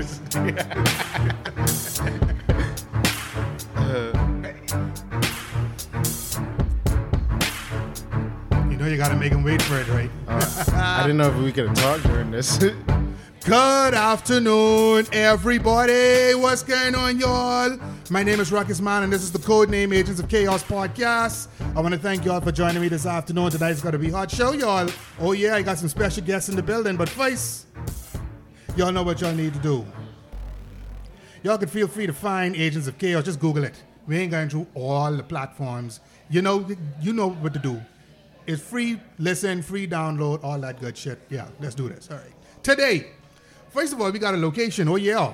You know you gotta make him wait for it, right? Uh, I didn't know if we could talk during this. Good afternoon, everybody. What's going on, y'all? My name is Ruckus Man, and this is the Codename Agents of Chaos podcast. I want to thank y'all for joining me this afternoon. Tonight's going to be a hot show, y'all. Oh, yeah, I got some special guests in the building, but first, y'all know what y'all need to do. Y'all can feel free to find Agents of Chaos. Just Google it. We ain't going through all the platforms. You know, you know what to do. It's free listen, free download, all that good shit. Yeah, let's do this. All right. Today, first of all, we got a location. Oh yeah.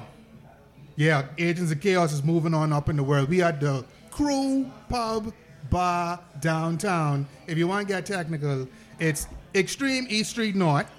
Yeah, Agents of Chaos is moving on up in the world. We at the Crew Pub Bar downtown. If you want to get technical, it's Extreme East Street North.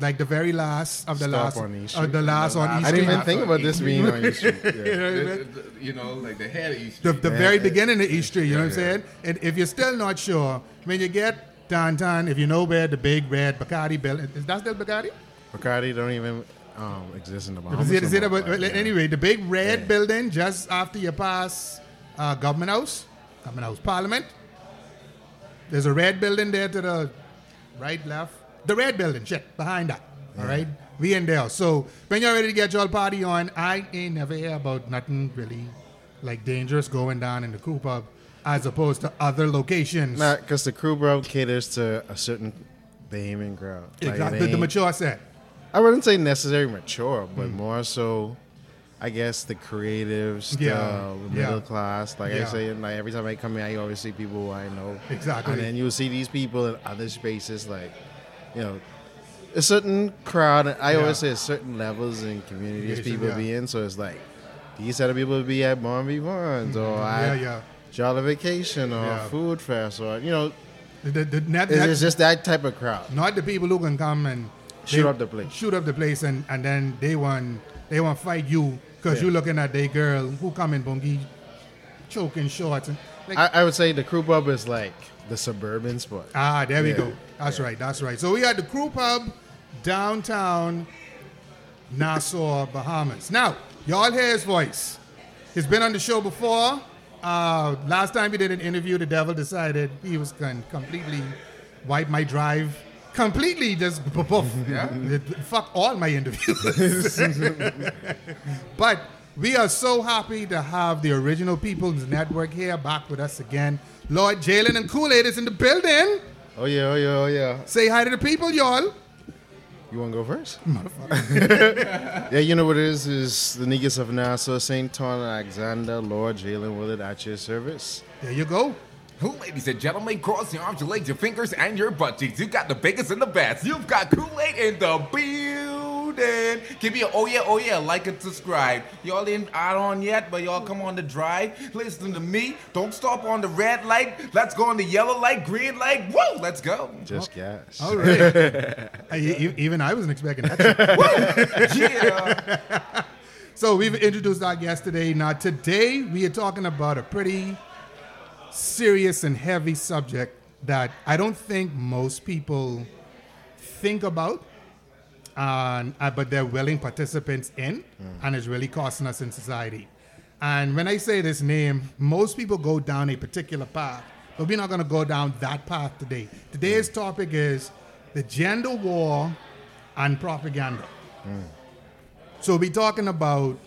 Like the very last of the Stop last on East uh, the last The on last East I didn't even think about this being on your street. Yeah. You know I mean? The- the- you know, like the head of East the, Street. the Yeah. very beginning of East Street, you know what I'm Yeah, saying? And if you're still not sure, when you get downtown, if you know where the big red Bacardi building is, that still Bacardi? Bacardi don't even um, exist in the Bahamas. Is it, is it no more, about, but, yeah. Anyway, the big red Yeah. building just after you pass uh, Government House, Government House, Parliament. There's a red building there to the right, left. The red building, shit, behind that. All right, we in there. So when you're ready to get your party on, I ain't never hear about nothing really like dangerous going down in the crew pub as opposed to other locations. Nah, because the crew bro caters to a certain Bahamian crowd. Like, exactly, the, the ain't- mature set. I wouldn't say necessarily mature, but hmm. more so, I guess the creatives, Yeah, the yeah. middle class. Like Yeah. I say, like every time I come here, I always see people who I know. Exactly. And then you'll see these people in other spaces, like you know, a certain crowd. I Yeah. always say certain levels and communities Communication, people yeah. be in. So it's like these of people be at Bon Vivants or mm-hmm. Yeah, at yeah. Jolly Vacation or Yeah. Food Fest or you know, The, the, net, it's, net- it's just that type of crowd. not the people who can come and Shoot up the place. shoot up the place, and, and then they want they want fight you because Yeah. you looking at their girl who come in bungie choking shorts and like I, I would say the crew pub is like the suburban spot. ah there we go that's right that's right so we had the crew pub downtown Nassau Bahamas now y'all hear his voice he's been on the show before uh, last time we did an interview the devil decided he was going to completely wipe my drive completely just poof, Yeah. fuck all my interviews but we are so happy to have the original People's Network here back with us again. Lord Jaylin and Kool-Aid is in the building. Oh yeah, oh yeah, oh yeah. Say hi to the people, y'all. You want to go first? yeah, you know what it is? Is the niggas of Nassau, St. Ton, Alexander, Lord Jaylin Willard at your service. There you go. Who, ladies and gentlemen, cross your arms, your legs, your fingers, and your butt cheeks. You've got the biggest and the best. You've got Kool-Aid in the building. Give me a oh yeah, oh yeah, like and subscribe. Y'all ain't out on yet, but y'all come on the drive. Listen to me. Don't stop on the red light. Let's go on the yellow light, green light. Whoa, let's go. Just gas. All right. I- even I wasn't expecting that. shit. Yeah. So we've introduced our guest today. Now today we are talking about a pretty serious and heavy subject that I don't think most people think about, and uh, but they're willing participants in, and it's really costing us in society. And when I say this name, most people go down a particular path, but we're not going to go down that path today. Today's topic is the gender war and propaganda. So we'll be talking about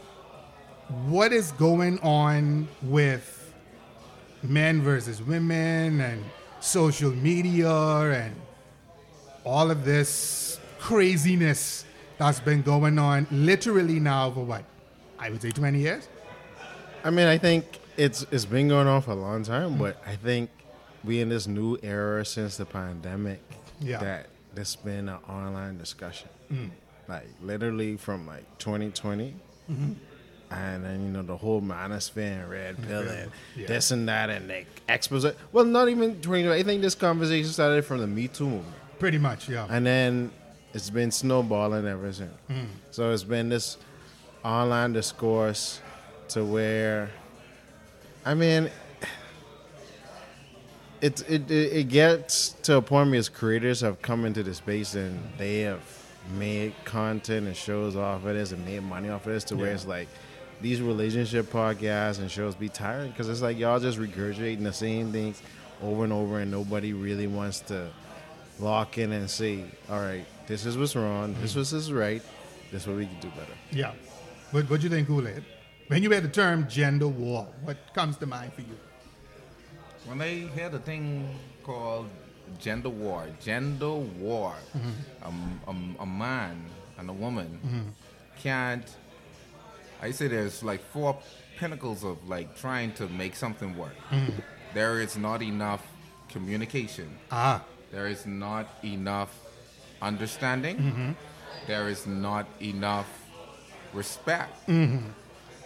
what is going on with men versus women and social media and all of this craziness that's been going on literally now for what? I would say 20 years. I mean, I think it's it's been going on for a long time, but I think we in this new era since the pandemic Yeah. that there's been an online discussion, mm. like literally from like 2020. Mm-hmm. And then you know the whole manosphere and red mm-hmm. pill and Yeah. this and that and like expose. Well, not even 20. I think this conversation started from the Me Too movement. Pretty much, yeah. And then it's been snowballing ever since. Mm-hmm. So it's been this online discourse to where, I mean, it, it, it, gets to a point where as creators have come into the space and they have made content and shows off of this and made money off of this to where it's like these relationship podcasts and shows be tiring because it's like y'all just regurgitating the same things over and over and nobody really wants to lock in and say, all right, this is what's wrong, this was is right, this is what we can do better. Yeah. What what do you think, Kool-Aid? When you hear the term gender war, what comes to mind for you? When they hear the thing called gender war, gender war, um, um, a man and a woman can't. I say there's like four pinnacles of like trying to make something work. There is not enough communication. Ah, There is not enough understanding. There is not enough respect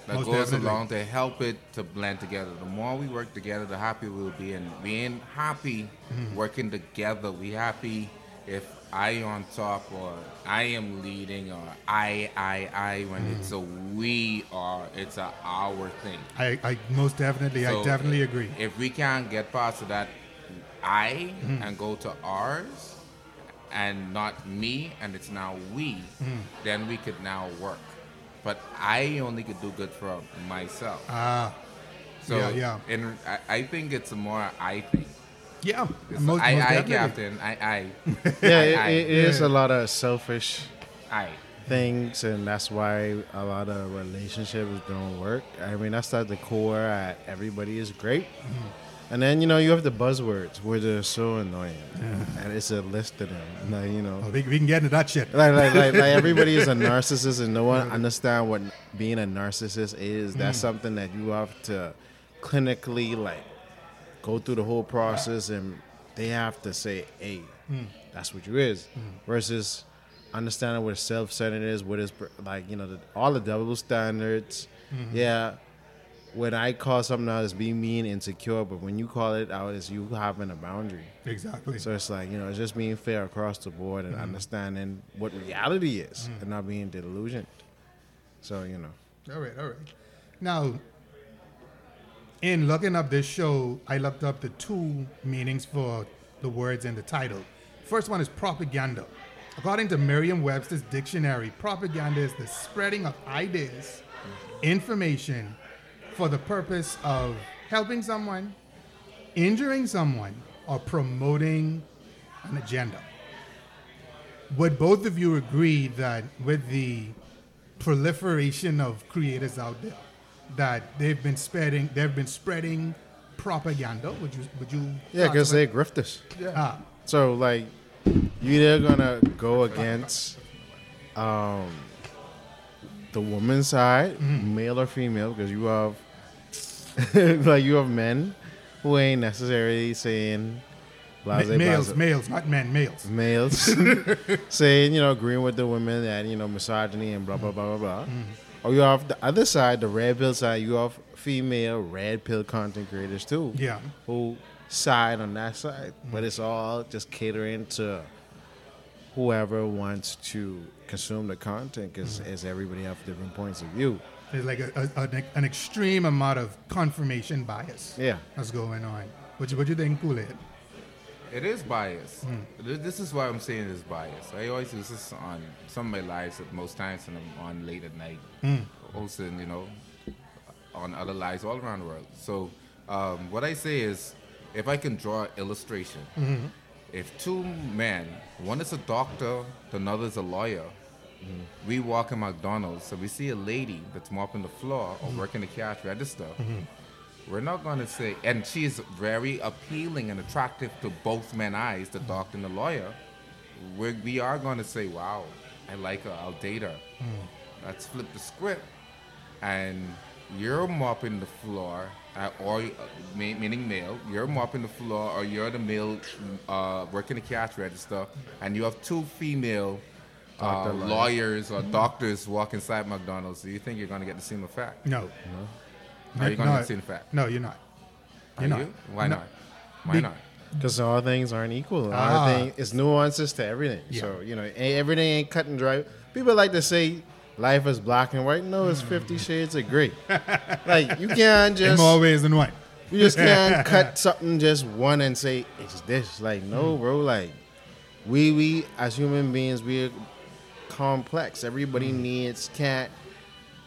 that Most goes definitely. along to help it to blend together. The more we work together, the happier we'll be. And being happy working together, we happy if I on top or I am leading or I, I, I. When mm. it's a we or it's a our thing. I, I most definitely, I So, definitely agree. If we can't get past that I mm. and go to ours and not me and it's now we, then we could now work. But I only could do good for myself. Ah, So yeah, yeah. And I, I think it's more I thing. yeah. It's most, I, most I. Captain. I, I, Yeah, I, it, I, it is Yeah. a lot of selfish I. things, and that's why a lot of relationships don't work. I mean, that's at the core. At everybody is great, and then you know you have the buzzwords where they're so annoying, and it's a list of them. Like you know, Oh, we, we can get into that shit. like, like, like, like everybody is a narcissist and no one understand what being a narcissist is. That's mm. something that you have to clinically like go through the whole process and they have to say hey mm. that's what you is. Mm. Versus understanding what self-centered is what is like you know the, all the double standards. Mm-hmm. Yeah when i call something out as being mean and insecure but when you call it out as you having a boundary Exactly. so it's like, you know, it's just being fair across the board and mm-hmm. understanding what reality is mm-hmm. and not being delusioned. So, you know. All right, all right. Now, in looking up this show, I looked up the two meanings for the words in the title. First one is propaganda. According to Merriam Webster's dictionary, propaganda is the spreading of ideas, mm-hmm. information for the purpose of helping someone, injuring someone, or promoting an agenda. Would both of you agree that with the proliferation of creators out there, that they've been spreading, they've been spreading propaganda? Would you? Would you? Yeah, because they're grifters. Ah, So, like, you either gonna go against um, the woman's side, male or female, because you have, like, you have men who ain't necessarily saying, ma- blase, males, blase. males, not men, males. males saying, you know, agreeing with the women that, you know, misogyny and blah, blah, blah, blah, blah. Mm-hmm. Or you have the other side, the red pill side, you have female red pill content creators too. Yeah. Who side on that side. Mm. But it's all just catering to whoever wants to consume the content because as mm. everybody have different points of view. There's like a, a, an, an extreme amount of confirmation bias Yeah. that's going on. What you, what you think, Kool-Aid? It is bias. Th- This is why I'm saying it's bias. I always use this on some of my lives at most times when I'm on late at night, Also, you know, on other lives all around the world. So um, what I say is, if I can draw an illustration, if two men, one is a doctor, the other is a lawyer, we walk in McDonald's, so we see a lady that's mopping the floor or working the cash register. We're not going to say, and she is very appealing and attractive to both men eyes, the doctor and the lawyer. We're, we are going to say, wow, I like her, I'll date her. Let's flip the script. And you're mopping the floor, uh, or uh, meaning male, you're mopping the floor, or you're the male uh, working the cash register, and you have two female uh, lawyers. lawyers or doctors walk inside McDonald's. Do you think you're going to get the same effect? No. Are you going to no, get the same effect? No, you're not. You're not. you? Why No. not? Why Be- not? Because all things aren't equal. Ah. All thing, it's nuances to everything. Yeah. So, you know, everything ain't cut and dry. People like to say life is black and white. No, it's 50 shades of gray. like, you can't In just, more ways than one. you just can't cut something just one and say, it's this. Like, no, bro. Like, we, we, as human beings, we complex. Everybody needs can't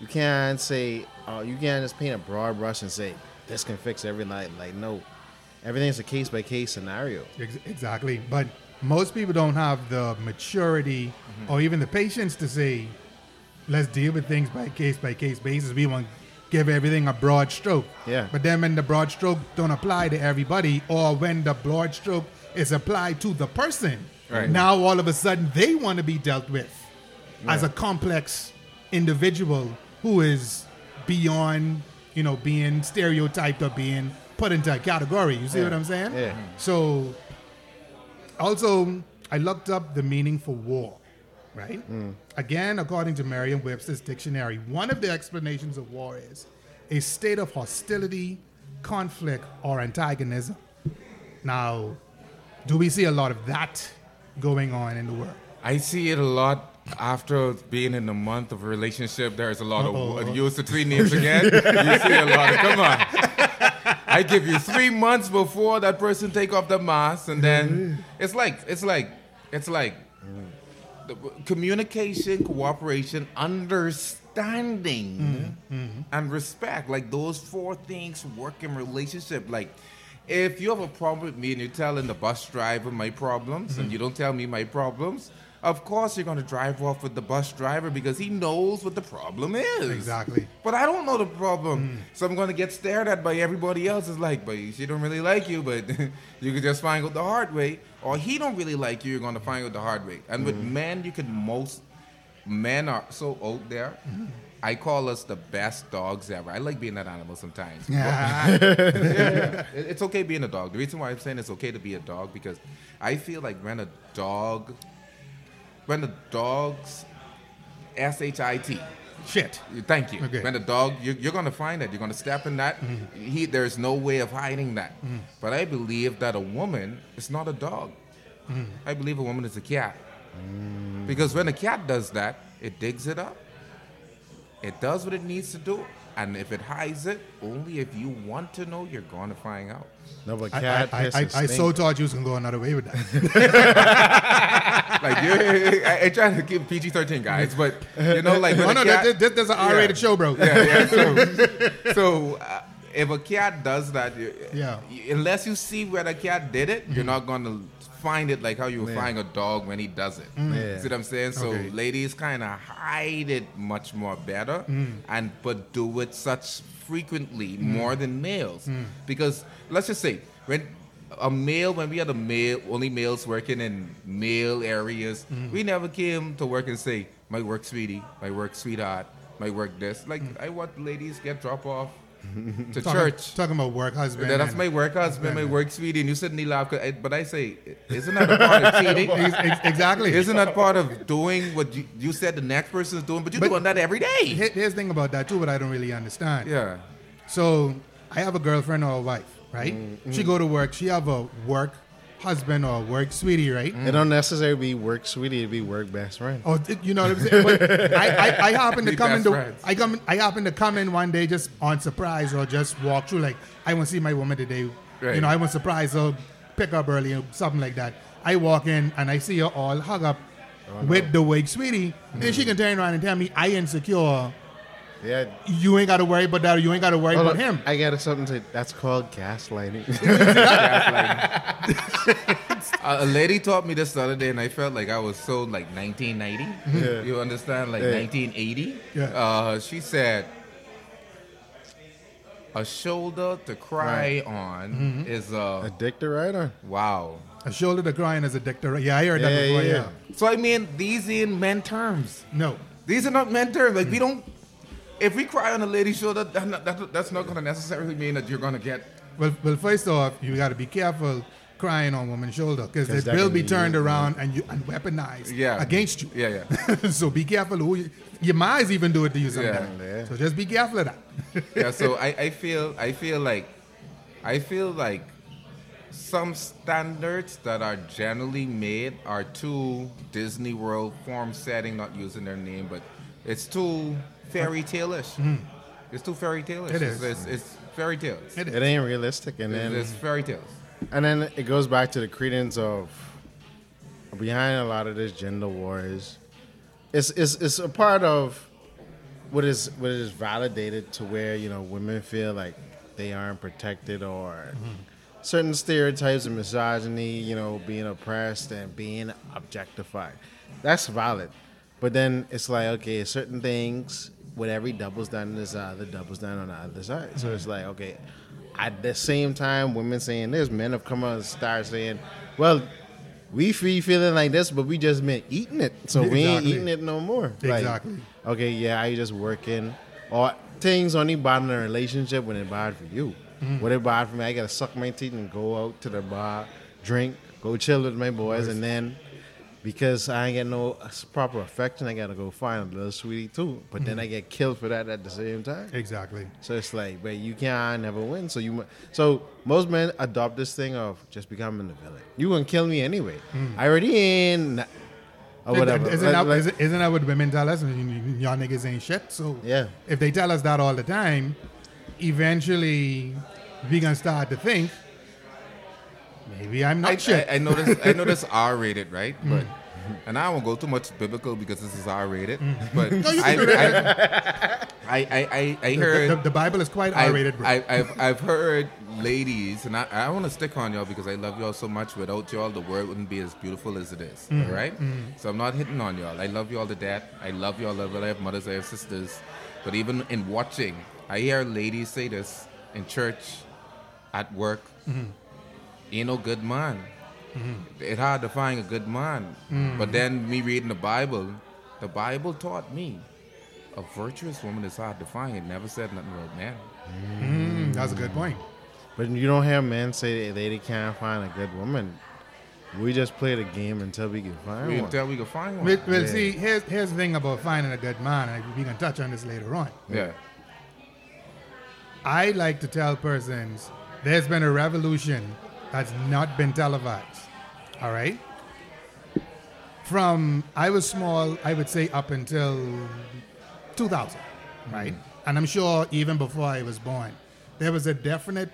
you can't say uh, you can't just paint a broad brush and say this can fix every night. Like no, everything's a case by case scenario. Exactly. But most people don't have the maturity or even the patience to say, let's deal with things by case by case basis. We want give everything a broad stroke. Yeah. But then when the broad stroke don't apply to everybody or when the broad stroke is applied to the person, Right. now all of a sudden they want to be dealt with as a complex individual who is beyond, you know, being stereotyped or being put into a category. You see Yeah. what I'm saying? Yeah. So, also, I looked up the meaning for war, right? Hmm. Again, according to Merriam Webster's dictionary, one of the explanations of war is a state of hostility, conflict, or antagonism. Now, do we see a lot of that going on in the world? I see it a lot after being in a month of a relationship. There's a lot Uh-oh. of use the three names again. you see a lot of come on. I give you three months before that person take off the mask, and then it's like it's like it's like the- communication, cooperation, understanding, mm-hmm. Mm-hmm. and respect. Like those four things work in relationship. Like if you have a problem with me and you're telling the bus driver my problems and mm-hmm. you don't tell me my problems, of course you're gonna drive off with the bus driver because he knows what the problem is. Exactly. But I don't know the problem, mm. so I'm gonna get stared at by everybody else. It's like, but she don't really like you, but you can just find out the hard way, or he don't really like you. You're gonna find out the hard way. And with mm. men, you can most men are so out there. Mm. I call us the best dogs ever. I like being that animal sometimes. Yeah. It- It's okay being a dog. The reason why I'm saying it's okay to be a dog because I feel like when a dog, when the dog's S H I T. Shit. Thank you. Okay. When the dog, you're, you're going to find that. You're going to step in that. Mm-hmm. He, there's no way of hiding that. Mm-hmm. But I believe that a woman is not a dog. Mm-hmm. I believe a woman is a cat. Because when a cat does that, it digs it up. It does what it needs to do. And if it hides it, only if you want to know, you're going to find out. No, but I, cat I, piss I, and I so thought you was gonna go another way with that. Like, you I, I try to keep PG 13, guys. But, you know, like, when oh a no, cat, this, this, this is an R-rated Yeah. show, bro. yeah, yeah. So, so uh, if a cat does that, you, Yeah. you- unless you see where the cat did it, you're not going to find it like how you Yeah. find a dog when he does it. Mm. Yeah. See what I'm saying? So Okay. ladies kind of hide it much more better, mm. and but do it such frequently mm. more than males. Because let's just say when a male, when we had a male, only males working in male areas, we never came to work and say, "My work, sweetie, my work, sweetheart, my work, this." Like I want ladies get drop off to Talking, church. Talking about work husband. That's my work husband, my work sweetie, and you suddenly laugh. I- But I say, isn't that a part of cheating? Ex- ex- exactly. Isn't that part of doing what you, you said the next person's doing? But you're But- doing that every day. Here- Here's the thing about that too, what I don't really understand. Yeah. So I have a girlfriend or a wife, right? Mm-hmm. She go to work. She have a work husband or work sweetie, right? Mm. It don't necessarily be work sweetie, it be work best friend. Oh, th- you know what I'm saying? But I, I, I happen to come in into friends. I come I happen to come in one day just on surprise or just walk through like I want to see my woman today. You know, I want to surprise her, pick up early or something like that. I walk in and I see her all hug up Oh, with the wig sweetie, and she can turn around and tell me I insecure. Yeah. You ain't got to worry about that. Or you ain't got to worry Hold about on, him. I got something to that's called gaslighting. A, a lady taught me this the other day, and I felt like I was so like 1990. Yeah. You understand? Like Yeah. 1980. Yeah. Uh, she said, "A shoulder to cry on Mm-hmm. is a Addicted rider. wow." A shoulder to cry on is a dick to Yeah, I heard that before. yeah, Yeah. yeah. So I mean, these in men terms. No. These are not men terms. Like we don't. If we cry on a lady's shoulder, that's not, that, that's not going to necessarily mean that you're going to get. Well, well, first off, you got to be careful crying on woman's shoulder because it will be be turned used, around and you and weaponized Yeah. against you. Yeah, yeah. so be careful who you, your minds even do it to you sometimes. Yeah. So just be careful of that. yeah so I, I feel i feel like i feel like some standards that are generally made are too disney world form setting not using their name but it's too fairy tale-ish mm-hmm. it's too fairy tale-ish It it's, is. it's, it's fairy tales It is. It ain't realistic, and it's, then it's fairy tales and then it goes back to the credence of behind a lot of this gender wars. it's it's it's a part of what is what is validated to where you know women feel like they aren't protected or mm-hmm. certain stereotypes of misogyny, you know, being oppressed and being objectified. That's valid, but then it's like okay, certain things. With every doubles down on this side, the doubles down on the other side. So it's like okay, at the same time, women saying this, men have come out and start saying, well, we feel feeling like this, but we just been eating it, so we ain't eating it no more. Like, Exactly. okay, yeah, I just working, or things only bad in a relationship when it bad for you. Mm-hmm. When it bad for me, I gotta suck my teeth and go out to the bar, drink, go chill with my boys, and then because I ain't get no proper affection, I gotta go find a little sweetie too. But then I Mm-hmm. get killed for that at the same time. Exactly. So it's like, but you can't never win. So you, so most men adopt this thing of just becoming the villain. You gonna kill me anyway. I already in. or whatever. Isn't, that, like- isn't, isn't that what women tell us? Y'all niggas ain't shit. So Yeah. if they tell us that all the time, eventually we gonna start to think maybe I'm not I, shit. I, I know this. I know this R rated, right? Mm. But and I won't go too much biblical because this is R rated. But Mm. No, you I, can do that. I, I, I, I, I The- heard the, the Bible is quite R-rated, bro. I, I've, I've heard ladies, and I, I want to stick on y'all because I love y'all so much. Without y'all, the world wouldn't be as beautiful as it is. Mm-hmm. All right? So I'm not hitting on y'all. I love y'all to death. I love y'all. I love- I have mothers. I have sisters. But even in watching, I hear ladies say this in church, at work. Mm-hmm. Ain't no good man. It's hard to find a good man. Mm. But then me reading the Bible, the Bible taught me a virtuous woman is hard to find. It never said nothing about men. Mm, that's a good point. but you don't hear men say they, they can't find a good woman. We just play the game until we can find We one. until we can find one. Well, well Yeah. see, here's, here's the thing about finding a good man, and we can touch on this later on. yeah. I like to tell persons there's been a revolution that's not been televised. All right? From I was small, I would say up until 2000, right? And I'm sure even before I was born, there was a definite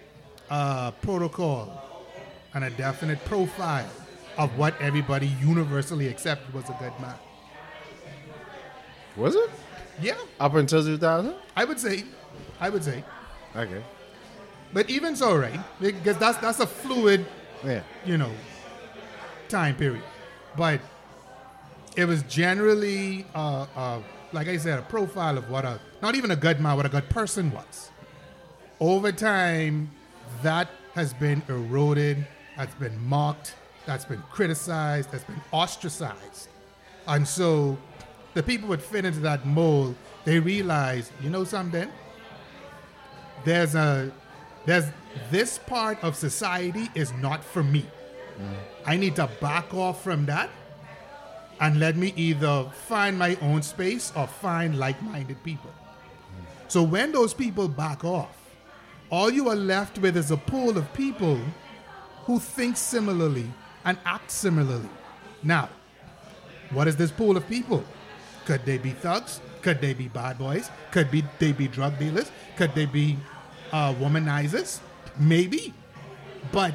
uh, protocol and a definite profile of what everybody universally accepted was a good man. Was it Yeah, up until 2000? I would say, I would say. Okay. But even so, right? Because that's that's a fluid, Yeah. you know, time period. But it was generally, uh, uh, like I said, a profile of what a not even a good man, what a good person was. Over time, that has been eroded, that's been mocked, that's been criticized, that's been ostracized, and so the people would fit into that mold. They realize, you know something there's a there's this part of society is not for me. Mm. I need to back off from that and let me either find my own space or find like-minded people. Mm. So when those people back off, all you are left with is a pool of people who think similarly and act similarly. Now, what is this pool of people? Could they be thugs? Could they be bad boys? Could be they be drug dealers? Could they be uh? Maybe, but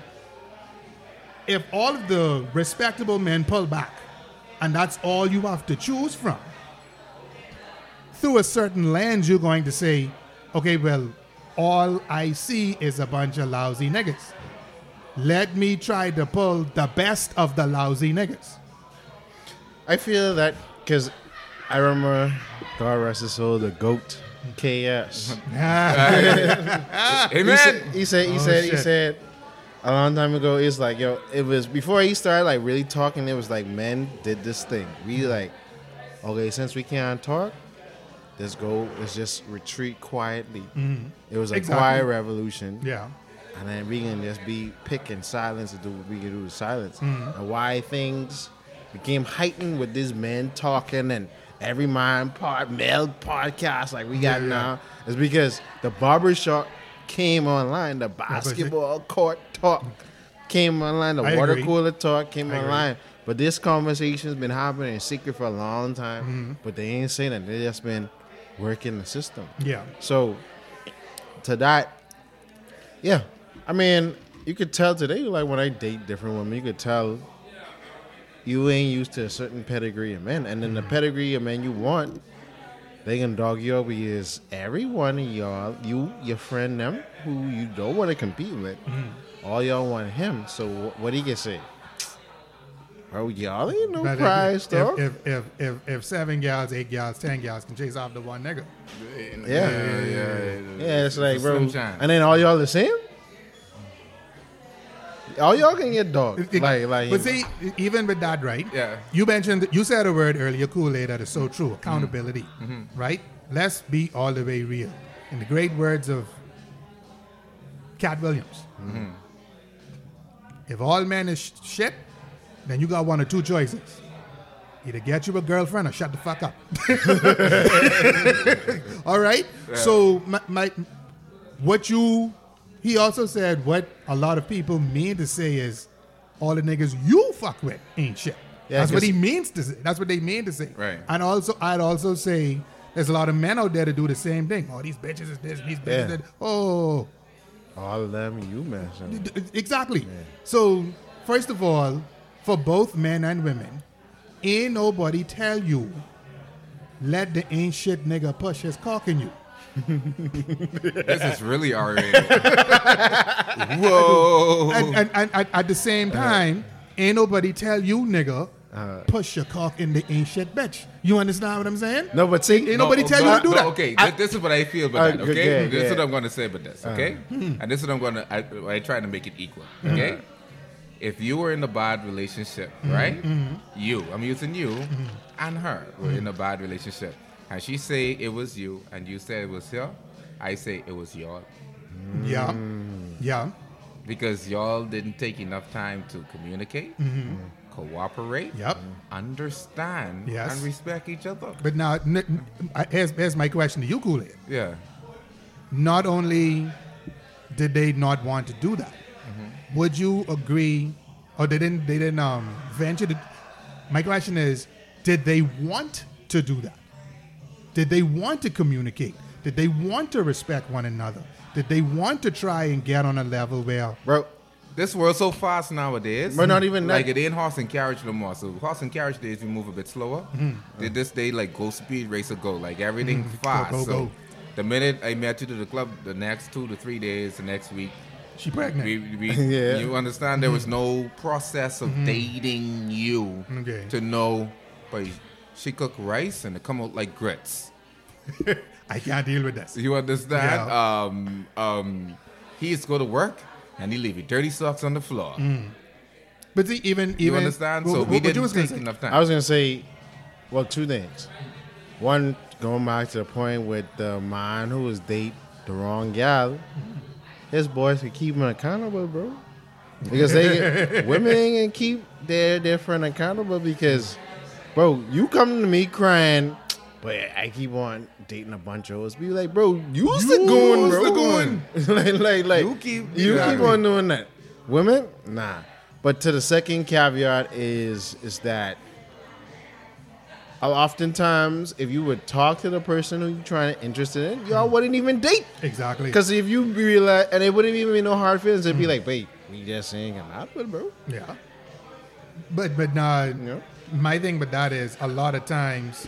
if all of the respectable men pull back, and that's all you have to choose from, through a certain lens, you're going to say, okay, well, all I see is a bunch of lousy niggas. Let me try to pull the best of the lousy niggas. I feel that because I remember, God rest his soul, the GOAT, KS. He Amen. said, he said, he Oh, said, he said, a long time ago, it's like, yo, it was before he started like really talking, it was like men did this thing. We like, okay, since we can't talk, let's go, let's just retreat quietly. It was a Exactly. quiet revolution. Yeah. And then we can just be picking silence and do what we can do with silence. Mm-hmm. And why things became heightened with these men talking and every mind part male podcast like we got Yeah, now is because the barbershop came online, the basketball court talk came online, the I water agree. cooler talk came I agree. online. But this conversation's been happening in secret for a long time. Mm-hmm. But they ain't saying that. They just been working the system. Yeah. So to that, yeah. I mean, you could tell today, like when I date different women, you could tell you ain't used to a certain pedigree of men, and then the mm. pedigree of men you want, they can dog you over is every one of y'all, you, your friend, them who you don't want to compete with, mm. all y'all want him. So wh- what he can say? Bro, y'all ain't no But prize, if, dog. if, if, if, if seven gals, eight gals, ten gals can chase after one nigga. Yeah. yeah, yeah. Yeah, it's like, bro. And then all y'all the same? All y'all can get dog. It- Like, like, but see, even with that, right? Yeah. You mentioned, you said a word earlier, Kool Aid, that is so true accountability, Mm-hmm. right? Let's be all the way real. In the great words of Katt Williams, Mm-hmm. if all men is shit, then you got one or two choices. Either get you a girlfriend or shut the fuck up. all right? So, my, my, what you, he also said what a lot of people mean to say is all the niggas you fuck with ain't shit. Yeah, That's what he means to say. That's what they mean to say. Right. And also, I'd also say there's a lot of men out there to do the same thing. Oh, these bitches is this, these bitches Yeah. that. Oh, all of them you messing. D- Exactly. So, first of all, for both men and women, ain't nobody tell you let the ain't shit nigga push his cock in you. This is really R-rated. Whoa. And, and, and, and at the same uh-huh. time, ain't nobody tell you nigga uh-huh. push your cock in the ain't shit bitch. You understand what I'm saying? No, but see, Ain't nobody tell you to do but that. Okay, I- this is what I feel about Uh, that. Okay, okay, this is yeah. what I'm going to say about this. Okay, uh-huh. hmm. and this is what I'm going to. I, I try to make it equal. Okay, if you were in a bad relationship, right? Mm-hmm. You, I'm using you mm-hmm. and her were in a bad relationship, and she say it was you, and you say it was her. I say it was y'all Yeah. Yeah. because y'all didn't take enough time to communicate, mm-hmm. Mm-hmm. cooperate, Yep. understand, Yes. and respect each other. But now, n- n- here's, here's my question to you, Kool. Yeah. not only did they not want to do that, mm-hmm. would you agree, or they didn't they didn't um, venture to? My question is, did they want to do that? Did they want to communicate? Did they want to respect one another? Did they want to try and get on a level where? bro. This world so fast nowadays. But not even that. like it ain't horse and carriage no more. So horse and carriage days we move a bit slower. Mm-hmm. Did uh-huh. this day like go speed racer go like everything mm-hmm. fast. go, so go. the minute I met you to the club, the next two to three days, the next week, She pregnant. we, we, Yeah. you understand there was mm-hmm. no process of dating you Okay. to know. But she cook rice and it come out like grits. I can't deal with this. You understand? Yeah. Um, um, he used to go to work and he leave his dirty socks on the floor. But see, even even You understand? what- So what- we didn't was take enough time. I was gonna say, well, two things. One, going back to the point with the man who was date the wrong gal, his boys can keep him accountable, bro. Because they women ain't gonna keep their their friend accountable because, bro, you come to me crying, but I keep on dating a bunch of us. Be like, bro, you used to You going, bro. to going. like, like, like, You keep- you keep on doing that. Women, nah. But to the second caveat is is that oftentimes if you would talk to the person who you're trying to interested in, y'all hmm. wouldn't even date. Exactly. Because if you realize, and it wouldn't even be no hard feelings, it'd be hmm. like, wait, we just ain't gonna happen, bro. Yeah. But but nah, Yeah. My thing with that is a lot of times,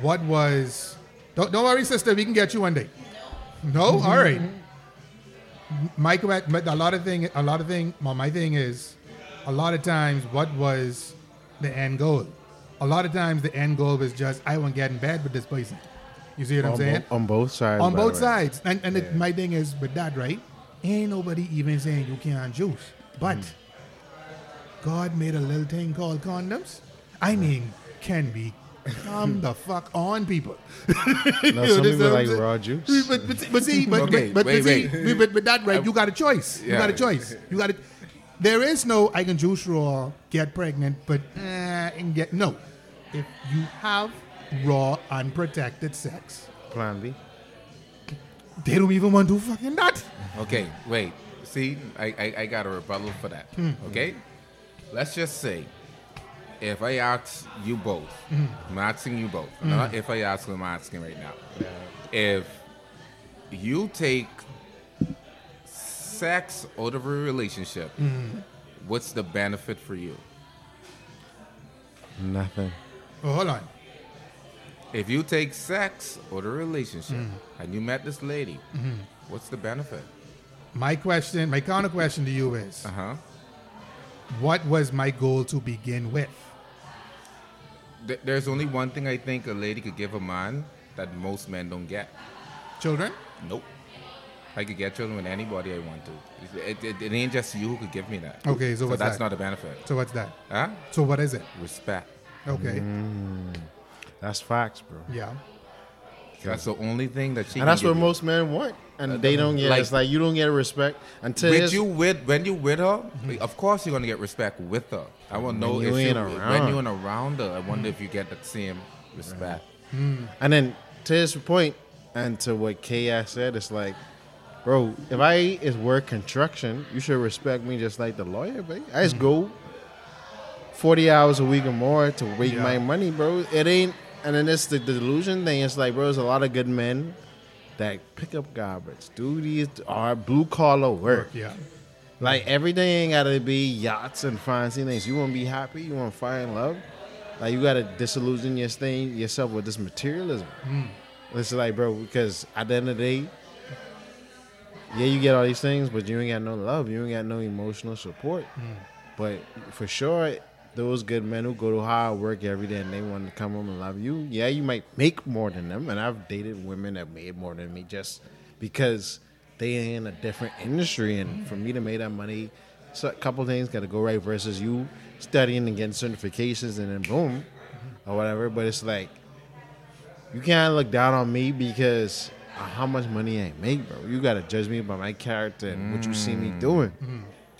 what was? Don't don't worry, sister. We can get you one day. No, mm-hmm. all right. My but a lot of thing, a lot of thing. Well, my thing is, a lot of times, what was the end goal? A lot of times, the end goal is just I want to get in bed with this person. You see what I'm saying? bo- on both sides. on both sides. And and it, my thing is with that, right? Ain't nobody even saying you can't juice, but mm. God made a little thing called condoms. I mean, can be come the fuck on people. No, some people like raw juice. But, but, but see, but, Okay, but, but, wait, see, wait. but, but that right, you got a choice. You Yeah. got a choice. You got it. There is no I can juice raw, get pregnant, but uh, and get no. If you have raw, unprotected sex, Plan B. they don't even want to do fucking that. Okay, wait. See, I, I, I got a rebuttal for that. Okay? Let's just say if I ask you both, I'm asking you both. Not if I ask them, I'm asking right now. If you take sex out of a relationship, what's the benefit for you? Nothing. Oh, hold on. If you take sex or the relationship Mm-hmm. and you met this lady, what's the benefit? My question, my counter question to you is Uh huh. what was my goal to begin with? Th- there's only one thing I think a lady could give a man that most men don't get. Children? Nope. I could get children with anybody I want to. It, it, it ain't just you who could give me that. Okay, so what's that's that? not a benefit. So what's that? Huh? So what is it? Respect. Okay. Mm. That's facts, bro. Yeah. That's the only thing that she. And can that's give what you. most men want, and they don't get. like- it's like you don't get respect until with you with when you with her, of course you're gonna get respect with her. I want to know if you when around. you ain't around her. I wonder if you get that same respect. And then to his point, and to what K said, it's like, bro, if I is work construction, you should respect me just like the lawyer, baby. I just go forty hours a week or more to make Yeah. my money, bro. It ain't. And then it's the delusion thing. It's like, bro, there's a lot of good men that pick up garbage, do these are blue collar work. Yeah. Like everything ain't gotta be yachts and fancy things. You wanna be happy, you wanna find love. Like you gotta disillusion your thing yourself with this materialism. Hmm. It's like, bro, because at the end of the day, yeah, you get all these things, but you ain't got no love. You ain't got no emotional support. Hmm. But for sure, those good men who go to hard work every day and they want to come home and love you, yeah, you might make more than them. And I've dated women that made more than me just because they in a different industry. And for me to make that money, so a couple things got to go right versus you studying and getting certifications and then boom or whatever. But it's like you can't look down on me because of how much money I make, bro. You gotta judge me by my character and what you see me mm. doing.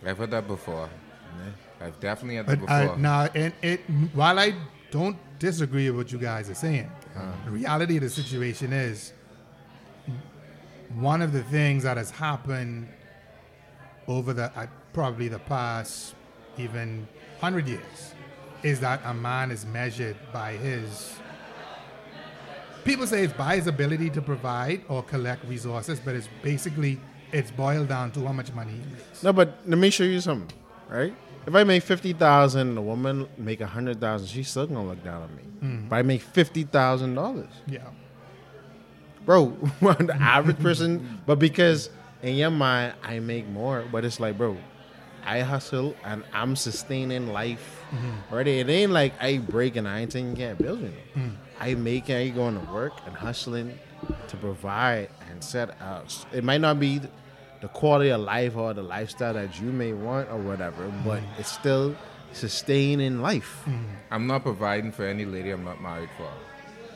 I've heard that before. I've definitely had But that I, before. now, and it while I don't disagree with what you guys are saying, the reality of the situation is one of the things that has happened over the uh, probably the past even hundred years is that a man is measured by his. People say it's by his ability to provide or collect resources, but it's basically it's boiled down to how much money he makes. No, but let me show you something, right? If I make fifty thousand and a woman make a hundred thousand, she's still gonna look down on me. Mm-hmm. If I make fifty thousand dollars, Yeah. bro, the average person, but because in your mind I make more, but it's like, bro, I hustle and I'm sustaining life. Mm-hmm. Already, it ain't like I break and I ain't taking care of bills. You know, I make I going to work and hustling to provide and set out. It might not be the quality of life or the lifestyle that you may want or whatever, but mm. it's still sustaining life. Mm. I'm not providing for any lady I'm not married for.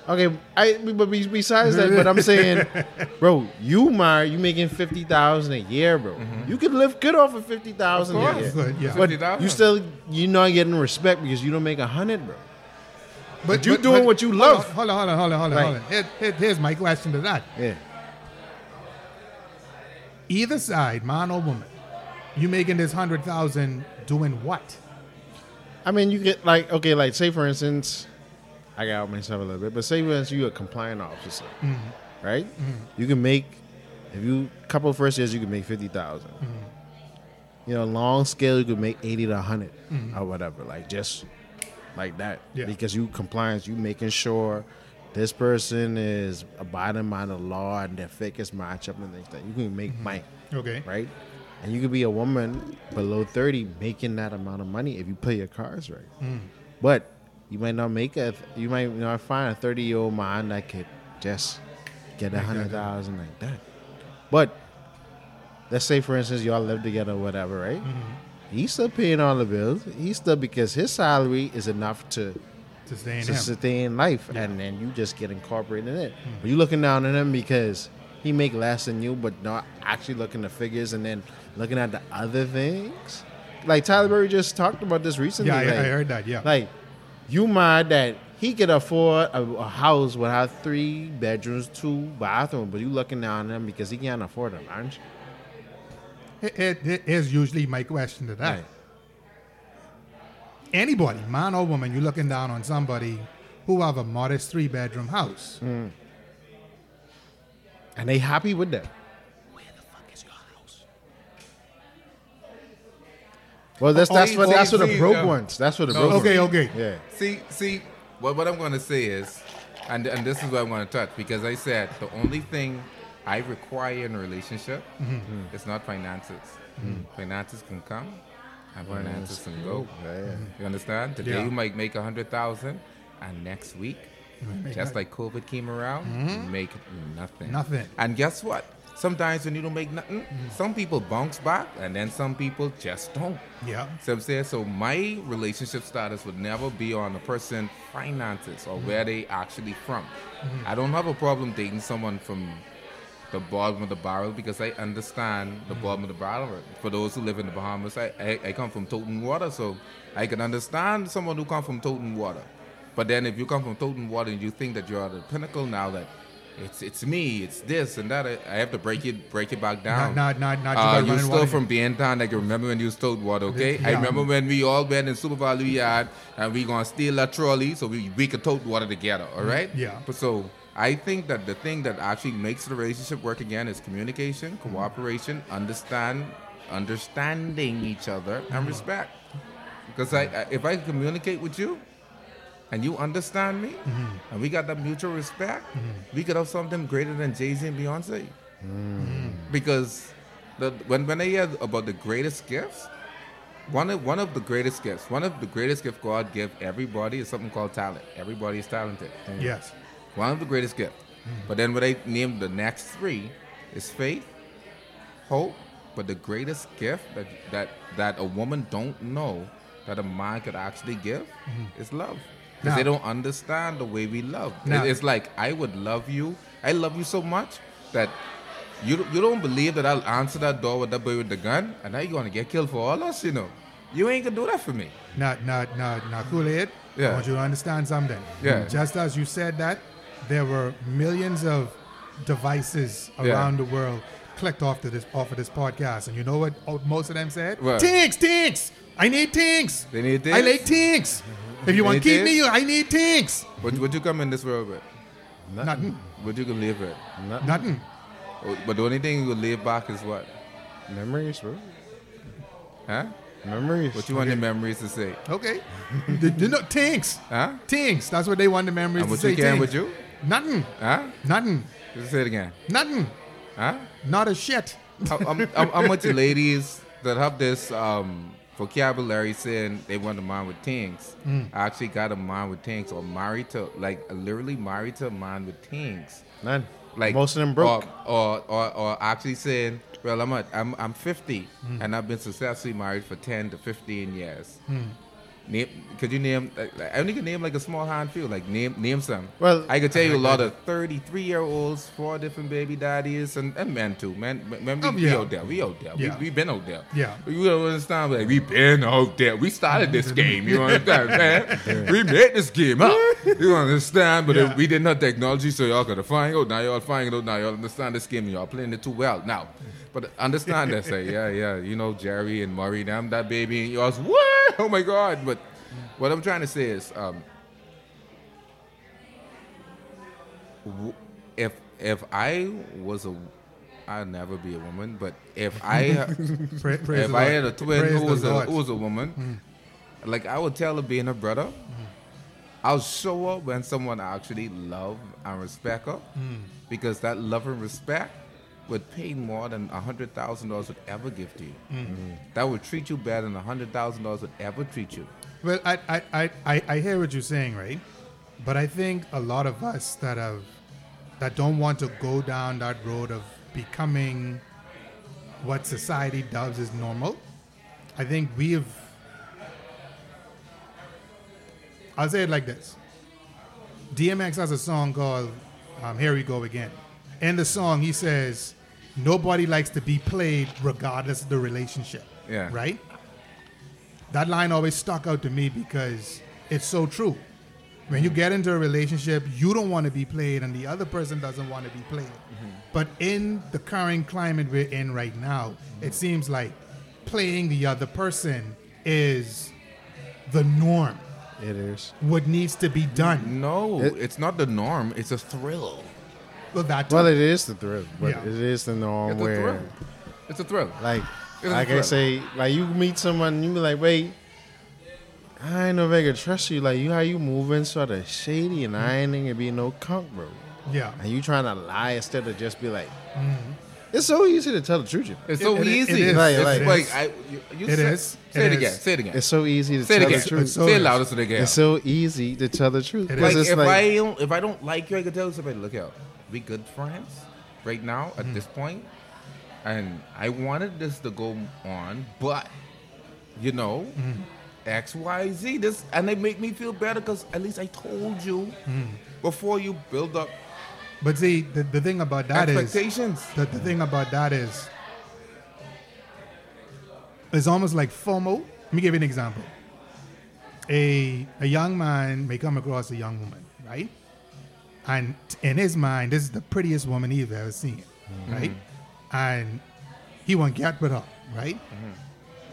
Okay, I but besides that, but I'm saying, bro, you married, you making fifty thousand a year, bro. Mm-hmm. You could live good off of fifty thousand Of a course. year. Good, yeah. But 50,000. you still you're not getting respect because you don't make a hundred, bro. But, you're doing what you hold love. on, Hold on, hold on, hold on, hold on. Right. Hold on. Here- here- here's my question to that. Yeah. Either side, man or woman, you making this hundred thousand doing what? I mean, you get like okay, like say for instance, I got myself a little bit, but say for instance, you a compliant officer, mm-hmm. right? Mm-hmm. You can make if you couple first years, you can make fifty mm-hmm. You know, long scale, you could make eighty to 100 or whatever, like just like that, Yeah. because you compliance, you making sure this person is abiding by the law and their figures match up and things like that. You can make mm-hmm. money Okay. right? And you could be a woman below 30 making that amount of money if you play your cards right. Mm. But you might not make a, you might not find a 30 year old man that could just get a hundred thousand like that. But let's say, for instance, y'all live together or whatever, right? Mm-hmm. He's still paying all the bills. He's still because his salary is enough to To stay in to him. sustain life, and then you just get incorporated in it. But you looking down on him because he make less than you, but not actually looking at the figures, and then looking at the other things. Like Tyler Perry just talked about this recently. Yeah, I, like, I heard that. Yeah. Like you mad that he could afford a, a house without three bedrooms, two bathrooms, but you looking down on him because he can't afford them, aren't you? It, it, it is usually my question to that. Right. Anybody, man or woman, you're looking down on somebody who have a modest three bedroom house. Mm. And they happy with that. Where the fuck is your house? Well, that's Oh, that's see, what that's what the broke yeah. ones. That's what the No, broke Okay, ones. okay. Yeah. See, see, what, what I'm going to say is, and, and this is what I'm going to touch, because I said the only thing I require in a relationship Mm-hmm. Mm. is not finances. Mm. Finances can come and finances can go. Yeah, yeah. You understand? Today Yeah. you might make a hundred thousand, and next week, just like COVID came around, you make nothing. Nothing. And guess what? Sometimes when you don't make nothing, some people bounce back, and then some people just don't. Yeah. So I'm saying, so my relationship status would never be on a person finances or where they actually from. I don't have a problem dating someone from the bottom of the barrel because I understand the bottom of the barrel. For those who live in the Bahamas, I, I, I come from Toten Water, so I can understand someone who come from Toten Water. But then if you come from Toten Water and you think that you're at the pinnacle now that it's it's me, it's this and that, I, I have to break it break it back down. Not, not, not, not. Uh, you still water. from down. Like remember when you stole water, okay? I remember when we all went in Super Value Yard and we gonna steal a trolley so we we could tote water together. All right? Yeah. But so I think that the thing that actually makes the relationship work again is communication, mm-hmm. cooperation, understand, understanding each other, and mm-hmm. respect. Because I, I if I communicate with you. And you understand me, mm-hmm. and we got that mutual respect. We could have something greater than Jay Z and Beyonce because the, when when I hear about the greatest gifts, one of one of the greatest gifts, one of the greatest gifts God give everybody is something called talent. Everybody is talented. Yes. One of the greatest gifts. But then when they named the next three is faith, hope, but the greatest gift that that that a woman don't know that a man could actually give mm-hmm. is love. Because they don't understand the way we love. It's like I would love you. I love you so much that you you don't believe that I'll answer that door with that boy with the gun, and now you're gonna get killed for all us. You know, you ain't gonna do that for me. Not, not, not, not Kool-Aid. I Yeah. want you to understand something. Yeah. Just as you said that, there were millions of devices Yeah. around the world clicked off to this off of this podcast, and you know what? Most of them said, What? "Tinks, tinks. I need tinks. They need tinks. I tinks? like tinks. If you want to keep me, tinks? you, I need tinks. What what you come in this world with? Nothing. What you can live with? Not Nothing. Oh, But the only thing you will live back is what? memories, bro. Huh? Memories. What you want the memories to say? Okay. you, you know, tinks. Huh? Tinks. That's what they want the memories And to what say. you can with you? Nothing. Huh? Nothing. Say it again. Nothing. Huh? Not a shit. how, how, how- how much ladies that have this um, vocabulary saying they want a man with things Mm. actually got a man with things or married to like literally married to a man with things None. like most of them broke. or or, or, or actually saying well I'm, a, I'm I'm 50 Mm. and I've been successfully married for 10 to 15 years Mm. Name could you name like, I only can name like a small handful like name name some Well, I could tell you a lot of 33 year olds, four different baby daddies, and, and men too. Man, we, Oh, we out there. We out there. Yeah. We, we been out there. Yeah. You don't understand? Like, we been out there. We started this game. You understand, man? We made this game up. You understand? But Yeah. if we didn't have technology, so y'all gotta find out. Now y'all find out. Now y'all understand this game. and Y'all playing it too well. Now, but understand that. Say, yeah, yeah. You know, Jerry and Murray, them, that baby, and yours. What? Oh my God. But what I'm trying to say is, um, if if I was a, I'd never be a woman. But if I praise if I had a twin Praise who was a who was a woman, hmm. like I would tell her being a brother, hmm. I'll show up when someone actually love and respect her, hmm. because that love and respect would pay more than a hundred thousand dollars would ever give to you. That would treat you better than a hundred thousand dollars would ever treat you. Well, I, I, I, I, I hear what you're saying, right? But I think a lot of us that have that don't want to go down that road of becoming what society does is normal. I think we've I'll say it like this. DMX has a song called um, Here We Go Again. In the song, he says, Nobody likes to be played regardless of the relationship. Yeah. Right? That line always stuck out to me because it's so true. When you mm-hmm. get into a relationship, you don't want to be played, and the other person doesn't want to be played. Mm-hmm. But in the current climate we're in right now, it mm-hmm. seems like playing the other person is the norm. It is. What needs to be done. No, It- it's not the norm. It's a thrill. Well, that Well, it is the thrill, but Yeah. it is the norm It's a where, thrill. It's a thrill. like, It was like I incredible. say, like you meet someone, and you be like, wait, I ain't know if I could trust you. Like you, how you moving sort of shady, and I ain't gonna be no cunt, bro. Yeah. And you trying to lie instead of just be like, mm-hmm. it's so easy to tell the truth. It's so It- it- easy. it is. Like- It's like- like, I, you, you It say, is. Say It it, is. again. Say it again. It's so easy to Say it tell again. the truth. so say it is. louder so they get. It's so easy to tell the truth. It like it's if like, I don't if I don't like you, I can tell somebody, look out, we good friends right now at this point, and I wanted this to go on, but you know, Mm-hmm. X Y Z. This and they make me feel better because at least I told you Mm. before you build up But see, the, the thing about that is expectations. the, the thing about that is it's almost like FOMO. Let me give you an example. A a young man may come across a young woman, right? And in his mind, this is the prettiest woman he's ever seen, mm-hmm. right? And he won't get with her, right? Mm-hmm.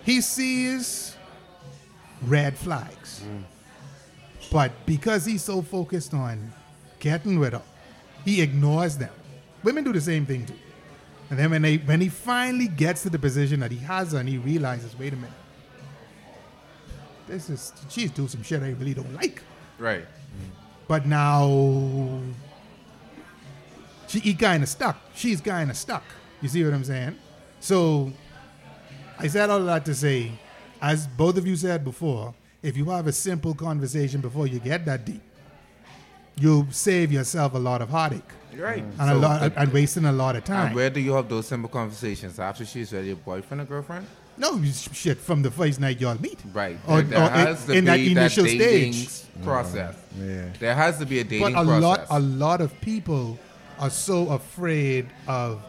He sees red flags. Mm. But because he's so focused on getting with her, he ignores them. Women do the same thing too. And then when they when he finally gets to the position that he has her and he realizes, wait a minute, this is she's doing some shit I really don't like. right. Mm. But now she he kind of stuck. She's kind of stuck. You see what I'm saying? So I said all of that to say, as both of you said before, if you have a simple conversation before you get that deep, you'll save yourself a lot of heartache Right. and a lot uh, and wasting a lot of and time. where do you have those simple conversations after she's with your boyfriend or girlfriend? No, shit from the first night y'all meet. Right. Or- there or in- to in that be initial dating stage. process. Mm-hmm. Yeah. There has to be a dating But a process. lot, a lot of people are so afraid of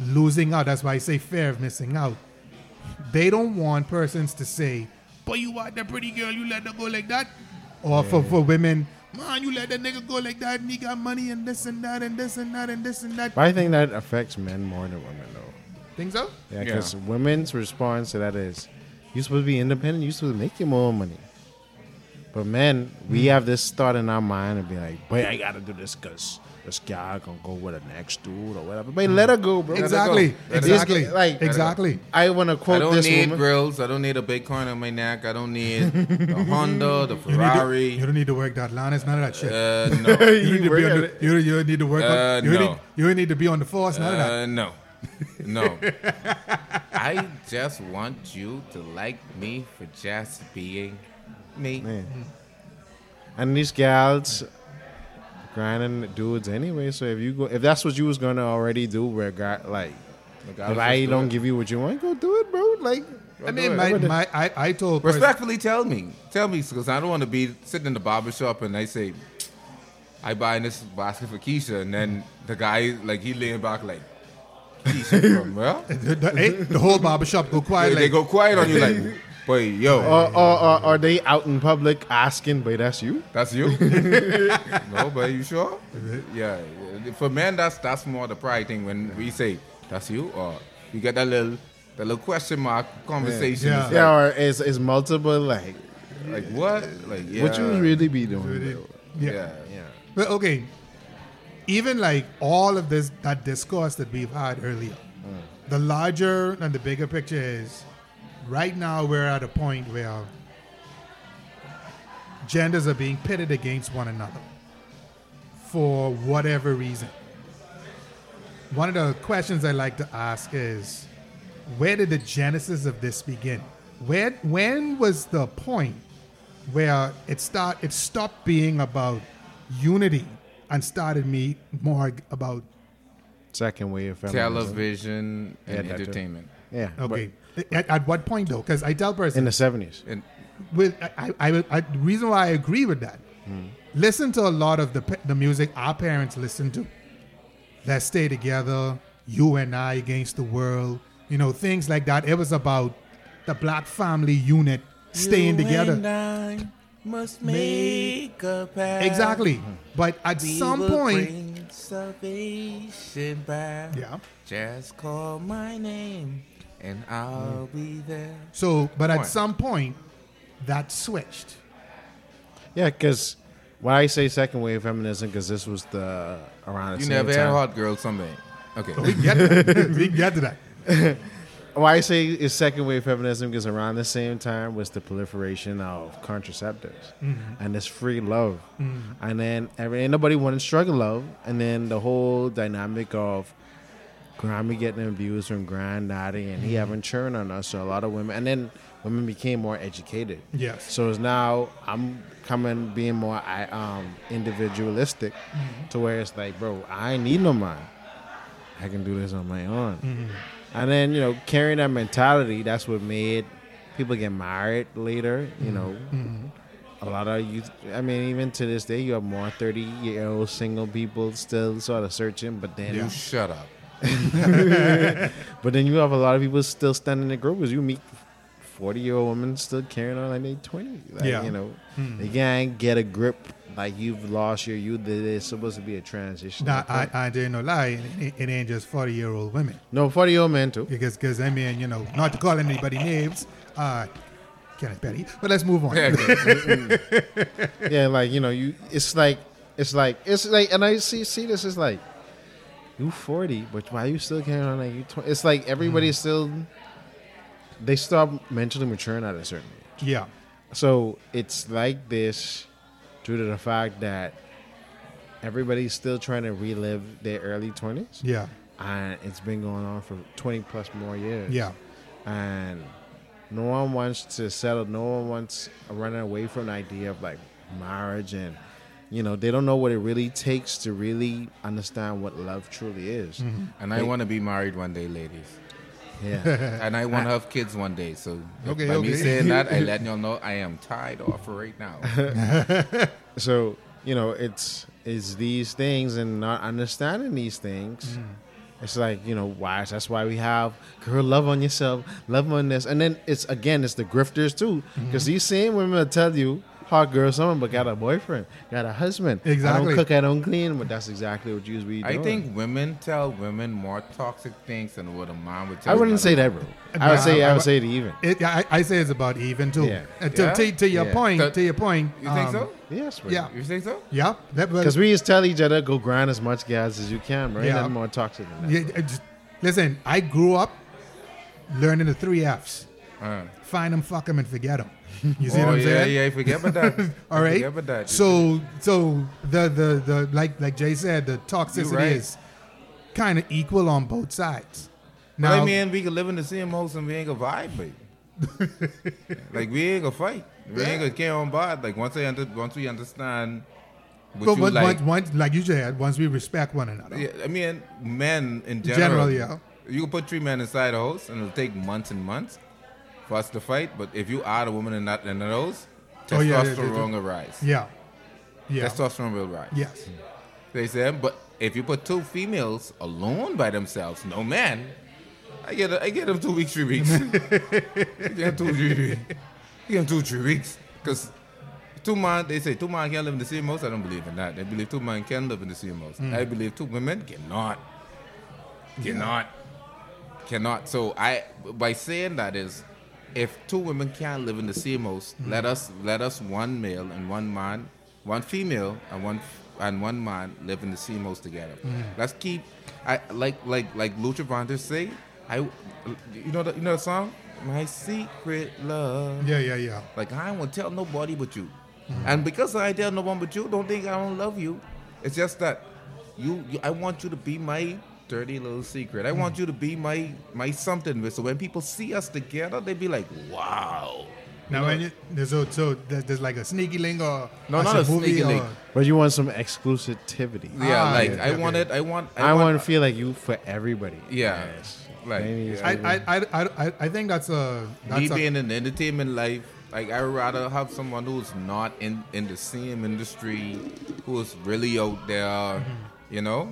losing out. That's why I say fear of missing out. They don't want persons to say, "But you are the pretty girl, you let her go like that," or for, for women, "Man, you let that nigga go like that, and he got money and this and that and this and that and this and that." But I think that affects men more than women, though. Think so? Yeah, Yeah. because women's response to that is, "You're supposed to be independent. You're supposed to make your more money." But men, we have this thought in our mind and be like, "Boy, I gotta do this because this guy gonna go with the next dude or whatever." But let her go, bro. Exactly. Let it go. Exactly. Like- exactly. I want to I quote don't this need woman. grills. I don't need a big coin on my neck. I don't need the Honda, the You, need to, Ferrari. you don't need to work that line. It's none of that shit. Uh, no. you, need to work be on the, you, you don't need to work Uh, on. You, no. need, you don't need to be on the force. None of that. Uh, no. No. I just want you to like me for just being me. Man. And these gals grinding dudes anyway. So if you go, if that's what you was gonna already do, where God, like, Regardless, if I do don't it. give you what you want, go do it, bro. Like, I mean, my, my, I, I told pers- Respectfully, tell me. Tell me, because I don't want to be sitting in the barber shop and I say, I buying this basket for Keisha, and then the guy, like, he laying back, like, Keisha from, well? the, the, hey, the whole barbershop go quiet. They, like, they go quiet on you, like, boy, yo, or, or, or are they out in public asking, "But that's you"? that's you? no, but you sure? Yeah. For men, that's that's more the pride thing when we say, that's you, or you get that little, that little question mark conversation. Yeah. It's Yeah, like, or is is multiple like, like, what? Like, yeah. what you really be doing? Really? Yeah. Yeah. Yeah. But okay, even like all of this, that discourse that we've had earlier, mm. the larger and the bigger picture is right now we're at a point where genders are being pitted against one another for whatever reason. One of the questions I like to ask is where did the genesis of this begin? Where when was the point where it start it stopped being about unity and started me more about Second wave feminism. Television and Yeah, that entertainment. Yeah. okay at, at what point though because i tell person In the seventies. With I, I, I the reason why i agree with that hmm. listen to a lot of the the music our parents listened to let's stay together you and i against the world you know things like that it was about the black family unit staying together must make a pact. exactly but at some point salvation back. yeah Just call my name and I'll mm. be there. so but at some point that switched Yeah, because why I say second wave feminism because this was the around the You same never had time. hot girl someday. Okay. we can get to that. we can get to that why I say it's second wave feminism because around the same time was the proliferation of contraceptives mm-hmm. and this free love, mm-hmm. and then every nobody wanted struggle love, and then the whole dynamic of Grammy getting abused from granddaddy and he mm-hmm. having churn on us, so a lot of women, and then women became more educated. Yes. So it's now I'm coming being more I um individualistic to where it's like, bro, I ain't need no man. I can do this on my own. And then, you know, carrying that mentality, that's what made people get married later, you mm-hmm. know. Mm-hmm. A lot of youth, I mean, even to this day, you have more 30 year old single people still sort of searching, but then You shut up. but then you have a lot of people still standing in the group because you meet 40 year old women still carrying on like they 20. Like, Yeah. You know, mm-hmm. they can't get a grip like you've lost your youth. There's supposed to be a transition. Now, I, I didn't know lie. It, it ain't just 40 year old women. no, 40 year old men too. Because, because I mean, you know, not to call anybody names, uh, Kenneth Petty, but let's move on. yeah, like, you know, you it's like, it's like, it's like, and I see see this is like, you 40, but why you still carrying on like you 20? It's like everybody's still, they stop mentally maturing at a certain age. Yeah. So it's like this due to the fact that everybody's still trying to relive their early 20s. Yeah. And it's been going on for 20 plus more years. Yeah. And no one wants to settle, no one wants running away from the idea of like marriage and you know, they don't know what it really takes to really understand what love truly is. Mm-hmm. And I want to be married one day, ladies. Yeah. And I want to have kids one day. So Okay, by me saying that, I let y'all know I am tied off right now. so you know it's it's these things and not understanding these things Mm. it's like you know why that's why we have girl love on yourself love on this and then it's again it's the grifters too because Mm-hmm. these same women will tell you hot girl someone but got a boyfriend got a husband Exactly. i Exactly. don't cook i don't clean but that's exactly what you was be doing I think women tell women more toxic things than what a mom would tell i wouldn't say that bro i would Yeah, say i I- would say it even It, I, I say it's about even too. Yeah. Uh, to, Yeah? to, to your Yeah. point, So- to your point. You think um, so? yes bro. Yeah. You think so? Yeah. Because we just tell each other go grind as much gas as you can right Yeah. nothing more toxic than that Yeah, just- listen, I grew up learning the three F's: Uh. find them, fuck them, and forget them. You see oh, what I'm oh, yeah, saying? yeah, forget about that. All right. Forget about that. So, so the the the like like Jay said, the toxicity right. is kind of equal on both sides. But I mean, we can live in the same house and we ain't gonna vibe, baby. like we ain't gonna fight. We ain't gonna carry on board. Like once I under, once we understand what but you once, like. once, once, like you said, once we respect one another. yeah, I mean, men in general. General, yeah. You can put three men inside a house and it'll take months and months us to fight. But if you add a woman in that in those, Oh, yeah, yeah, testosterone yeah. will rise. Yeah. Yeah. Testosterone will rise. yes. They said, but if you put two females alone by themselves, no man, I get I get them two weeks, three weeks. Get two, three weeks. Get two, three weeks. Because two man, they say two man can't live in the same house. I don't believe in that. They believe two men can live in the same house. Mm. I believe two women cannot. Cannot. Cannot. So I, by saying that is, if two women can't live in the same mm-hmm. house, let us let us one male and one man, one female and one and one man live in the same house together. Mm-hmm. Let's keep, I like like like Lucha Vantage say, I, you know the you know the song, my secret love. Yeah, yeah, yeah. Like I won't tell nobody but you. Mm-hmm. And because I tell no one but you, don't think I don't love you. It's just that you, you I want you to be my dirty little secret. I want you to be my my something. So when people see us together, they'd be like, wow. Now, when you, there's so, so there's, there's like a sneaky link or No, or not a sneaky or- link. but you want some exclusivity Yeah, Ah, like yeah, I okay. want it. I want. I, want to feel like you for everybody. Yeah, Yes. like yeah. I, I, I, I, I think that's a that's me a, being in the entertainment life, like I would rather have someone who's not in in the same industry, who's really out there, Mm-hmm. you know,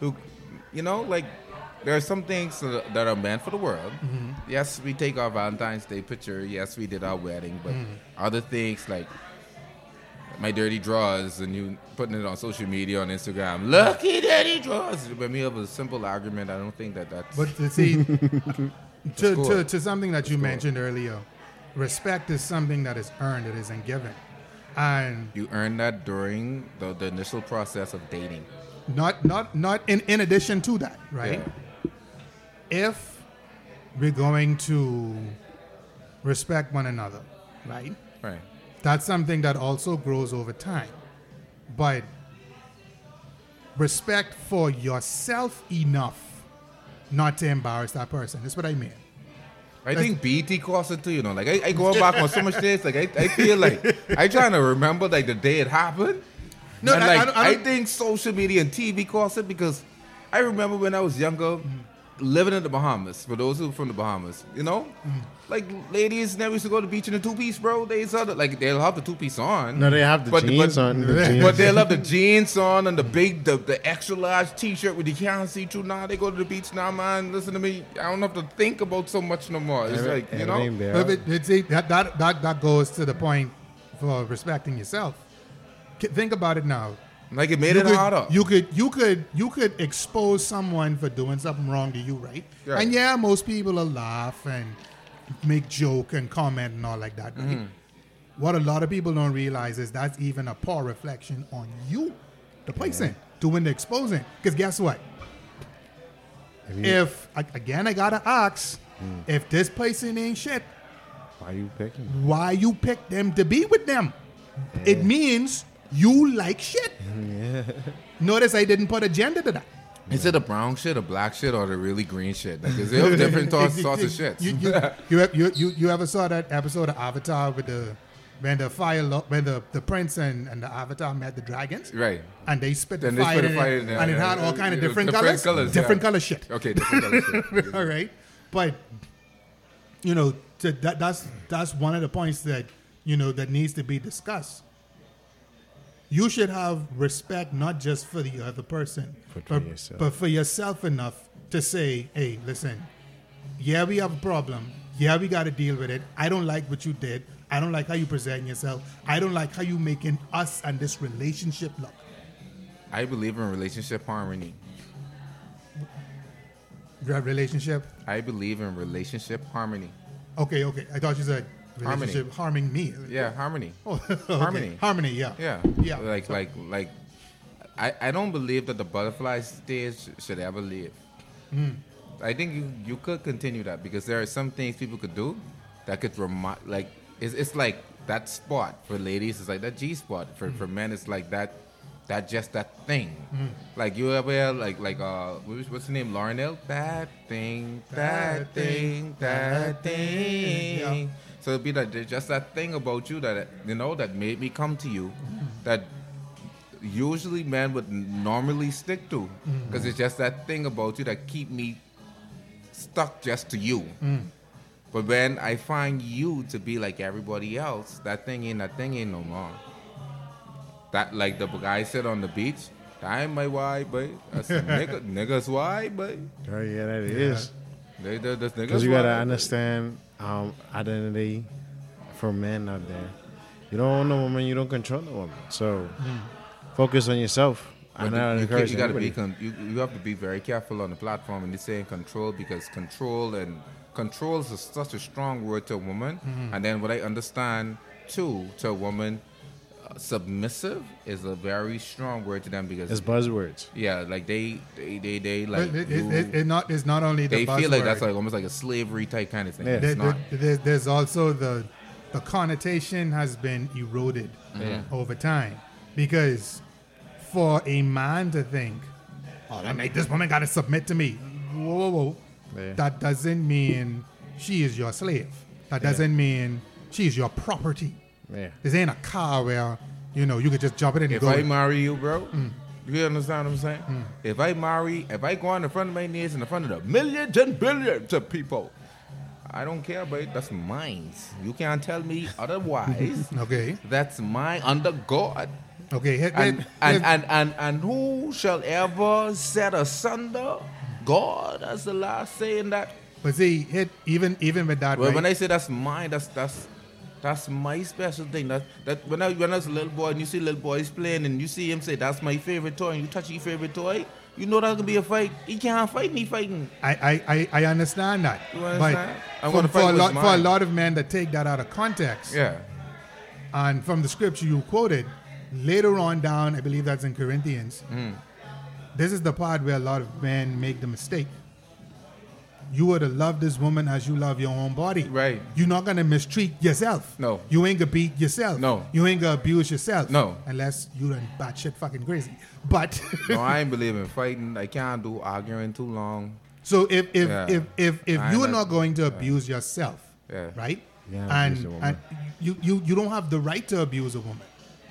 who, you know, like there are some things that are meant for the world. Mm-hmm. Yes, we take our Valentine's Day picture. Yes, we did our wedding, but Mm-hmm. other things like my dirty drawers and you putting it on social media on Instagram. Lucky dirty drawers. When me of a simple argument, I don't think that that's. But to see, to, to, to something that you cool. mentioned earlier, respect is something that is earned, it isn't given. And You earn that during the, the initial process of dating. Not not not in, in addition to that, right? If we're going to respect one another, right? Right. That's something that also grows over time. But respect for yourself enough not to embarrass that person. That's what I mean. I think BT caused it too, you know. Like I, I go back on so much days, like I, I feel like I trying to remember like the day it happened. No, and I- I don't- I, I don't- think social media and TV caused it because I remember when I was younger, living in the Bahamas. For those who are from the Bahamas, you know, like ladies never used to go to the beach in a two piece, bro. They saw the, like they'll have the two piece on. No, they have the But- jeans but- on. The jeans. But they love the jeans on and the big, the, the extra large T-shirt with you can't see through. Now they go to the beach now, man. Listen to me. I don't have to think about so much no more. It's Every- like you know, everything there. But it, it's it, that, that, that, that goes to the point for respecting yourself. Think about it now. like it made you it could, harder. You could you could you could expose someone for doing something wrong to you, right? Right. And yeah, most people will laugh and make joke and comment and all like that, right? Mm-hmm. What a lot of people don't realize is that's even a poor reflection on you, the person, doing the exposing. Because guess what? If again, I gotta ask, if this person ain't shit, why you picking? why you pick them to be with them? It means you like shit. Notice I didn't put a gender to that. Is it a brown shit, a black shit, or the really green shit? Like, is there different sorts, sorts of shit? You, you, you, you, you, you ever saw that episode of Avatar with the when the fire lo- when the, the prince and, and the Avatar met the dragons right. and they spit the fire, spit in fire it, in there, and it had all yeah, kind of different, different colors, colours, different yeah. color shit. Okay, different color shit. all right, but you know to, that that's that's one of the points that you know that needs to be discussed. You should have respect not just for the other person, But yourself. but for yourself enough to say, "Hey, listen, yeah, we have a problem. Yeah, we got to deal with it. I don't like what you did. I don't like how you present yourself. I don't like how you making us and this relationship look." I believe in relationship harmony. Relationship. I believe in relationship harmony. Okay, okay. I thought you said Harmony. harming me. Yeah, harmony. Oh, okay. Harmony. Harmony, yeah. Yeah. Yeah. Like, like, like. I, I don't believe that the butterfly stage should ever leave. Hmm. I think you, you could continue that because there are some things people could do that could remind, like, it's, it's like that spot for ladies, it's like that G spot. For, Hmm. for men, it's like that, that just that thing. Like, you ever, like, like, uh, what's the name? Lauryn Hill? That thing, that That thing, thing, that that thing. Yeah. Thing. So it'd be that there's just that thing about you that you know that made me come to you, that usually men would normally stick to, mm. because it's just that thing about you that keep me stuck just to you. Mm. But when I find you to be like everybody else, that thing ain't that thing ain't no more. That like the guy said on the beach, that ain't my wife, but that's a nigga, niggas wife, but Oh yeah, that is. they, they, that's niggas Because you gotta wife, but- understand um, identity for men out there. You don't own a woman, you don't control the woman. So focus on yourself. I But know I you, encourage you gotta be con- you, you have to be very careful on the platform and you saying control because control and control is a, such a strong word to a woman. Mm-hmm. And then what I understand too to a woman, submissive is a very strong word to them because It's buzzwords. yeah, like they they they, they like But it, it, it, it not, it's not only the they feel like that's like almost like a slavery type kind of thing. Yeah. It's There- there- there's, there's also the the connotation has been eroded Yeah. over time because for a man to think, oh, that make this woman got to submit to me. Whoa, whoa, whoa. Yeah. That doesn't mean she is your slave. That doesn't mean she is your property. Yeah. This ain't a car where you know you could just jump it in and If go. I marry you, bro, Mm. you understand what I'm saying? If I marry, if I go on in front of my knees in the front of the millions and billions of people, I don't care, but that's mine. You can't tell me otherwise. okay, that's mine under God. okay. And, and, and, and, and who shall ever set asunder? God, that's the last saying that. but see, hit even even with that. Well, right? when I say that's mine, that's that's that's my special thing. That that when I when I was a little boy and you see little boys playing and you see him say that's my favorite toy and you touch your favorite toy, you know that's gonna be a fight. He can't fight me fighting. I, I, I, understand that. You understand? But wanna for, for, fight a lot, for a lot of men that take that out of context, Yeah. and from the scripture you quoted, later on down, I believe that's in Corinthians, Hmm. this is the part where a lot of men make the mistake. You were to love this woman as you love your own body. Right. You're not gonna mistreat yourself. No. You ain't gonna beat yourself. No. You ain't gonna abuse yourself. No. Unless you're done batshit fucking crazy. But no, I ain't believe in fighting. I can't do arguing too long. so if if Yeah. if if, if I you're know. not going to abuse yourself, Yeah. right? Yeah, and abuse a woman. and you, you you don't have the right to abuse a woman.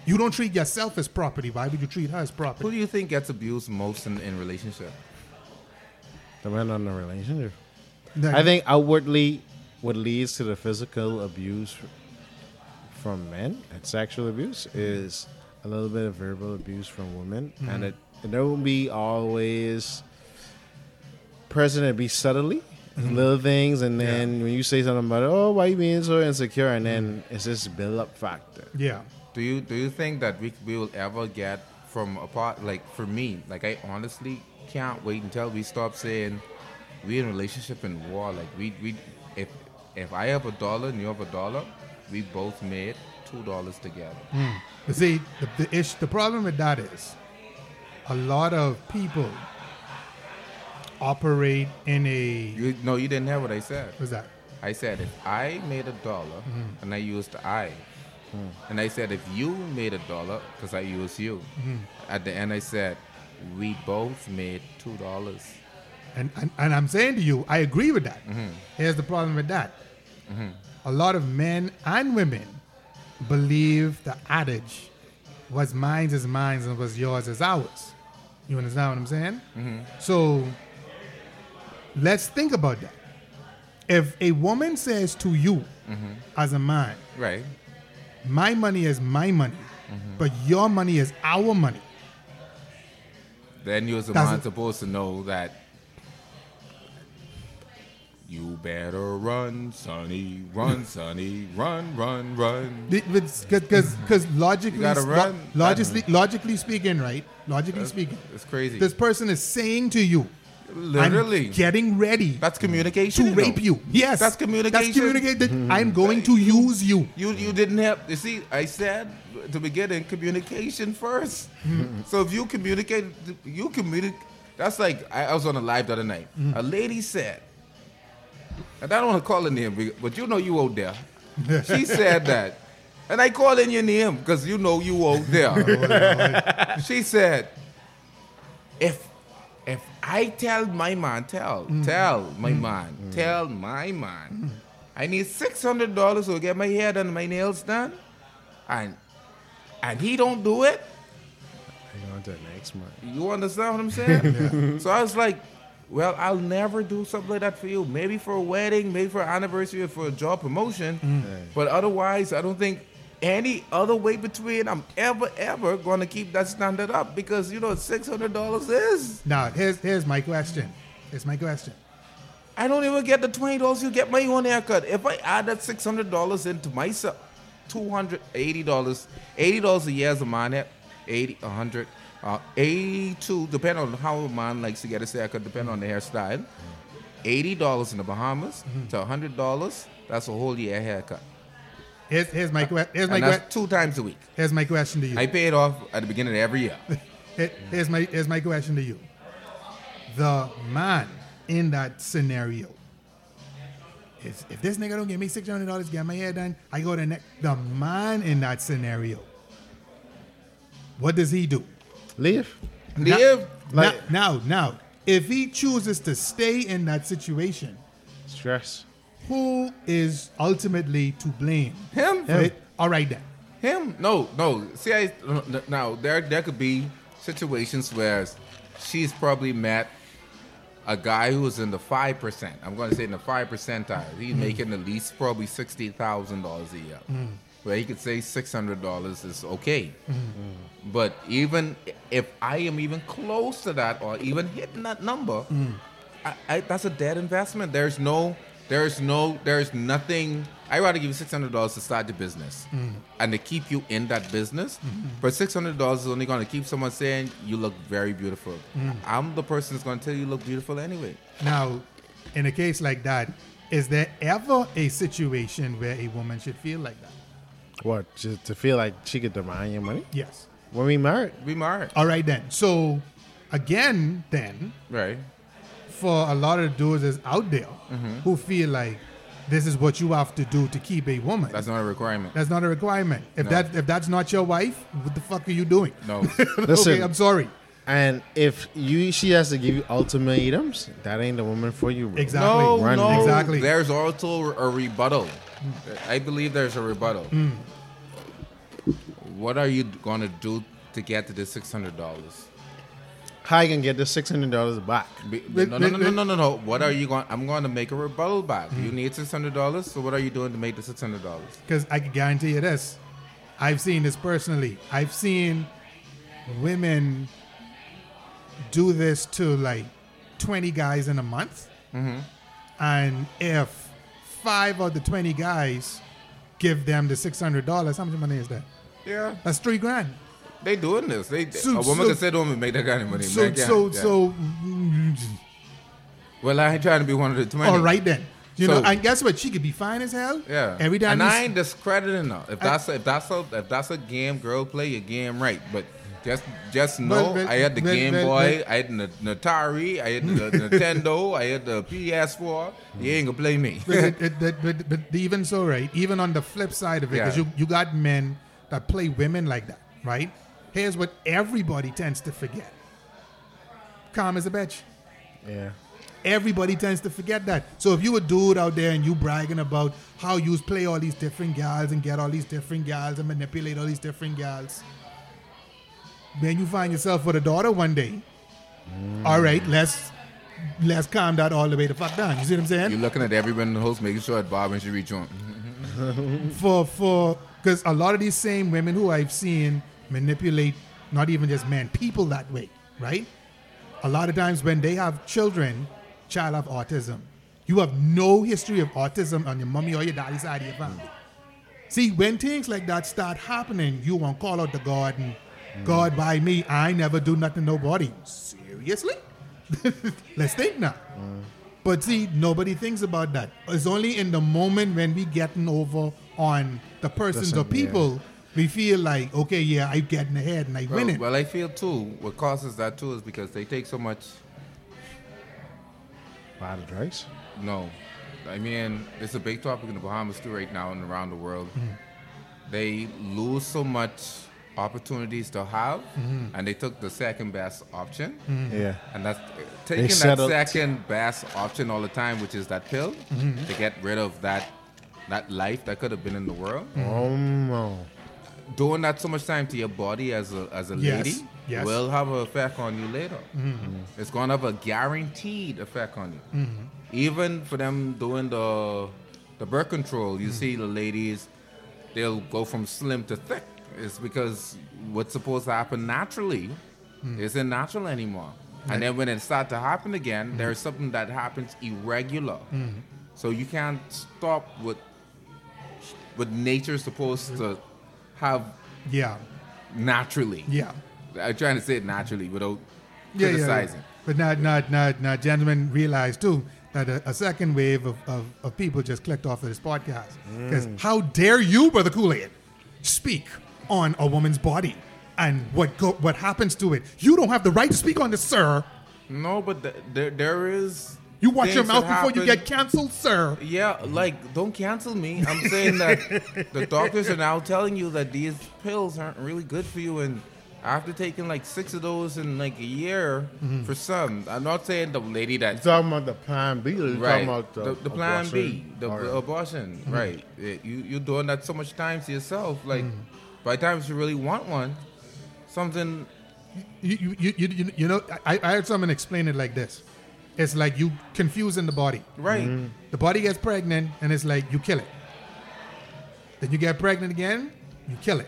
You don't treat yourself as property. Why would you treat her as property? Who do you think gets abused most in, in relationship? Depend on the relationship. Like, I think outwardly, what leads to the physical abuse from men and sexual abuse is a little bit of verbal abuse from women, and it and there will be always present. It be subtly little things, and then when you say something about it, oh, why you being so insecure, and then it's this build up factor. yeah. Do you do you think that we, we will ever get from a part like for me like I honestly can't wait until we stop saying we in relationship in war like we we if if I have a dollar and you have a dollar we both made two dollars together. Hmm. You see, the, the ish, the problem with that is a lot of people operate in a You no you didn't hear what I said. what's that? I said if I made a dollar hmm. and I used I, hmm. and I said if you made a dollar because I used you, at the end I said we both made two dollars. And, and and I'm saying to you, I agree with that. Mm-hmm. Here's the problem with that. A lot of men and women believe the adage was mine is mine and was yours is ours. You understand what I'm saying? Mm-hmm. So let's think about that. If a woman says to you Mm-hmm. as a man, Right. my money is my money, Mm-hmm. but your money is our money. Then you as a man supposed to know that you better run, Sonny, run, Sonny, run, run, run. Because because logically, You gotta lo- logically, logically speaking, right? Logically speaking, It's crazy. this person is saying to you, Literally. I'm getting ready That's communication. to rape you. Yes, That's communication. That's communicate. I'm going to use you. You you didn't have you see, I said at the beginning, communication 1st Mm-hmm. So if you communicate you communicate that's like I, I was on a live the other night. Mm-hmm. A lady said, and I don't want to call her name, but you know you out there. She said that. And I call in your name because you know you out there. she said, if if I tell my man, tell, mm. mm. Mm. tell my man, tell my man, I need six hundred dollars to get my hair done, and my nails done, and and he don't do it, Hang on to next month. you understand what I'm saying? So I was like, well, I'll never do something like that for you. Maybe for a wedding, maybe for an anniversary, or for a job promotion. Mm. But otherwise, I don't think any other way between I'm ever, ever going to keep that standard up because you know $600 is? Now, here's here's my question. Here's my question. I don't even get the $20 you get my own haircut. If I add that $600 into myself, $280, $80 a year as a man hair, 80 100 uh, 82 depending on how a man likes to get his haircut, depend on the hairstyle. $80 in the Bahamas to $100, that's a whole year haircut. Here's here's my que- here's my And que- that's two times a week. here's my question to you. I pay it off at the beginning of every year. Here's my here's my question to you. The man in that scenario is if this nigga don't give me six hundred dollars to get my hair done, I go to next. The man in that scenario, what does he do? Leave. Live. Like- now, now, now, if he chooses to stay in that situation, Stress. who is ultimately to blame? Him. it? All right then. Him? No, no. See, I now there there could be situations where she's probably met a guy who's in the five percent. I'm going to say in the five percentile. He's mm. making at least probably sixty thousand dollars a year. Mm. Where he could say six hundred dollars is okay. Mm. But even if I am even close to that or even hitting that number, mm. I, I, that's a dead investment. There's no, there's no, there's nothing. I rather give you six hundred dollars to start the business mm. and to keep you in that business. Mm-hmm. But six hundred dollars is only going to keep someone saying you look very beautiful. Mm. I'm the person that's going to tell you you look beautiful anyway. Now, in a case like that, is there ever a situation where a woman should feel like that? What? Just to feel like she could demand your money Yes. When we married? Be married, All right then. So, again, then, right? for a lot of dudes that's out there Mm-hmm. who feel like this is what you have to do to keep a woman. That's not a requirement. That's not a requirement. If No. that if that's not your wife, what the fuck are you doing? No. Listen. okay, I'm sorry. And if you she has to give you ultimatums, that ain't the woman for you. bro. Exactly. No, Run. no. Exactly. There's also a rebuttal. I believe there's a rebuttal. Mm. What are you going to do to get to the six hundred dollars? How you gonna get the six hundred dollars back? No, no, no, no, no, no, no. What are you going? I'm going to make a rebuttal back. Mm. You need six hundred dollars. So what are you doing to make the six hundred dollars? Because I can guarantee you this. I've seen this personally. I've seen women do this to like 20 guys in a month. And if five of the 20 guys give them the $600, how much money is that? Yeah, That's three grand. they doing this. They So- a woman so- can sit home and make that kind of money. So, so, yeah. so, Well, I ain't trying to be one of the twenty. all right then. You So- know, and guess what? She could be fine as hell. Yeah. Every time and I ain't discrediting her. If that's a, if that's a if that's a game girl play, your game right. But just just know but- I had the but- Game but- Boy, but- I had the Atari, I had the Nintendo, I had the PS4. You ain't gonna play me. but, but, but, but even so, right? Even on the flip side of it, because Yeah. you, you got men that play women like that, right? Here's what everybody tends to forget calm as a bitch. Yeah. Everybody tends to forget that. So if you a dude out there and you bragging about how you play all these different gals and get all these different gals and manipulate all these different gals, then you find yourself with a daughter one day. Mm. All right, let's let's calm that all the way the fuck down. You see what I'm saying? You're looking at everyone in the host, making sure that Bob and she reach on. for for because a lot of these same women who I've seen manipulate not even just men, people that way, right? A lot of times when they have children, child have autism. You have no history of autism on your mommy or your daddy side of your family. See, when things like that start happening, you want to call out to God and mm. God by me, I never do nothing to nobody. Seriously? Let's think now. Mm. But see, nobody thinks about that. It's only in the moment when we getting over on the persons or Listen, yeah. people, we feel like, okay, yeah, I'm getting ahead and I Well, it. well, I feel too. What causes that too is because they take so much. Bad advice. No, I mean it's a big topic in the Bahamas too right now and around the world. Mm-hmm. They lose so much opportunities to have, Mm-hmm. and they took the second best option. Yeah. And that's taking that settled- second best option all the time, which is that pill, Mm-hmm. to get rid of that that life that could have been in the world. Mm-hmm. Oh no. Doing that so much time to your body as a as a Yes, lady yes. Mm-hmm. will have an effect on you later. Mm-hmm. It's gonna have a guaranteed effect on you. Mm-hmm. Even for them doing the the birth control, you see the ladies, they'll go from slim to thick. It's because what's supposed to happen naturally isn't natural anymore. And then when it starts to happen again, there's something that happens irregular. So you can't stop what what nature's supposed to have yeah, naturally. yeah. I'm trying to say it naturally without Yeah, yeah, yeah. criticizing. But not, not, not, not, gentlemen realize too that a, a second wave of, of, of people just clicked off of this podcast. Because mm. how dare you, Brother Kool Aid, speak on a woman's body and what go, what happens to it? You don't have the right to speak on this, sir. No, but th- there there is. You watch your mouth before you get canceled, sir. Yeah, like don't cancel me. I'm saying that the doctors are now telling you that these pills aren't really good for you, and after taking like six of those in like a year, Mm-hmm. for some, I'm not saying the lady that You talking about the plan B right talking about the, the, the plan B, the Or- abortion, Mm-hmm. right? It- you you're doing that so much time to yourself. Like Mm-hmm. by the time you really want one, something You, you, you, you, you- you know, I, I heard someone explain it like this. It's like you confusing the body. right. Mm-hmm. The body gets pregnant, and it's like you kill it. Then you get pregnant again, you kill it.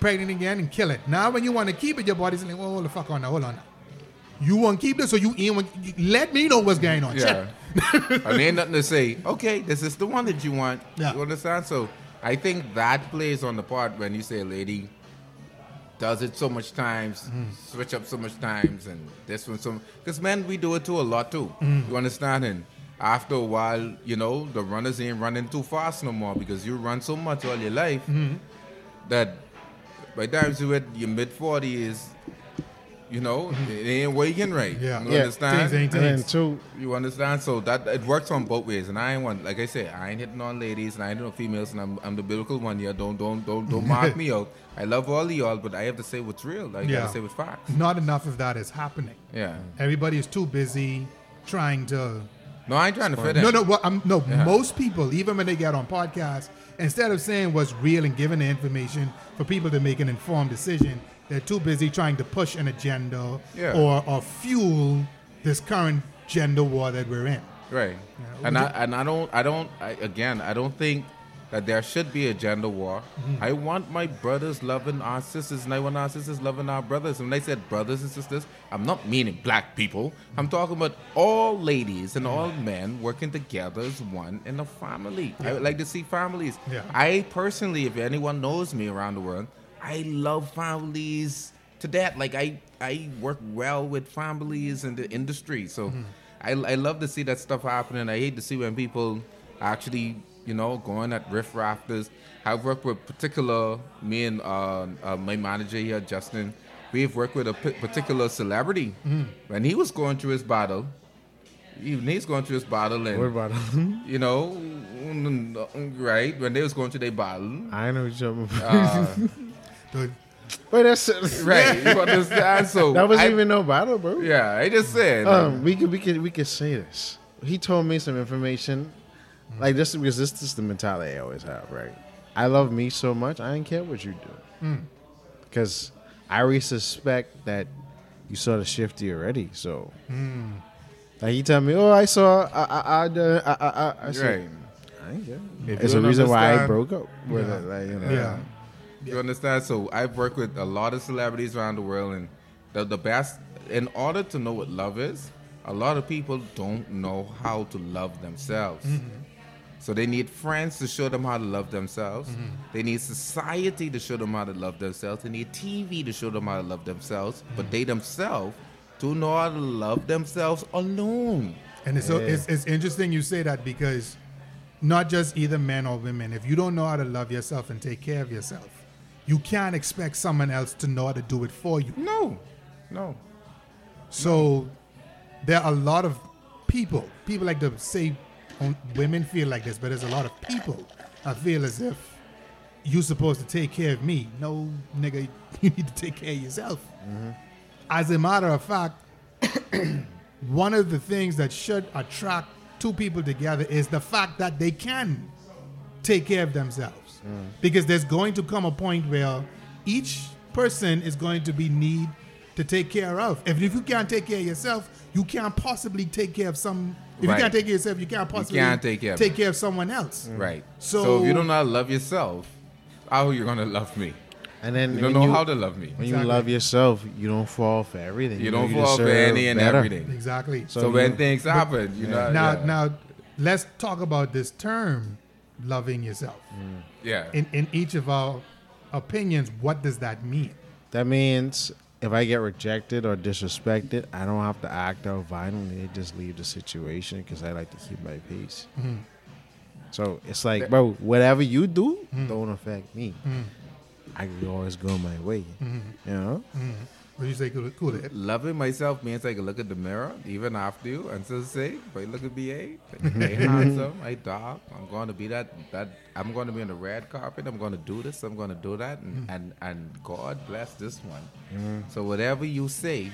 Pregnant again and kill it. Now, when you want to keep it, your body's like, oh, hold the fuck on now, hold on now. You want to keep this, so you, you, want- let me know what's going on. Yeah. Shit. and ain't nothing to say, okay, this is the one that you want. Yeah. You understand? So I think that plays on the part when you say lady does it so much times, Mm-hmm. switch up so much times, and this one so because men we do it too a lot too. Mm-hmm. You understand? And after a while, you know, the runners ain't running too fast no more because you run so much all your life Mm-hmm. that by the time you hit your mid forties, You know, it ain't working right. Yeah. You Yeah. understand? Things ain't And then things. two, You understand? So that it works on both ways, and I ain't one. Like I say, I ain't hitting on ladies, and I ain't hitting on females, and I'm, I'm the biblical one here. Don't don't don't don't mark me out. I love all of y'all, but I have to say what's real. I Yeah. gotta say what's facts. Not enough of that is happening. Yeah. Everybody is too busy trying to. No, I ain't trying to fit in. No, no, what, I'm, no. Yeah. Most people, even when they get on podcasts, instead of saying what's real and giving the information for people to make an informed decision, they're too busy trying to push an agenda Yeah. or, or fuel this current gender war that we're in. Right. Yeah, And I and I don't I don't I, again I don't think that there should be a gender war. Mm-hmm. I want my brothers loving our sisters, and I want our sisters loving our brothers. And when I said brothers and sisters, I'm not meaning black people. I'm talking about all ladies and all men working together as one in a family. I would like to see families. Yeah. I personally, if anyone knows me around the world, I love families to death. Like I, I work well with families in the industry, so I, I love to see that stuff happening. I hate to see when people actually, you know, going at riff rafters. I've worked with particular me and uh, uh, my manager here, Justin. We've worked with a p- particular celebrity when he was going through his battle. Even he's going through his battle, and you know, right when they was going through their battle. I know what you're talking about. The- Wait, that's right, you understand? So That wasn't I- even no battle, bro. Yeah, I just said. Um, um, we could we could we could say this. He told me some information, like this because this is the mentality I always have, right? I love me so much, I don't care what you do, hmm. because I already suspect that you saw the shifty already. So, hmm. like he tell me, oh, I saw, I, I, I, I, I, I, I said, right. I ain't care. If It's a reason why I broke up with Yeah. it, like you know. yeah. You understand? So I've worked with a lot of celebrities around the world, and the, the best. In order to know what love is, a lot of people don't know how to love themselves. Mm-hmm. So they need friends to show them how to love themselves. Mm-hmm. They need society to show them how to love themselves. They need TV to show them how to love themselves. But mm-hmm. they themselves don't know how to love themselves alone. And it's, so Yeah. it's, it's interesting you say that because not just either men or women, if you don't know how to love yourself and take care of yourself, you can't expect someone else to know how to do it for you. No, no. So there are a lot of people, people like to say um, women feel like this, but there's a lot of people I feel as if you're supposed to take care of me. No, nigga, you need to take care of yourself. As a matter of fact, one of the things that should attract two people together is the fact that they can take care of themselves. Mm. Because there's going to come a point where each person is going to be need to take care of. If, if you can't take care of yourself, you can't possibly take care of some. If Right. you can't take care of yourself, you can't possibly can't take care of take care of someone else. Mm. Right. So- So, if you don't know how to love yourself, how are you gonna love me? And then You don't know you, how to love me. when Exactly. you love yourself, you don't fall for everything. You know, don't fall for deserve any and better. everything. Exactly. So, So when you- things happen, you know. now, yeah. now, let's talk about this term, loving yourself. Mm. Yeah. In in each of our opinions, what does that mean? That means if I get rejected or disrespected, I don't have to act out violently. I just leave the situation because I like to keep my peace. Mm-hmm. So it's like, bro, whatever you do, mm. don't affect me. Mm. I can always go my way. Mm-hmm. You know? Mm-hmm. What do you say, cool, cool it? Loving myself means I can look at the mirror even after you and still say, "But look at me, eh? I handsome, I dark. I'm going to be that. That I'm going to be on the red carpet. I'm going to do this. I'm going to do that. And mm. and, and God bless this one. Mm. So whatever you say,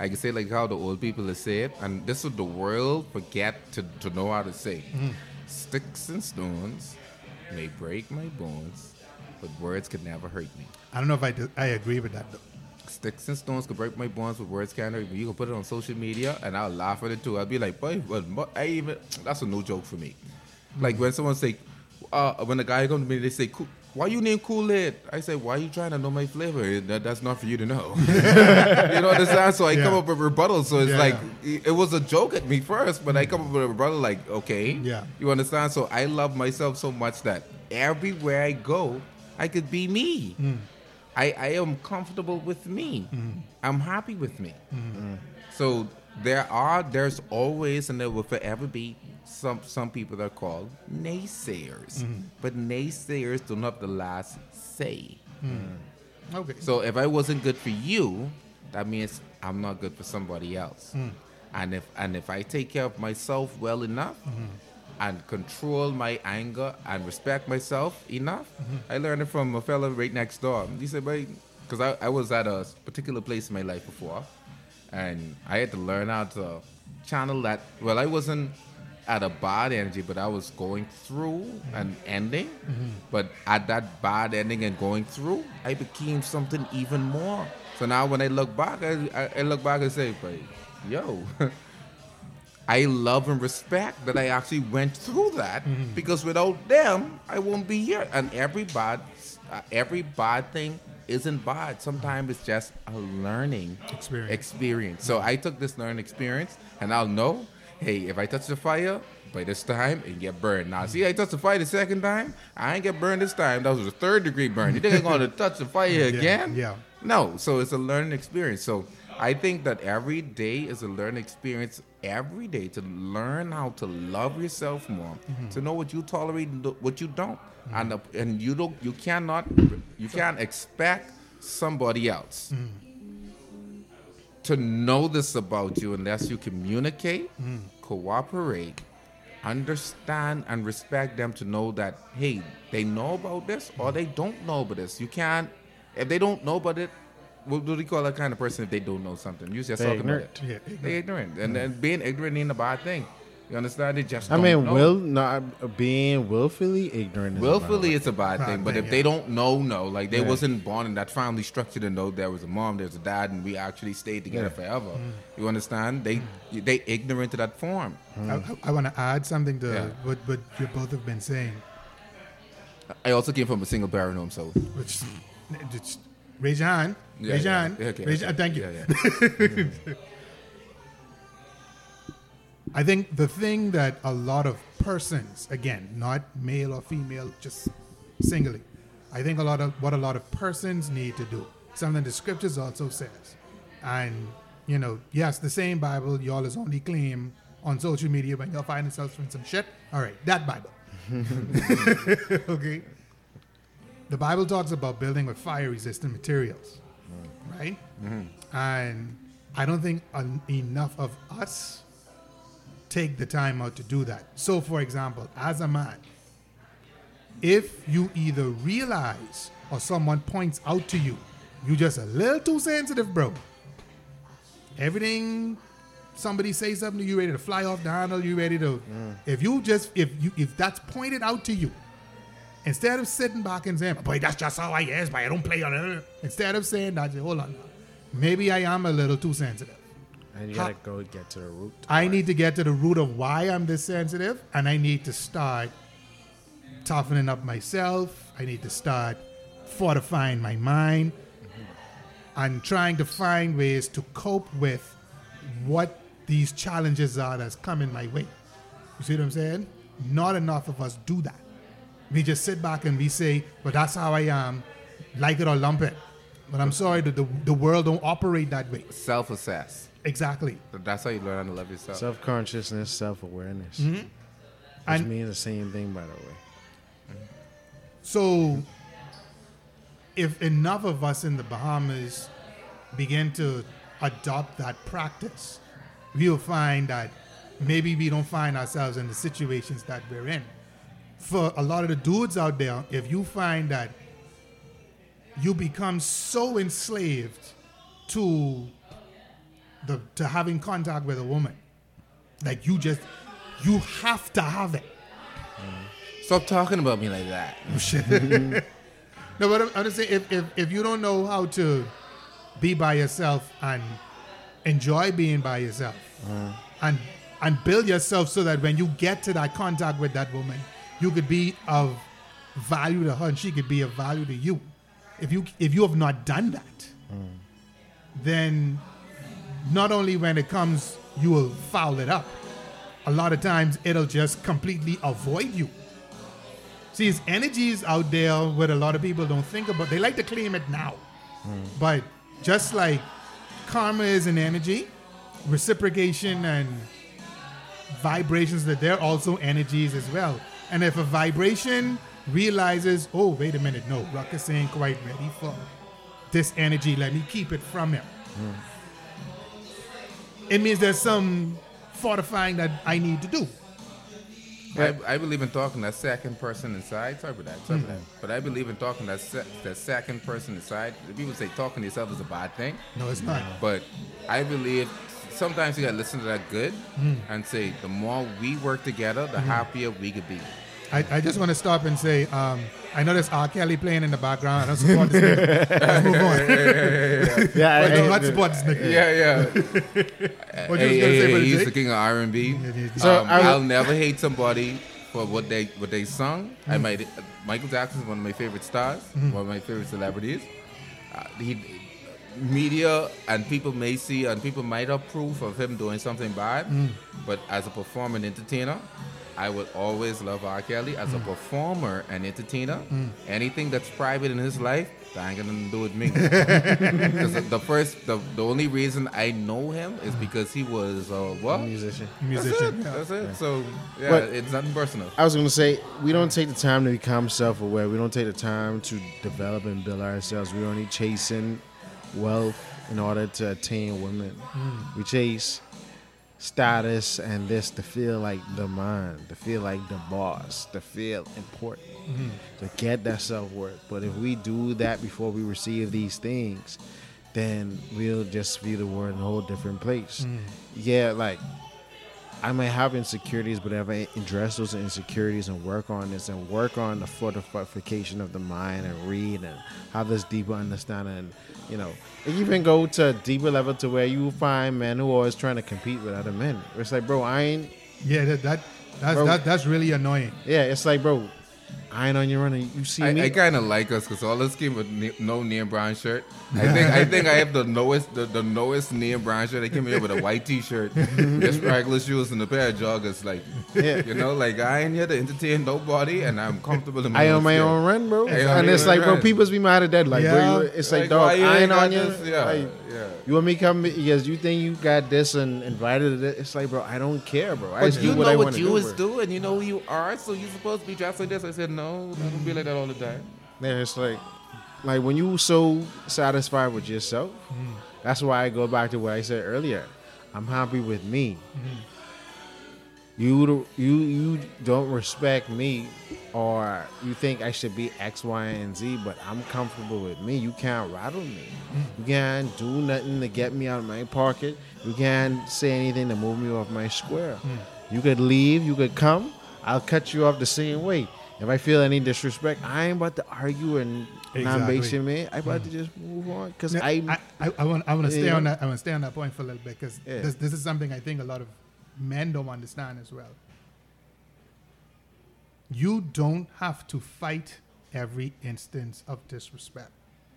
I can say like how the old people have said, and this is the world forget to to know how to say. Mm. Sticks and stones may break my bones, but words could never hurt me. I don't know if I, do- I agree with that though. Sticks and stones could break my bones, but words can't hurt. You can put it on social media, and I'll laugh at it too. I'll be like, boy, what, I even that's a no joke for me. Like when someone say, uh, when a guy comes to me, they say, "Cool- "Why you name Kool Aid?" I say, "Why you trying to know my flavor? That, that's not for you to know." you know what I'm saying? So I come up with rebuttal. So it's Yeah, like yeah. it, it was a joke at me first, but I come up with a rebuttal like, okay, Yeah. you understand? So I love myself so much that everywhere I go, I could be me. I, I am comfortable with me. Mm-hmm. I'm happy with me. Mm-hmm. Mm. So there are, there's always, and there will forever be some some people that are called naysayers. Mm-hmm. But naysayers don't have the last say. Mm. Okay. So if I wasn't good for you, that means I'm not good for somebody else. Hmm. And if and if I take care of myself well enough Mm-hmm. And control my anger and respect myself enough, Mm-hmm. I learned it from a fellow right next door. He said, because I, I was at a particular place in my life before, and I had to learn how to channel that. Well, I wasn't at a bad energy, but I was going through an ending. But at that bad ending and going through, I became something even more. So now when I look back, I, I, I look back and say, but yo, I love and respect that I actually went through that because without them, I won't be here. And every bad, uh, every bad thing isn't bad. Sometimes it's just a learning Experience. experience. So I took this learning experience, and I'll know, hey, if I touch the fire by this time, and get burned. Now, see, I touched the fire the second time, I ain't get burned this time. That was a third degree burn. You think I'm gonna touch the fire again? yeah. No. So it's a learning experience. So I think that every day is a learning experience. Every day to learn how to love yourself more, to know what you tolerate and what you don't, and uh, and you don't, you cannot, you can't expect somebody else to know this about you unless you communicate, cooperate, understand, and respect them to know that, hey, they know about this or they don't know about this. You can't, if they don't know about it, what do we call that kind of person if they don't know something? You just They're talking ignorant. about Yeah, it. They ignorant. And then mm. being ignorant ain't a bad thing. You understand? They just I don't mean, know. will not being willfully ignorant. Is Willfully, about it's a bad Bad thing. But thing, if they don't know, no, like they Yeah. wasn't born in that family structure to know there was a mom, there's a dad, and we actually stayed together forever. Mm. You understand? They mm. they ignorant to that form. I, want to add something to Yeah. what, what you both have been saying, I also came from a single parent home, so which just raise your hand. Yeah, raise your hand. Okay, raise your, thank you. I think the thing that a lot of persons, again, not male or female, just singly, I think a lot of what a lot of persons need to do, something the scriptures also says. And, you know, yes, the same Bible y'all is only claim on social media when y'all find yourselves in some shit. All right, that Bible. okay? The Bible talks about building with fire resistant materials, right? And I don't think en- enough of us take the time out to do that. So, for example, as a man, if you either realize or someone points out to you, you just a little too sensitive, bro. Everything somebody say something you, ready to fly off the handle, you ready to. If you just if you if that's pointed out to you, instead of sitting back and saying, "Boy, that's just how I is, but I don't play on it," instead of saying that, hold on, maybe I am a little too sensitive. And you gotta go get to the root. I need to get to the root of why I'm this sensitive, and I need to start toughening up myself. I need to start fortifying my mind and trying to find ways to cope with what these challenges are that's coming my way. You see what I'm saying? Not enough of us do that. We just sit back and we say, "But that's how I am, like it or lump it." But I'm sorry that the, the world don't operate that way. Self-assess. Exactly. That's how you learn how to love yourself. Self consciousness, self awareness. Which Mm-hmm. And- means the same thing, by the way. So, if enough of us in the Bahamas begin to adopt that practice, we'll find that maybe we don't find ourselves in the situations that we're in. For a lot of the dudes out there, if you find that you become so enslaved to the to having contact with a woman, like you just you have to have it. Mm. Stop talking about me like that. Oh, no, but I'm, I'm just saying, if, if, if you don't know how to be by yourself and enjoy being by yourself uh-huh. and and build yourself so that when you get to that contact with that woman, you could be of value to her and she could be of value to you. If you if you have not done that, then not only when it comes, you will foul it up. A lot of times it'll just completely avoid you. See, it's energies out there what a lot of people don't think about. They like to claim it now. But just like karma is an energy, reciprocation and vibrations, that they're also energies as well. And if a vibration realizes, oh, wait a minute, no, Ruckus ain't quite ready for this energy, let me keep it from him. it means there's some fortifying that I need to do. I, I believe in talking that second person inside. Sorry about that. Sorry about that. Mm. But I believe in talking that se- that second person inside. People say talking to yourself is a bad thing, No, it's not. Mm. but I believe sometimes you gotta listen to that good Hmm. and say the more we work together, the mm. happier we could be. I, I just want to stop and say, um, I know there's R. Kelly playing in the background. I don't support this nigga. Let's move on. Yeah, I do not support this nigga. Yeah, yeah. What you hey, gonna hey, say, hey, he's Jake? the king of R and B. So um, I would- I'll never hate somebody for what they what they sung. I Hmm. might. Michael Jackson is one of my favorite stars, one of my favorite celebrities. Uh, he, media and people may see and people might approve of him doing something bad, Hmm. but as a performing entertainer. I would always love R. Kelly as a Hmm. performer and entertainer. Anything that's private in his life, that ain't gonna do with me. Because the, the first, the, the only reason I know him is because he was uh, what? musician. Musician. That's it. So yeah, But- it's nothing personal. I was gonna say we don't take the time to become self-aware. We don't take the time to develop and build ourselves. We're only chasing wealth in order to attain women. We chase status and this to feel like the man, to feel like the boss, to feel important, mm-hmm. to get that self-worth. But if we do that before we receive these things, then we'll just view the world in a whole different place. Mm-hmm. Yeah, like I may have insecurities, but if I address those insecurities and work on this and work on the fortification of the mind and read and have this deeper understanding, and, you know, even go to a deeper level to where you find men who are always trying to compete with other men. It's like, bro, I ain't, Yeah, that, that that's Bro. that, that's really annoying. yeah, it's like, bro, I ain't on your run. and You see I, me? I kind of like us because all us came with ne- no Neil Brown shirt. I think I think I have the lowest the, the lowest Neil Brown shirt. I came here with a white T-shirt, just regular shoes, and a pair of joggers. Like, Yeah. you know, like I ain't here to entertain nobody, and I'm comfortable in my I own own my skin. own run, bro. I and it's own like, bro, people's be mad at that. Like, bro, you- it's like, Like, dog, why you I ain't ain't on you. Yeah, Like, yeah. You want me to come because you think you got this and invited to this? It's like, bro, I don't care, bro. I But just you do what know want what you do. was bro. doing. You know who you are. So you supposed to be dressed like this. I said no. Don't be like that all the time. Yeah, it's like, like when you so satisfied with yourself. Mm-hmm. That's why I go back to what I said earlier. I'm happy with me. Mm-hmm. You you you don't respect me, or you think I should be X, Y, and Z, but I'm comfortable with me. You can't rattle me. Mm-hmm. You can't do nothing to get me out of my pocket. You can't say anything to move me off my square. You could leave. You could come. I'll cut you off the same way. If I feel any disrespect, I ain't about to argue and Exactly. non-basic man. I about to hmm. just move on because Now, I, I, I, I want I want to stay you on that I want to stay on that point for a little bit because Yeah. this, this is something I think a lot of men don't understand as well. You don't have to fight every instance of disrespect.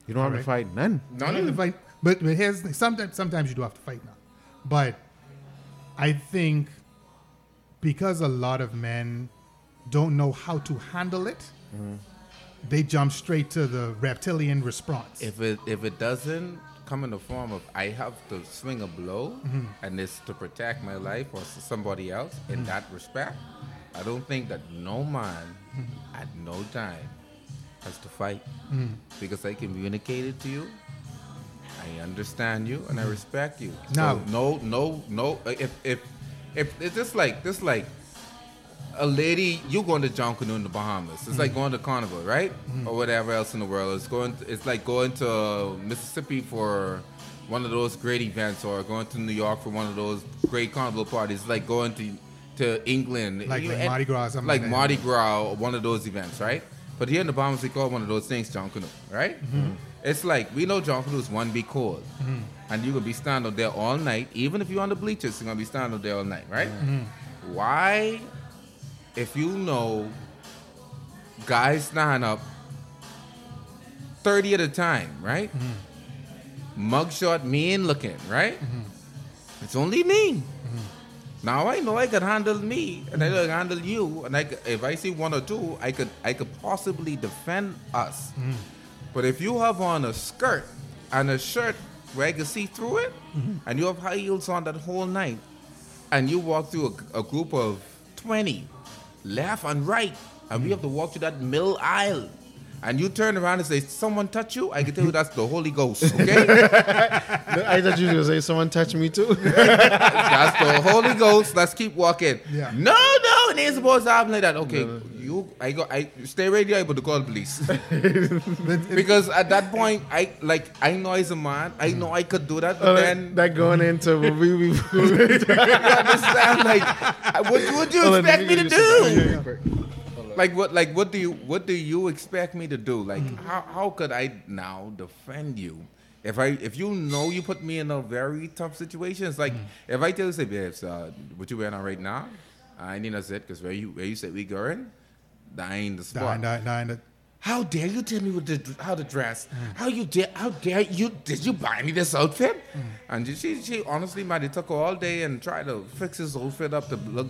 you don't have to fight none. You don't have fight, but, but here's sometimes sometimes you do have to fight now. But I think because a lot of men don't know how to handle it, mm-hmm. they jump straight to the reptilian response. If it if it doesn't come in the form of I have to swing a blow mm-hmm. and it's to protect my life or somebody else in mm-hmm. that respect, I don't think that no man at no time has to fight because I communicated to you. I understand you and I respect you. No, so no, no, no. If if if it's just like this, like a lady, you're going to John Canoe in the Bahamas. It's like mm. going to Carnival, right? Mm-hmm. Or whatever else in the world. It's going. To, it's like going to Mississippi for one of those great events, or going to New York for one of those great carnival parties. It's like going to to England, Like- You- like Mardi Gras something like like. Mardi Gras, or one of those events, right? But here in the Bahamas, we call one of those things John Canoe, right? Mm-hmm. Mm-hmm. It's like we know John Canoe is one big cold, and you're gonna be standing there all night. Even if you're on the bleachers, you're gonna be standing there all night, right? Why, if you know guys stand up 30 at a time, right? Mm-hmm. Mugshot mean looking, right? Mm-hmm. It's only me. Mm-hmm. Now I know I can handle me, and I can handle you, and I could, if I see one or two, I could I could possibly defend us. But if you have on a skirt and a shirt where I can see through it, and you have high heels on that whole night, and you walk through a, a group of twenty, left and right, and we hmm. have to walk to that middle aisle, and you turn around and say, "Someone touch you," I can tell you that's the Holy Ghost. Okay, I thought you were gonna say someone touched me too. that's the Holy Ghost. Let's keep walking. Yeah. No, no, it ain't supposed to happen like that. Okay, you, I go, I stay ready, able to call police. because at that point, I like, I know he's a man. I know I could do that, but Oh, then that going into what we, we you understand? Like, what would you expect let me to get do? This- Like what? Like what do you? What do you expect me to do? Like how? How could I now defend you? If I, if you know you put me in a very tough situation, it's like if I tell you, say, babes, uh, what you wearing on right now? I need to sit because where you where you said we going, that ain't the spot. Nah, nah, nah. How dare you tell me what to, how to dress? How you dare? How dare you? Did you buy me this outfit? And she, she honestly, man, it took her all day and tried to fix his outfit up to look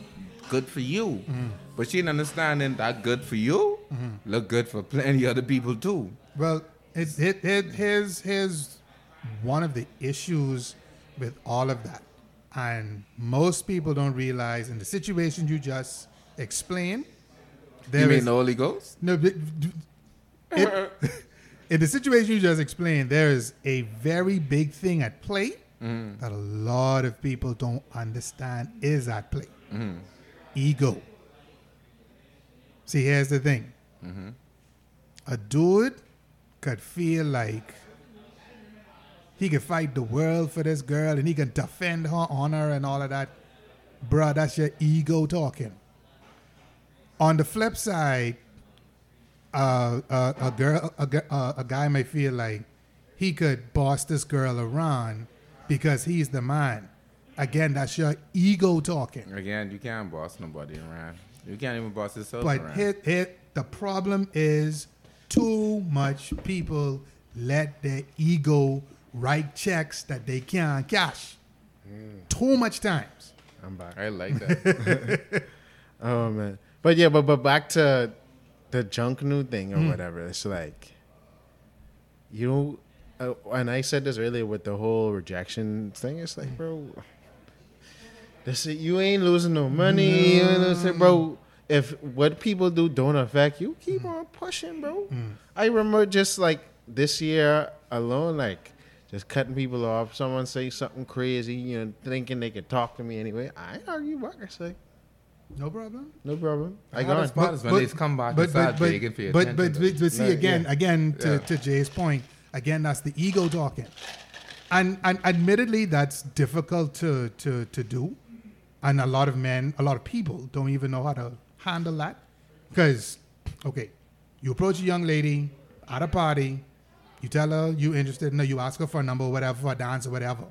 good for you. Mm-hmm. But she didn't understand that good for you mm-hmm. look good for plenty other people too. Well, it, it, it, here's, here's one of the issues with all of that. And most people don't realize in the situation you just explained, there you mean is- the Holy Ghost? no, but- it- in the situation you just explained, there is a very big thing at play mm-hmm. that a lot of people don't understand is at play. Ego. See, here's the thing. A dude could feel like he could fight the world for this girl and he can defend her honor and all of that. Bruh, that's your ego talking. On the flip side, uh, uh, a girl, a, uh, a guy may feel like he could boss this girl around because he's the man. Again, that's your ego talking. Again, you can't boss nobody around. You can't even boss yourself But around. here, here, the problem is too much people let their ego write checks that they can't cash. Too much times. I'm back. I like that. Oh man, but yeah, but but back to the Junkanoo thing Hmm. or whatever. It's like you, uh, and I said this earlier with the whole rejection thing. It's like, bro, this you ain't losing no money. You ain't losing, bro. If what people do don't affect you, keep Hmm. on pushing, bro. I remember just like this year alone, like. Just cutting people off. Someone say something crazy, you know, thinking they could talk to me anyway. I argue back. I say, No problem. no problem. I got spot is when they come back begging for your but, but, but, but see again, yeah. again to, Yeah. to Jay's point, again that's the ego talking, and and admittedly that's difficult to to to do, and a lot of men, a lot of people don't even know how to handle that, because okay, you approach a young lady at a party, you tell her you're interested in her, you ask her for a number, or whatever, for a dance or whatever.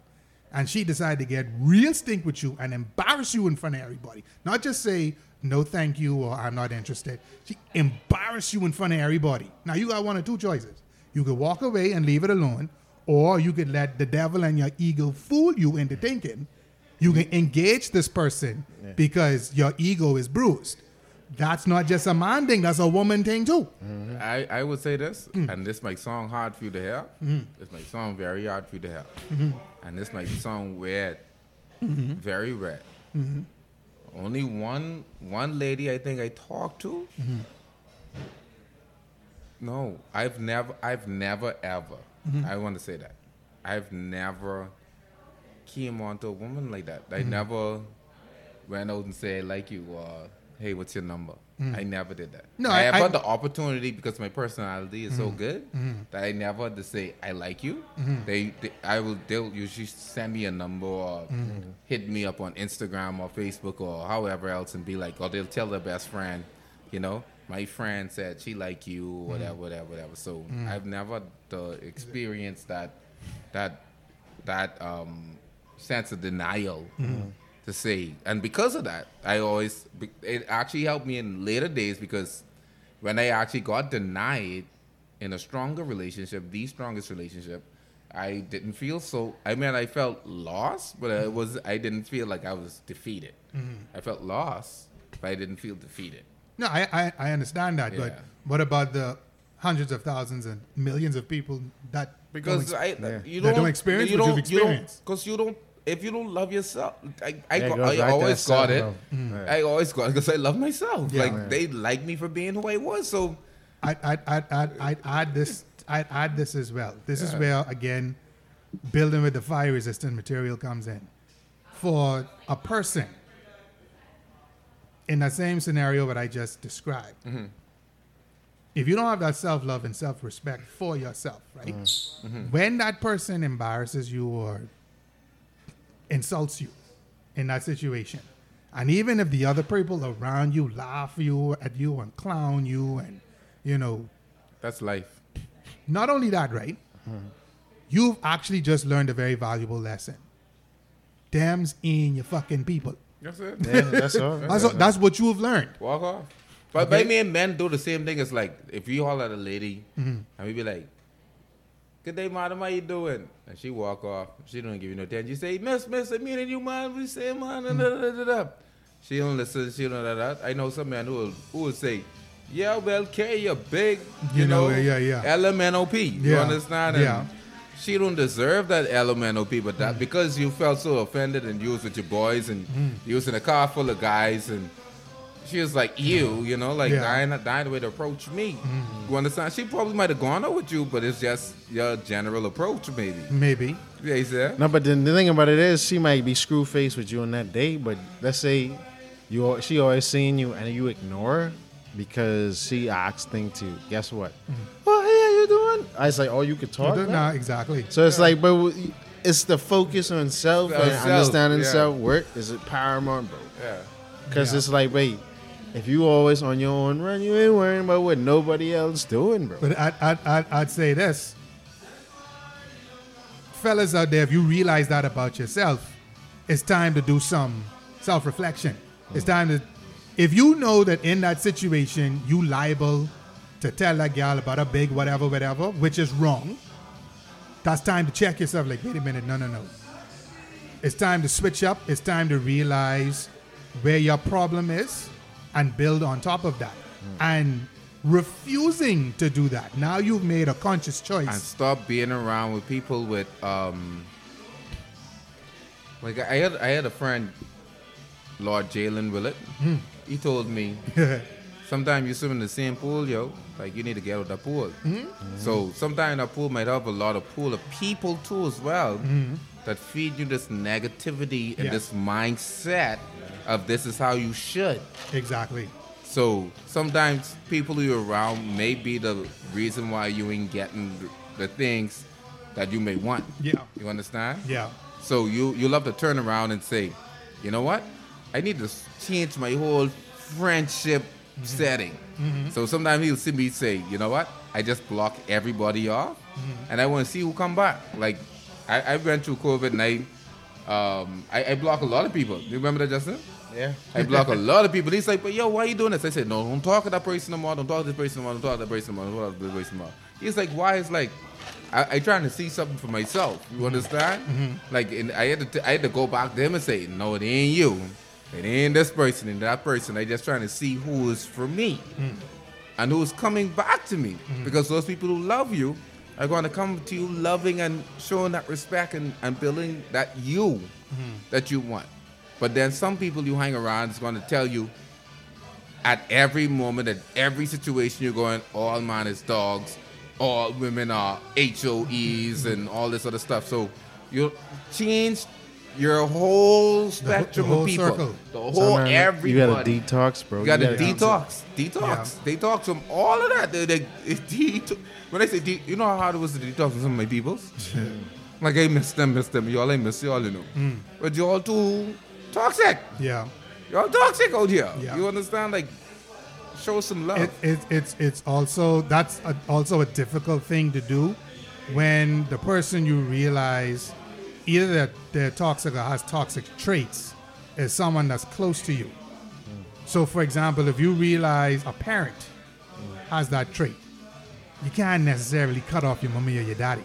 And she decided to get real stink with you and embarrass you in front of everybody. Not just say, no, thank you, or I'm not interested. She embarrass you in front of everybody. Now, you got one or two choices. You could walk away and leave it alone, or you could let the devil and your ego fool you into thinking you can engage this person because your ego is bruised. That's not just a man thing, that's a woman thing too. I, I would say this, Hmm. and this might sound hard for you to hear. This might sound very hard for you to hear. Mm-hmm. And this might sound weird, very weird. Mm-hmm. Only one one lady I think I talked to. Mm-hmm. No, I've never, I've never ever. Mm-hmm. I want to say that I've never came on to a woman like that. Mm-hmm. I never went out and said like you or hey, what's your number? Mm. I never did that. Mm. No, I, I- have the opportunity because my personality is so mm. good mm-hmm. that I never had to say I like you. Mm-hmm. They, they, I will, they'll usually send me a number or mm-hmm. hit me up on Instagram or Facebook or however else and be like, or they'll tell their best friend, you know, my friend said she like you, whatever, whatever, whatever. So I've never the experience that, that, that um, sense of denial mm-hmm. to say. And because of that, I always it actually helped me in later days because when I actually got denied in a stronger relationship, the strongest relationship, I didn't feel so. I mean, I felt lost, but it was I didn't feel like I was defeated. Mm-hmm. I felt lost, but I didn't feel defeated. No, I, I, I understand that, but what about the hundreds of thousands and millions of people that Because don't I, Yeah. you don't, don't experience you don't, you've you don't, because you don't. If you don't love yourself, I, I, Yeah, it got, goes I back to always got it. self-love. Mm. I always got it because I love myself. Yeah. like Yeah. they like me for being who I was. So I I I I I add this. I add this as well. This is where again, building with the fire resistant material comes in. For a person in the same scenario that I just described, if you don't have that self love and self respect for yourself, right? Mm-hmm. Mm-hmm. When that person embarrasses you or insults you in that situation, and even if the other people around you laugh you at you and clown you and you know That's life. not only that, right? Mm-hmm. You've actually just learned a very valuable lesson. Damns in your fucking people. That's it. Yeah, that's all. That's, that's what you've learned. Walk off. But Okay. but me and men do the same thing. It's like if you holler at a lady Mm-hmm. and we be like, "Good day, madam. How you doing?" And she walk off. She don't give you no attention. You say, "Miss, miss, I mean, and you man, we say, man." Mm-hmm. Da, da, da, da. She don't listen. She don't da, da. I know some man who will, who will say, "Yeah, well, carry your big, you, You know, know, yeah, yeah. LMNOP." You Yeah, understand? And yeah. She don't deserve that LMNOP, but Mm. that because you felt so offended and you was with your boys and Mm. you was in a car full of guys and she was like you, you know, like Yeah. Mm-hmm. dying, dying the way to approach me. You understand? She probably might have gone out with you, but it's just your general approach, maybe. Maybe. Yeah, you see? No, but then the thing about it is, she might be screw faced with you on that day. But let's say you she always seeing you and you ignore her because she asked thing to guess what? Oh, hey, how you doing? I was like, oh, you could talk. No, now? exactly. So it's like, but it's the focus on self On and self, understanding yeah. self work is it paramount, bro? Yeah. Because Yeah. it's like, wait, if you always on your own run, you ain't worrying about what nobody else doing, bro. But I'd, I'd, I'd, I'd say this. Fellas out there, if you realize that about yourself, it's time to do some self reflection. It's time to, if you know that in that situation, you liable to tell that gal about a big whatever, whatever, which is wrong, that's time to check yourself like, wait a minute, no, no, no. It's time to switch up. It's time to realize where your problem is and build on top of that. And refusing to do that, now you've made a conscious choice. And stop being around with people with um. Like I had, I had a friend, Lord Jaylin Willard. Hmm. He told me sometimes you swim in the same pool, yo. Like you need to get out of the pool. Hmm? So sometimes that pool might have a lot of pool of people too as well that feed you this negativity and. Yeah. this mindset of this is how you should. exactly. So sometimes people you're around may be the reason why you ain't getting the things that you may want. Yeah. You understand? Yeah. So you you love to turn around and say, you know what? I need to change my whole friendship Mm-hmm. setting. So sometimes he'll see me say, you know what? I just block everybody off, Mm-hmm. and I want to see who come back. Like I, I went through COVID and I, um, I, I block a lot of people. Do You remember that, Justin? yeah. I block a lot of people. He's like, but yo, why are you doing this? I said, no, don't talk to that person no more. Don't talk to this person no more. Don't talk to that person no more. Don't talk to this person no more. He's like, why? It's like, I, I trying to see something for myself. You mm-hmm. understand? Mm-hmm. Like, and I had to, t- I had to go back to him and say, no, it ain't you. It ain't this person and that person. I just trying to see who is for me mm. and who's coming back to me mm-hmm. because those people who love you are going to come to you loving and showing that respect and, and building that you mm-hmm. that you want. But then some people you hang around is going to tell you at every moment at every situation you're going all man is dogs all women are HOEs mm-hmm. and all this other stuff. So you change your whole spectrum whole of people circle. the whole Sometimes everybody You got to detox, bro. you got to gotta detox, detox, detox from all of that. They, they, det- when I say de- you know how hard it was to detox from some of my peoples. like I miss them, miss them. Y'all I miss y'all, you know. Mm. But y'all too toxic. Yeah. Y'all toxic out here. Yeah. You understand? Like show some love. It, it, it's it's also that's a, also a difficult thing to do when the person you realize either that they're toxic or has toxic traits is someone that's close to you. So, for example, if you realize a parent has that trait, you can't necessarily cut off your mommy or your daddy.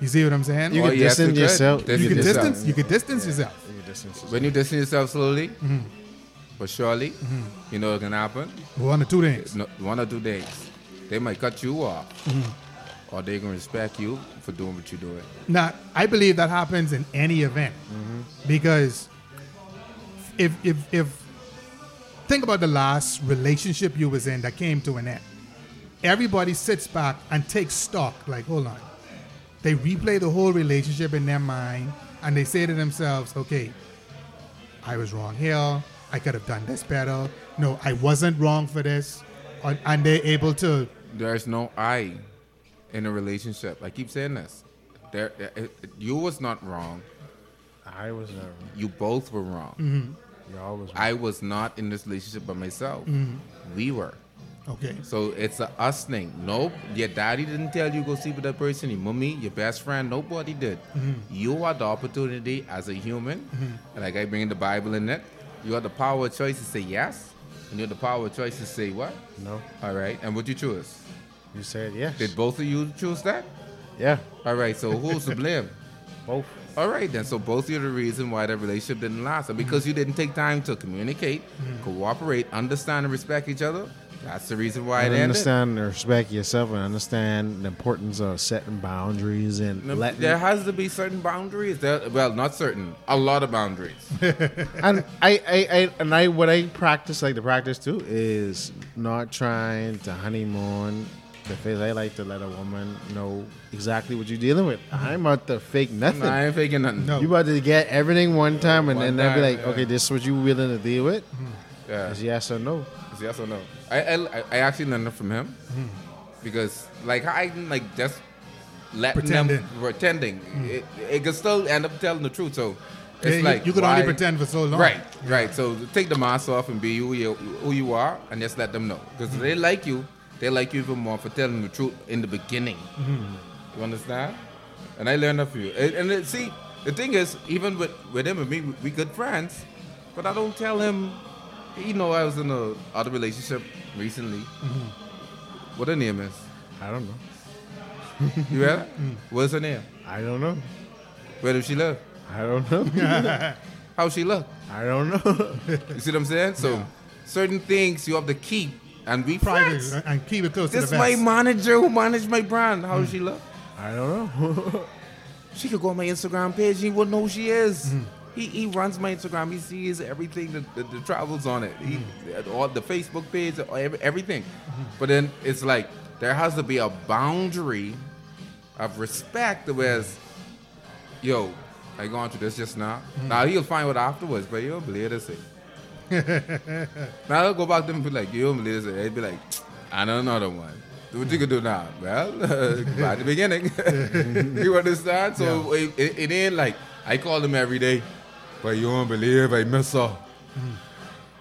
You see what I'm saying? You can yes, distance you could. yourself. Distance you can yourself. distance. You can distance yourself. You can distance yourself. when you distance yourself slowly, Mm-hmm. but surely, you know what's gonna happen. One or two days. no, one or two days, they might cut you off, Mm-hmm. Or they gonna respect you for doing what you're doing. Now, I believe that happens in any event mm-hmm. because if if if think about the last relationship you was in that came to an end, everybody sits back and takes stock. Like, hold on. They replay the whole relationship in their mind and they say to themselves, okay, I was wrong here. I could have done this better. No, I wasn't wrong for this. And- And they're able to, There's no I in a relationship. I keep saying this. There, it- it- you was not wrong. I was wrong. You both were wrong. Mm-hmm. You always. I was not in this relationship by myself. Mm-hmm. We were. okay. So it's a us thing. Nope. Your daddy didn't tell you go sleep with that person. Your mommy, your best friend, nobody did. Mm-hmm. You had the opportunity as a human, and like I bring in the Bible in it, you have the power of choice to say yes, and you have the power of choice to say what. no. All right. And what you choose? You said yes. Did both of you choose that? yeah. All right. So who's to blame? Both. All right, then. So both of you are the reason why that relationship didn't last. And because mm-hmm. you didn't take time to communicate, mm-hmm. cooperate, understand, and respect each other, that's the reason why it And ended. understand and respect yourself and understand the importance of setting boundaries and No, letting. There has to be certain boundaries. There, well, not certain. A lot of boundaries. and I, I, I, and I, what I practice, like the practice too, is not trying to honeymoon the face. I like to let a woman know exactly what you're dealing with. I'm about to fake nothing. I ain't faking nothing. No. You about to get everything one time, and One then they'll be time, like, yeah. okay, this is what you willing to deal with. Mm-hmm. Yeah. Is yes or no? It's yes or no? I, I, I actually learned it from him mm-hmm. because, like, I like just letting Pretending. them pretending. Mm-hmm. It, it could still end up telling the truth. So it's Yeah, you- like you could only why- pretend for so long. Right, right. So take the mask off and be who you who you are, and just let them know because they like you. They like you even more for telling the truth in the beginning. Mm-hmm. You understand? And I learned that from you. And, and it, see, the thing is, even with with him and me, we, good friends, but I don't tell him. You know, I was in a other relationship recently. Mm-hmm. What her name is? I don't know. You hear that? What's her name? I don't know. Where does she live? I don't know. How she look? I don't know. You see what I'm saying? So certain things you have to keep and be Private friends. and keep it close This to the best. This my vest. manager who managed my brand. How does she hmm. look? I don't know. She could go on my Instagram page. He wouldn't know who she is. Hmm. He, he runs my Instagram. He sees everything that, that, that travels on it. He, hmm. all the Facebook page, every- everything. But then it's like there has to be a boundary of respect. Whereas, yo, I gone through this just now. Now he'll find out afterwards, but you'll believe this. Now I'll go back to him and be like, you'll believe this. He'd be like, I know another one. Do what you can do now. Well, by the beginning. you understand? So it, it, it ain't like I call him every day, but you don't believe I miss her.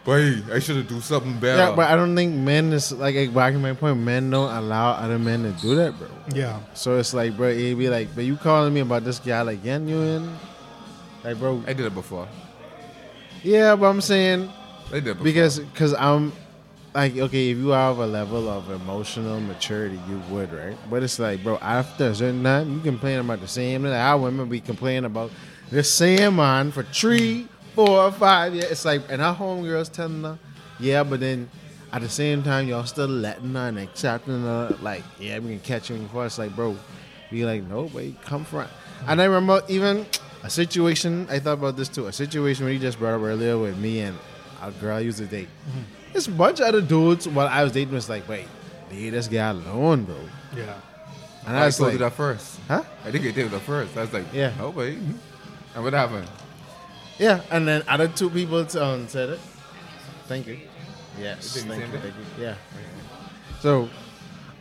Boy, I should have do something better. yeah, but I don't think men is like like, back in my point. Men don't allow other men to do that, bro. Yeah. So it's like, bro, it'd be like, but you calling me about this guy like again, you in? Like, bro, I did it before. Yeah, but I'm saying I did before. because because I'm like, okay, if you have a level of emotional maturity, you would, right? But it's like, bro, after a certain time, you complain about the same. Like, our women be complaining about the same man for three, four, five years. It's like, and our homegirls telling her, yeah, but then at the same time, y'all still letting her and accepting her, like, yeah, we can catch you before. It's like, bro, be like, no, wait, come front. And I remember even a situation, I thought about this too, a situation where you just brought up earlier with me and a girl I used to date. This bunch of other dudes while I was dating was like, wait, leave this guy alone, bro. Yeah. And I I was told like, you that first. huh? I think I did it first. I was like, Yeah. no way. And what happened? Yeah, and then other two people um, said it. Thank you. Yes, They thank you, thank you. Yeah. So,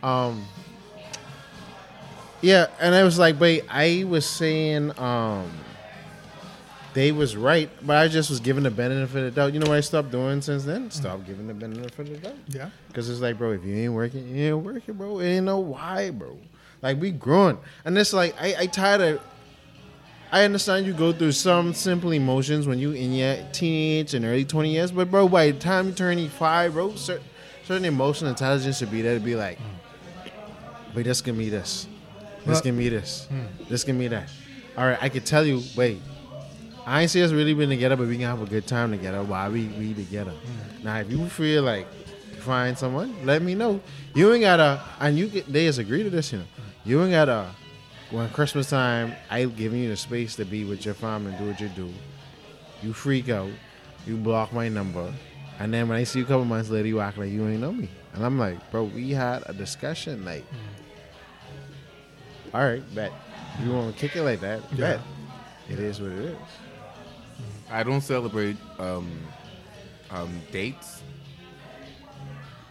um, yeah, and I was like, wait, I was saying, um, they was right, but I just was giving the benefit of the doubt. You know what I stopped doing since then? Mm. Stop giving the benefit of the doubt. Yeah. Cause it's like, bro, if you ain't working, you ain't working, bro. It ain't no why, bro. Like we growing, and it's like I, I tired of. I understand you go through some simple emotions when you in your teenage and early twenty years, but bro, by the time you turn five, bro, certain, certain emotional intelligence should be there to be like, mm. wait, this give me this, this give me this, mm. this give me that. All right, I could tell you, wait, I ain't see us really been together, but we can have a good time together while we we together. Mm. Now, if you feel like find someone, let me know. You ain't gotta, and you get, they just agree to this, you know. Mm. You ain't gotta. When Christmas time, I giving you the space to be with your fam and do what you do. You freak out. You block my number. And then when I see you a couple months later, you act like you ain't know me. And I'm like, bro, we had a discussion. Like, mm. all right, bet. You want to kick it like that? Yeah. Bet. It is what it is. I don't celebrate um, um, dates.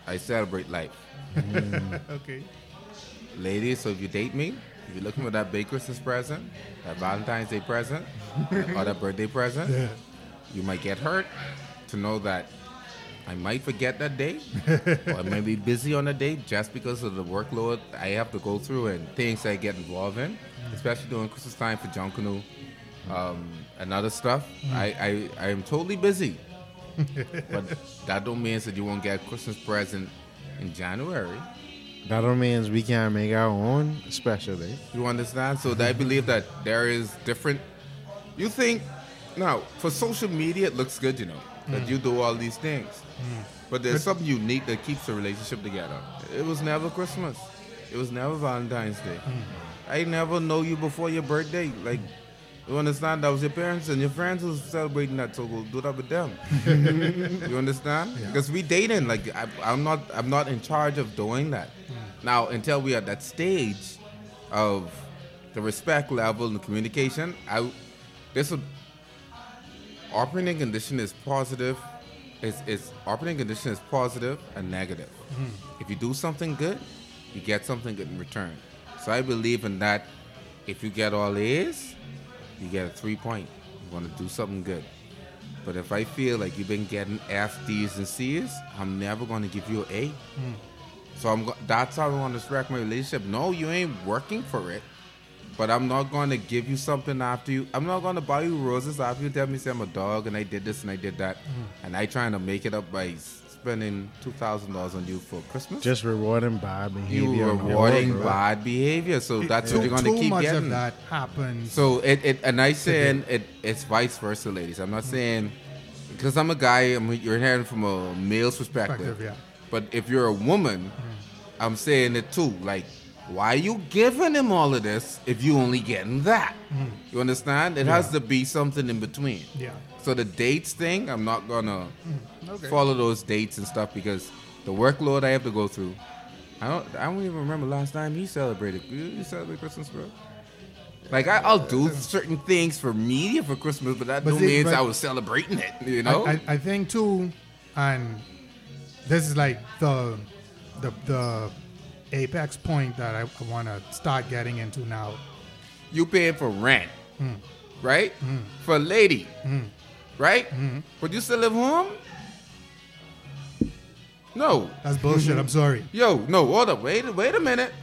I celebrate life. Okay. Ladies, so if you date me, if you're looking for that big Christmas present, that Valentine's Day present, or that birthday present, Yeah. you might get hurt to know that I might forget that date, or I might be busy on a date just because of the workload I have to go through and things I get involved in, especially during Christmas time for John Canoe um, and other stuff. Mm-hmm. I, I, I am totally busy. but that don't mean that you won't get a Christmas present in January. That don't means we can't make our own special day. You understand? So I believe that there is different. You think now for social media, it looks good, you know, that mm. you do all these things, mm. but there's something unique that keeps a relationship together. It was never Christmas. It was never Valentine's Day. Mm. I never know you before your birthday. Like, you understand? That was your parents and your friends was celebrating that, so we'll do that with them. you understand? Yeah. Because we dating. Like, I, I'm not. I'm not in charge of doing that. Mm. Now, until we are at that stage of the respect level and the communication, I this would operating condition is positive. Is is operating condition is positive and negative. Mm-hmm. If you do something good, you get something good in return. So I believe in that. If you get all A's, you get a three point. You want to do something good. But if I feel like you've been getting F, D's, and C's, I'm never going to give you an A. Hmm. So I'm go- that's how I want to strike my relationship. No, you ain't working for it. But I'm not going to give you something after you. I'm not going to buy you roses after you tell me say I'm a dog and I did this and I did that, hmm. and I trying to make it up by spending two thousand dollars on you for Christmas. Just rewarding bad behavior. you rewarding bro. bad behavior, so that's too, what you're going to keep much getting. of that happens. So it, it and I saying it it's vice versa, ladies. I'm not saying because I'm a guy. I'm you're hearing from a male's perspective. Perspective, yeah. But if you're a woman, mm. I'm saying it too. Like, why are you giving him all of this if you only getting that? Mm. You understand? It has to be something in between. yeah. So the dates thing, I'm not gonna mm. Okay. follow those dates and stuff because the workload I have to go through. I don't. I don't even remember last time you celebrated. You, celebrate Christmas, bro? Like I, I'll do certain things for media for Christmas, but that But don't see, mean I was celebrating it. You know? I, I, I think too, and this is like the the the apex point that I, I want to start getting into now. you paying for rent, Hmm. right? For a lady, right? Hmm. But you still live home? No. That's bullshit. I'm sorry. Yo, no, hold up. Wait, wait a minute.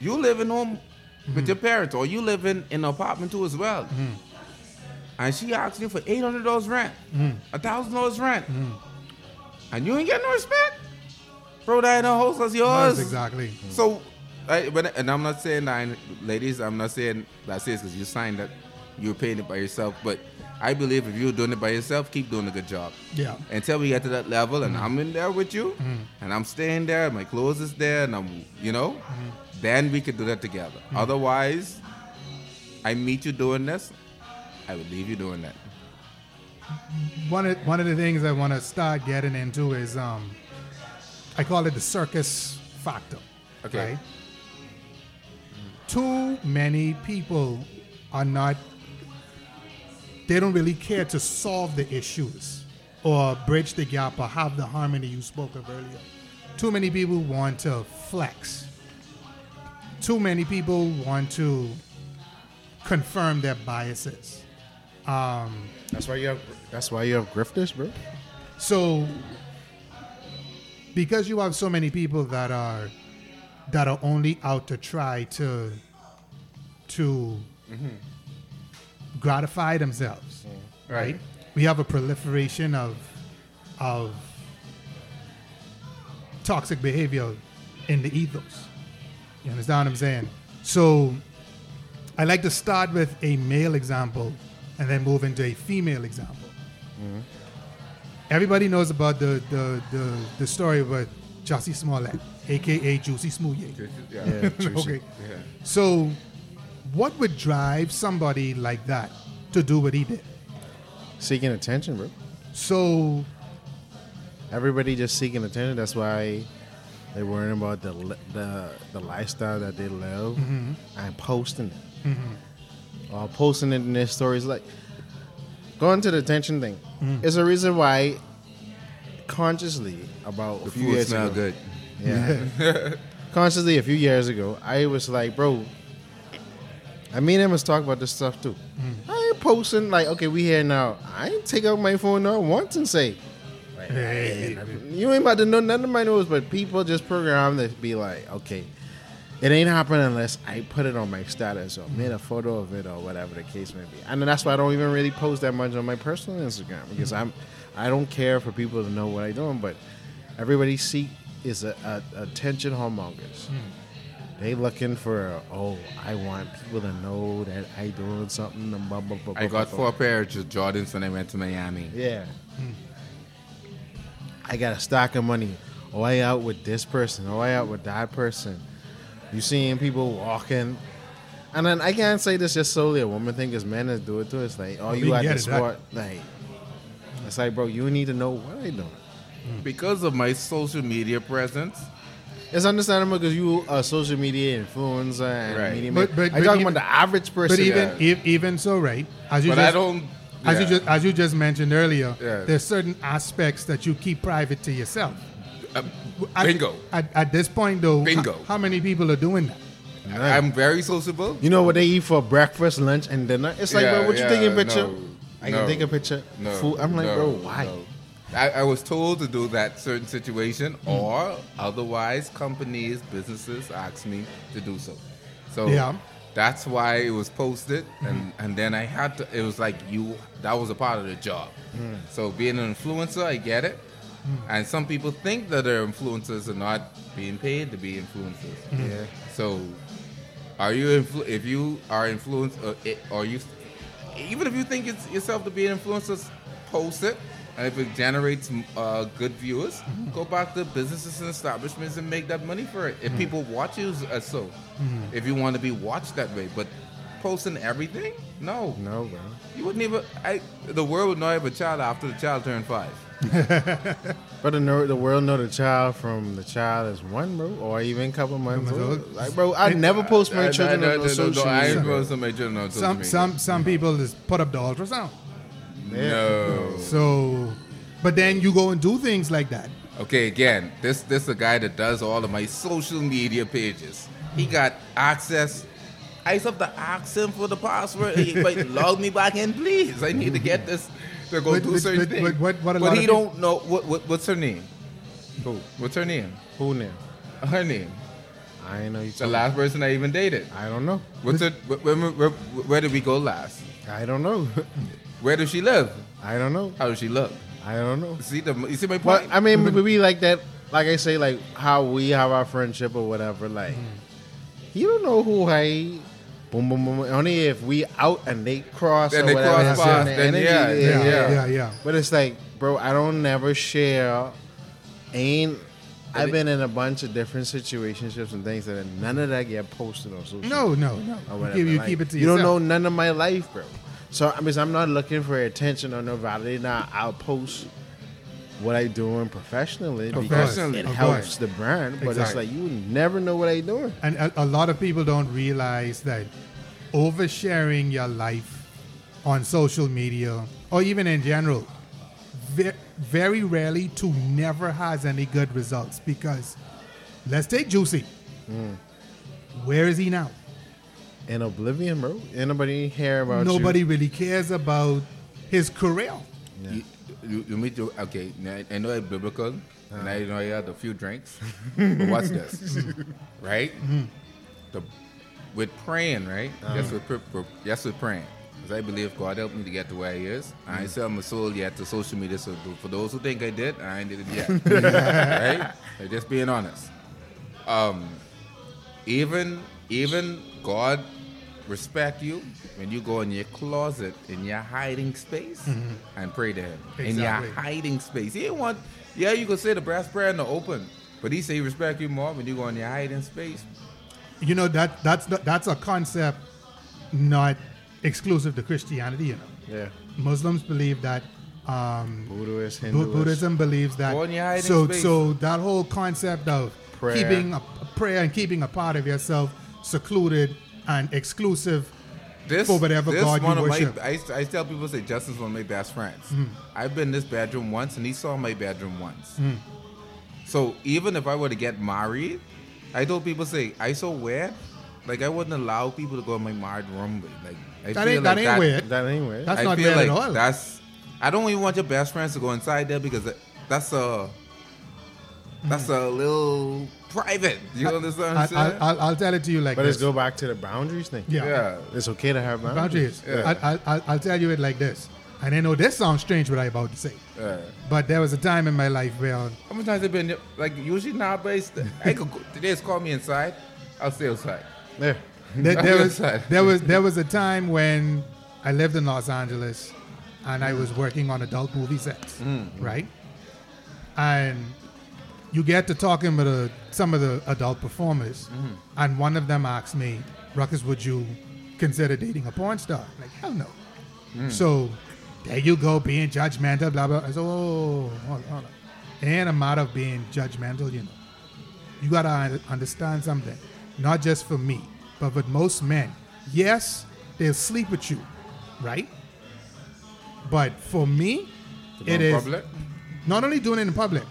You living home with your parents, or you living in an apartment too as well. Mm-hmm. And she asked you for eight hundred dollars rent, mm-hmm. a thousand dollars rent, mm-hmm. and you ain't getting no respect, bro. That ain't a house that's yours. That's exactly. So, I, but and I'm not saying that, ladies. I'm not saying that's it because you signed that you're paying it by yourself. But I believe if you're doing it by yourself, keep doing a good job Yeah. until we get to that level and mm-hmm. I'm in there with you mm-hmm. and I'm staying there, my clothes is there, and I'm, you know, mm-hmm. then we could do that together. Otherwise, I meet you doing this, I would leave you doing that. One of one of the things I want to start getting into is um, I call it the circus factor. Okay. Right? Too many people are not. They don't really care to solve the issues or bridge the gap or have the harmony you spoke of earlier. Too many people want to flex. Too many people want to confirm their biases. Um, That's why you have. That's why you have grifters, bro. so, because you have so many people that are that are only out to try to to gratify themselves, right? We have a proliferation of of toxic behavior in the ethos. You understand what I'm saying? So, I like to start with a male example and then move into a female example mm-hmm. everybody knows about the the the, the story with Jussie Smollett, aka Juicy Smoothie. Yeah, okay. So, what would drive somebody like that to do what he did? Seeking attention, bro. So, everybody just seeking attention. That's why they're worrying about the the the lifestyle that they live mm-hmm. and posting it. Mm-hmm. Or posting it in their stories. Like going to the attention thing. Mm-hmm. It's a reason why consciously about a The few food years smell ago. good. Yeah. Consciously, a few years ago, I was like, bro, I mean, I must talk about this stuff too. I ain't posting like, okay, we here now. I ain't take out my phone not once and say, like, Hey, you ain't about to know none of my news, but people just program to be like, okay, it ain't happening unless I put it on my status or made a photo of it or whatever the case may be. And that's why I don't even really post that much on my personal Instagram because I'm, I don't care for people to know what I'm doing, but everybody seek is a, a attention homongers. Hmm. They looking for oh I want people to know that I doing something. and blah, blah, blah, I blah, got blah. four pairs of Jordans when I went to Miami. Yeah. I got a stock of money. Oh, I out with this person. Oh, I out with that person. You seeing people walking. And then I can't say this just solely a woman thing because men that do it too. It's like, oh, we you at get the it, that- sport. Like, it's like, bro, you need to know what I doing. Because of my social media presence, It's understandable because you a social media influencer and Right. media. But- but- I but talking even- about the average person. But even Yeah. if, even so, right? As you but just, I don't. as you just as you just mentioned earlier, Yeah. there's certain aspects that you keep private to yourself. Uh, At- bingo. At, at this point, though, Bingo. how many people are doing that? I'm very sociable. You know what they eat for breakfast, lunch, and dinner? It's like, Yeah, bro, what you yeah, taking a picture? no, I no, can take a picture. No, Food. I'm like, no, bro, why? No. I, I was told to do that certain situation, or otherwise, companies, businesses ask me to do so. So Yeah. that's why it was posted, mm-hmm. and and then I had to. It was like you. That was a part of the job. Mm. So being an influencer, I get it. Mm. And some people think that they're influencers are not being paid to be influencers. Mm-hmm. Yeah. So, are you influ- if you are influenced or, uh, it, or you even if you think it's yourself to be an influencer, post it. And if it generates uh, good viewers, go back to businesses and establishments and make that money for it. If mm. people watch you as so, mm. if you want to be watched that way, but posting everything, no, No, bro. you wouldn't even. I the world would not have a child after the child turned five. But the, know, the world know the child from the child is one, bro, or even a couple months Couple old. old. Like, bro, I never post my I- children I- on no social I ain't media. my children on social Some media. some some people just put up the ultrasound. No. So, but then you go and do things like that. Okay, again, this this a guy that does all of my social media pages. He got access. I used to have to ask him for the password. He, like, log me back in, please. I need to get this to go But- do but- certain but- things. but what- what a but lot he of don't know what, what what's her name. Who? What's her name? Who now? Her name. I ain't know you. The told me. last person I even dated. I don't know. What's her? Where, where, where, where did we go last? I don't know. Where does she live? I don't know. How does she look? I don't know. See the you see my But point? I mean, we like that. Like I say, like how we have our friendship or whatever. Like mm-hmm. you don't know who I. Boom, boom, boom. Only if we out and they cross Then or they whatever. cross and paths, the then energy yeah, Yeah, yeah. yeah, yeah. But it's like, bro, I don't never share. Ain't I've been in a bunch of different situationships and things that none of that get posted on social. No, no, no. or You whatever. keep, you Like, keep it to you yourself. don't know none of my life, bro. So I mean, I'm not looking for attention or no validity. Now I'll post what I doing professionally because Professionally, it of helps course. the brand. But it's like you never know what I doing. And a, a lot of people don't realize that oversharing your life on social media or even in general, very rarely to never has any good results because let's take Juicy. Mm. Where is he now? In oblivion, bro. Anybody hear about Nobody you? really cares about his career. You, you, you meet your, okay, now I know it's biblical, uh-huh. and I know you had a few drinks, but watch this, mm-hmm. right? The, with praying, right? Yes, with, pr- pr- yes, with praying. Because I believe God helped me to get to where He is. I ain't mm-hmm. sell my soul yet to social media, so for those who think I did, I ain't did it yet. right? Like, just being honest. Um, even even God respect you when you go in your closet in your hiding space and pray to him in your hiding space. He didn't want yeah, you can say the brass prayer in the open, but he say he respect you more when you go in your hiding space. You know that that's the, that's a concept not exclusive to Christianity. You know, Yeah. Muslims believe that Um, Buddhist. Buddhism believes that. Go in your hiding So, space. so that whole concept of Prayer. keeping a prayer and keeping a part of yourself secluded and exclusive This, For whatever this God you one of worship. My, I, used to- I used to tell people say Justin's one of my best friends. Mm-hmm. I've been in this bedroom once, and he saw my bedroom once. Mm. So even if I were to get married, I told people say I so weird. Like I wouldn't allow people to go in my married room. Like I That feel ain't- like that ain't weird. That ain't weird. That's I not weird like at all. That's I don't even want your best friends to go inside there because that- that's a that's a little private. You understand what I, I'm saying? I, I'll, I'll tell it to you like this. but this. let's go back to the boundaries thing. Yeah. yeah. It's okay to have boundaries. Boundaries. Yeah. I, I, I'll, I'll tell you it like this. And I know this sounds strange what I'm about to say. yeah. But there was a time in my life where um, How many times have been like usually nowadays? I could go, they just call me inside. I'll stay outside. There. there, there was Outside. there was there was a time when I lived in Los Angeles and I was working on adult movie sets, mm. right? And you get to talking with uh some of the adult performers, and one of them asked me, "Ruckus, would you consider dating a porn star?" I'm like, hell no. So there you go, being judgmental, blah blah. I said, "Oh, hold on, hold on. Ain't a matter of being judgmental, you know." you gotta understand something. Not just for me, but with most men. Yes, they'll sleep with you, right? But for me, To it is public? not only doing it in public.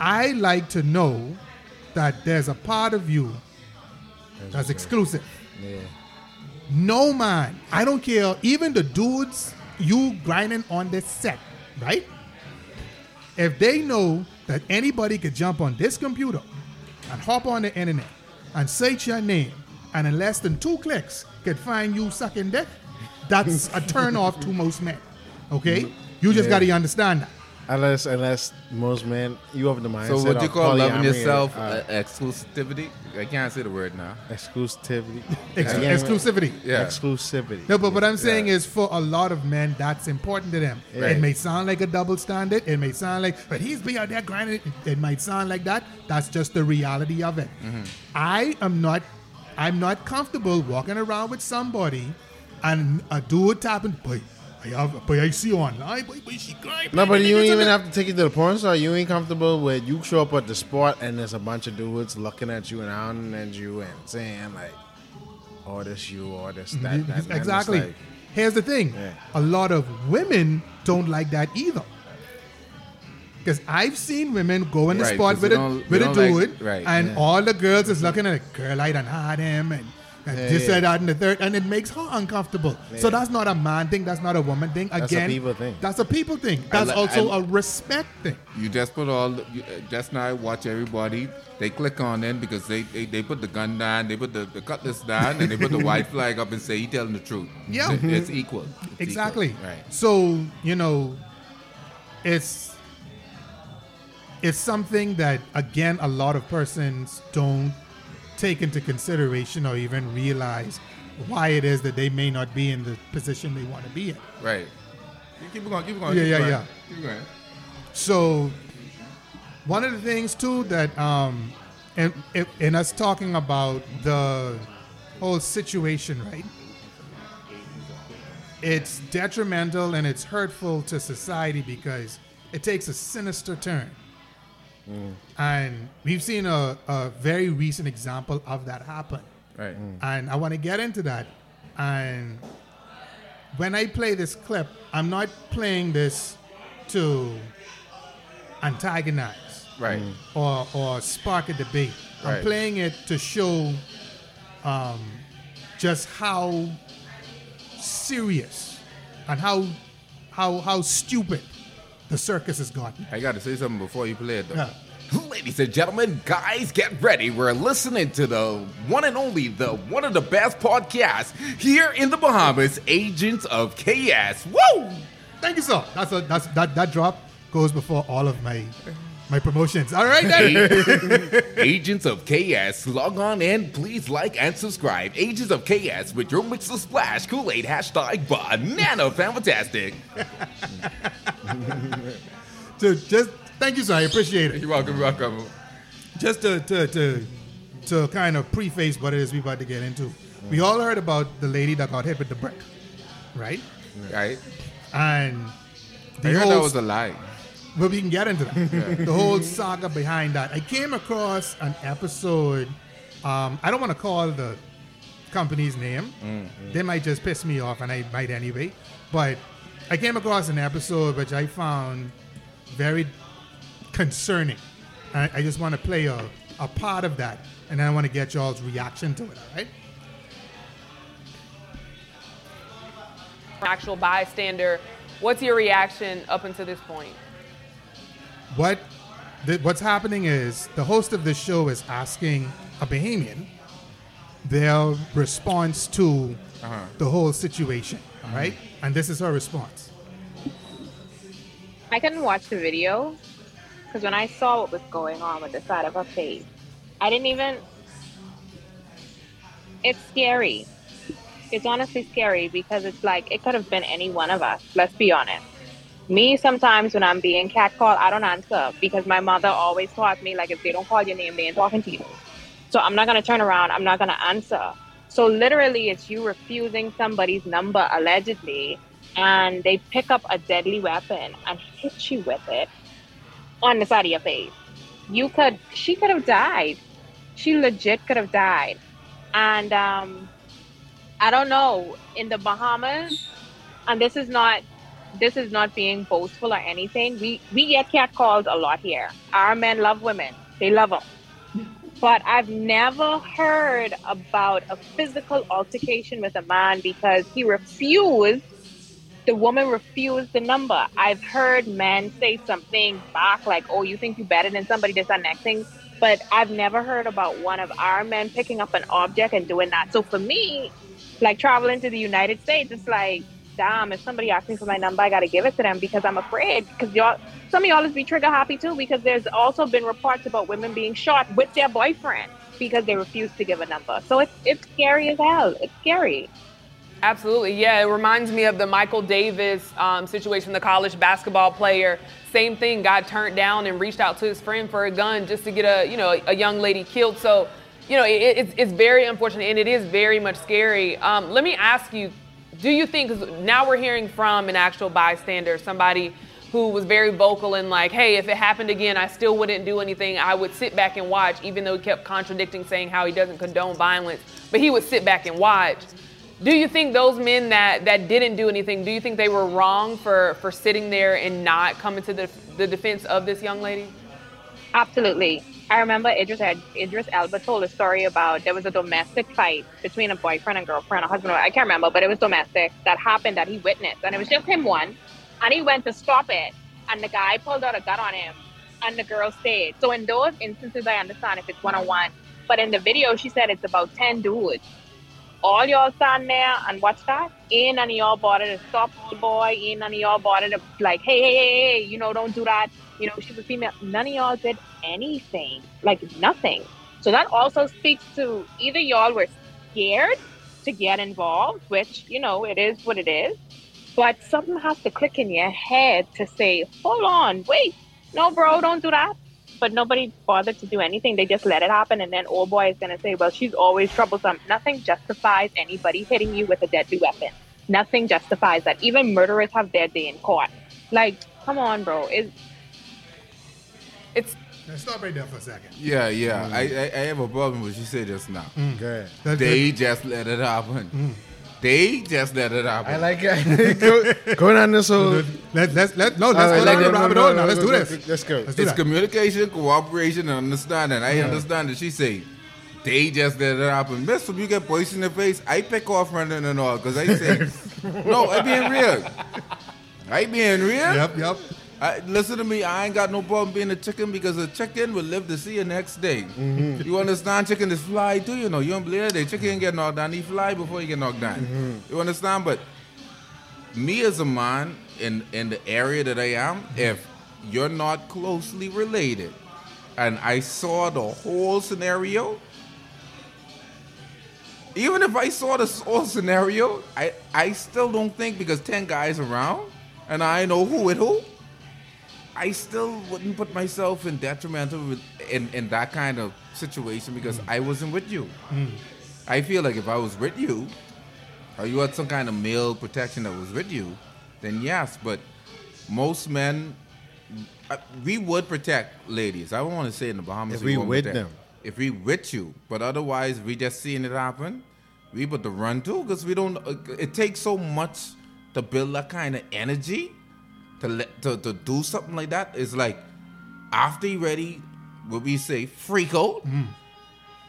I like to know that there's a part of you that's exclusive. Yeah. No man, I don't care. Even the dudes you grinding on this set, right? If they know that anybody could jump on this computer and hop on the internet and search your name, and in less than two clicks could find you sucking dick, that's a turn off to most men. Okay, you just Yeah. got to understand that. Unless, unless most men, you have the mindset. So would you of call loving yourself uh, uh, exclusivity? I can't say the word now. exclusivity? Ex- Yeah. exclusivity. Yeah. Exclusivity. No, but what I'm saying Yeah. is for a lot of men, that's important to them. Right. It may sound like a double standard. It may sound like, but he's be out there grinding. It, it might sound like that. That's just the reality of it. Mm-hmm. I am not, I'm not comfortable walking around with somebody and a dude tapping, boy, I have, boy, I see you online, boy, boy, she grind. No, but you don't even have to take it to the porn star. You ain't comfortable with you show up at the spot and there's a bunch of dudes looking at you and hounding at you and saying like, "Oh, this you, or this that." Mm-hmm. that. And exactly. like, Here's the thing: Yeah. a lot of women don't like that either. Because I've seen women go in the Right, spot with a with a don't like- dude, right, and yeah. all the girls is looking at it. Girl, I done had him, and, and Yeah, this yeah. and that and the third, and it makes her uncomfortable. So that's not a man thing. That's not a woman thing. Again, that's a Again, people thing. That's a people thing. That's li- also I- a respect thing. You just put all, the- you, uh, just now watch everybody. They click on in because they, they, they put the gun down, they put the, the cutlass down, and they put the white flag up and say, he telling the truth. Yeah. It- It's equal. It's exactly. equal. Right. So you know, it's it's something that again a lot of persons don't take into consideration or even realize why it is that they may not be in the position they want to be in. Right. You keep going, keep going. Yeah, keep yeah, going, yeah. Keep going. So one of the things too that um in, in, in us talking about the whole situation, right? It's detrimental and it's hurtful to society because it takes a sinister turn. And we've seen a, a very recent example of that happen. Right. And I want to get into that. And when I play this clip, I'm not playing this to antagonize Right. or, or spark a debate. I'm playing it to show um, just how serious and how how how stupid the circus has gone. I got to say something before you play it, though. Yeah. Ladies and gentlemen, guys, get ready. We're listening to the one and only, the one of the best podcasts here in the Bahamas, Agents of KS. Woo! Thank you, sir. That's a that's that that drop goes before all of my my promotions. All right, then. Agents of KS, log on and please like and subscribe. Agents of KS with your mix of splash, Kool-Aid, hashtag banana fantastic. to just thank you, sir. I appreciate it. You're welcome, you're welcome. Just to to to to kind of preface what it is we're about to get into. We all heard about the lady that got hit with the brick, right? Right? and I heard that was a lie. But we can get into that. The whole saga behind that. I came across an episode. Um, I don't want to call the company's name. They might just piss me off, and I might anyway. But I came across an episode which I found very concerning. I, I just want to play a, a part of that, and I want to get y'all's reaction to it. All right? actual bystander. What's your reaction up until this point? What th- what's happening is the host of this show is asking a Bahamian their response to uh-huh. the whole situation. Uh-huh. right? and this is her response. I couldn't watch the video because when I saw what was going on with the side of her face, I didn't even. It's scary. It's honestly scary because it's like it could have been any one of us. Let's be honest. Me, sometimes when I'm being catcalled, I don't answer because my mother always taught me like if they don't call your name, they ain't talking to you. So I'm not gonna turn around. I'm not gonna answer. So literally, it's you refusing somebody's number allegedly, and they pick up a deadly weapon and hit you with it on the side of your face. You could, she could have died. She legit could have died. And um, I don't know in the Bahamas, and this is not, this is not being boastful or anything. We we get cat catcalled a lot here. Our men love women. They love them. But I've never heard about a physical altercation with a man because he refused the woman refused the number. I've heard men say something back like, "Oh, you think you're better than somebody?" This and next thing, but I've never heard about one of our men picking up an object and doing that. So for me, like traveling to the United States, it's like, damn, if somebody asks me for my number, I gotta give it to them because I'm afraid. Because y'all, some of y'all is be trigger happy too, because there's also been reports about women being shot with their boyfriend because they refuse to give a number. So it's it's scary as hell. It's scary. Absolutely, yeah. It reminds me of the Michael Davis um, situation, the college basketball player. Same thing, got turned down and reached out to his friend for a gun just to get a you know a young lady killed. So, you know, it, it's, it's very unfortunate and it is very much scary. Um, let me ask you, do you think? Now we're hearing from an actual bystander, somebody who was very vocal and like, hey, if it happened again, I still wouldn't do anything. I would sit back and watch, even though he kept contradicting, saying how he doesn't condone violence, but he would sit back and watch. Do you think those men that, that didn't do anything, do you think they were wrong for, for sitting there and not coming to the, the defense of this young lady? Absolutely. I remember Idris Idris Elba told a story about there was a domestic fight between a boyfriend and girlfriend, a husband. I can't remember, but it was domestic that happened that he witnessed, and it was just him one, and he went to stop it, and the guy pulled out a gun on him, and the girl stayed. So in those instances, I understand if it's one on one, but in the video, she said it's about ten dudes. All y'all stand there and watch that. None of y'all bothered to stop the boy. None of y'all bothered to like, hey, hey, hey, hey, you know, don't do that. You know, she's a female. None of y'all did anything, like nothing. So that also speaks to either y'all were scared to get involved, which, you know, it is what it is. But something has to click in your head to say, hold on, wait, no, bro, don't do that. But nobody bothered to do anything. They just let it happen. And then old boy is going to say, well, she's always troublesome. Nothing justifies anybody hitting you with a deadly weapon. Nothing justifies that. Even murderers have their day in court. Like, come on, bro. It's, Now stop right there for a second. Yeah, yeah. I, I I have a problem with what you said just now. Mm. Good. That- They just let it happen. Mm. They just let it happen. I like it. Go, going on this whole. let, let's let no, let's All right, go like down the rabbit No, hole no, now. no, Let's do this. Let's go. Let's do It's that. communication, cooperation, and understanding. I understand that she say, they just let it happen. Miss, when you get voice in the face, I pick off running and all, because I say, no, I being real. I being real. Yep, yep. I, listen to me, I ain't got no problem being a chicken because a chicken will live to see you next day. Mm-hmm. You understand? Chicken is fly too, you know. You don't believe that chicken get knocked down, he fly before he get knocked down. Mm-hmm. You understand? But me as a man in in the area that I am, if you're not closely related, and I saw the whole scenario, even if I saw the whole scenario, I I still don't think because ten guys around and I know who with who, I still wouldn't put myself in detrimental with, in in that kind of situation because I wasn't with you. I feel like if I was with you, or you had some kind of male protection that was with you, then yes. But most men, uh, we would protect ladies. I don't want to say in the Bahamas If we won't with protect. them. If we with you, but otherwise we just seeing it happen. We but to run too because we don't. Uh, it takes so much to build that kind of energy to let to, to do something like that is like after you ready, what we say, freak out.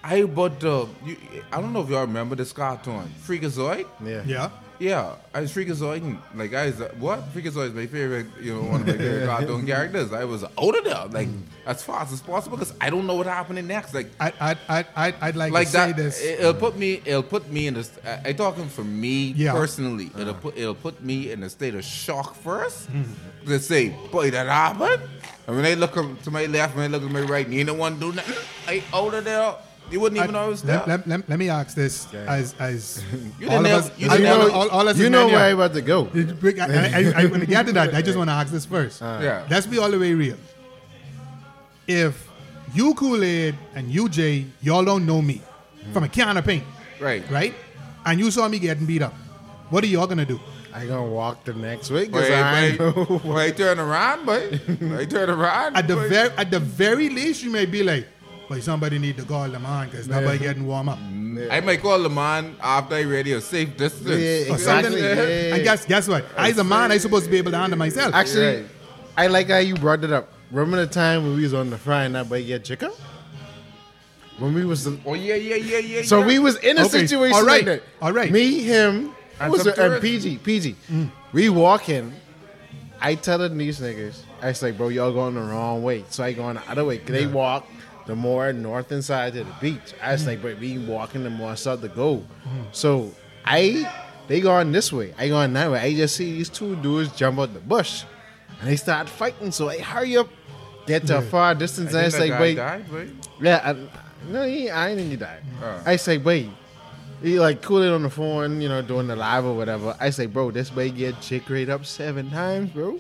I but uh, you, I don't know if y'all remember this cartoon, Freakazoid. Yeah. Yeah. Yeah, I was Freakazoid. And, like I was, uh, what Freakazoid is my favorite, you know, one of my favorite cartoon characters. I was out of there, like as fast as possible, because I don't know what happening next. Like I, I, I, I, I'd like, like to say this. It, will put me. It'll put me in this. I, I talking for me Yeah. personally. It'll put. It'll put me in a state of shock first. To say, boy, that happened. And when they look to my left, when they look to my right, neither one don't want to do nothing. I out of there. You wouldn't even know I was there. let, let, let, let me ask this as as You all of us, you all, all, us You know where I'm about to go. I, I, I, I, when I get to that, I just want to ask this first. Yeah. Let's be all the way real. If you Kool Aid and you Jay, y'all don't know me mm-hmm. from a can of paint, Right. right? And you saw me getting beat up, what are y'all gonna do? I gonna walk the next week because Wait, I wait, know. wait, turn around, boy. Wait, turn around. At the boy. very at the very least, you may be like, "But somebody need to call the man because nobody getting warm up." I might call the man after I ready a safe distance. Yeah, Or something. exactly. yeah. And guess guess what? I as a man, I supposed to be able to handle myself. Actually, Right. I like how you brought it up. Remember the time when we was on the fry and that boy get chicken? When we was Oh yeah, yeah, yeah, yeah. so yeah. we was in a Okay, situation all like right, that. all right. Me, him, And was some it? and tourists. PG, PG. Mm. We walk walking. I telling these niggas, I say, bro, y'all going the wrong way. So I going the other way. 'Cause They walk the more north and side to the beach. I was like, but we walking the more south to go. So I, they going this way. I going that way. I just see these two dudes jump out the bush, and they start fighting. So I hurry up, get to a far distance. I And say, wait, died, yeah, I, no, he, I didn't died. Oh. I say, wait. He like cool it on the phone, you know, doing the live or whatever. I say, bro, this way get chick rate up seven times, bro.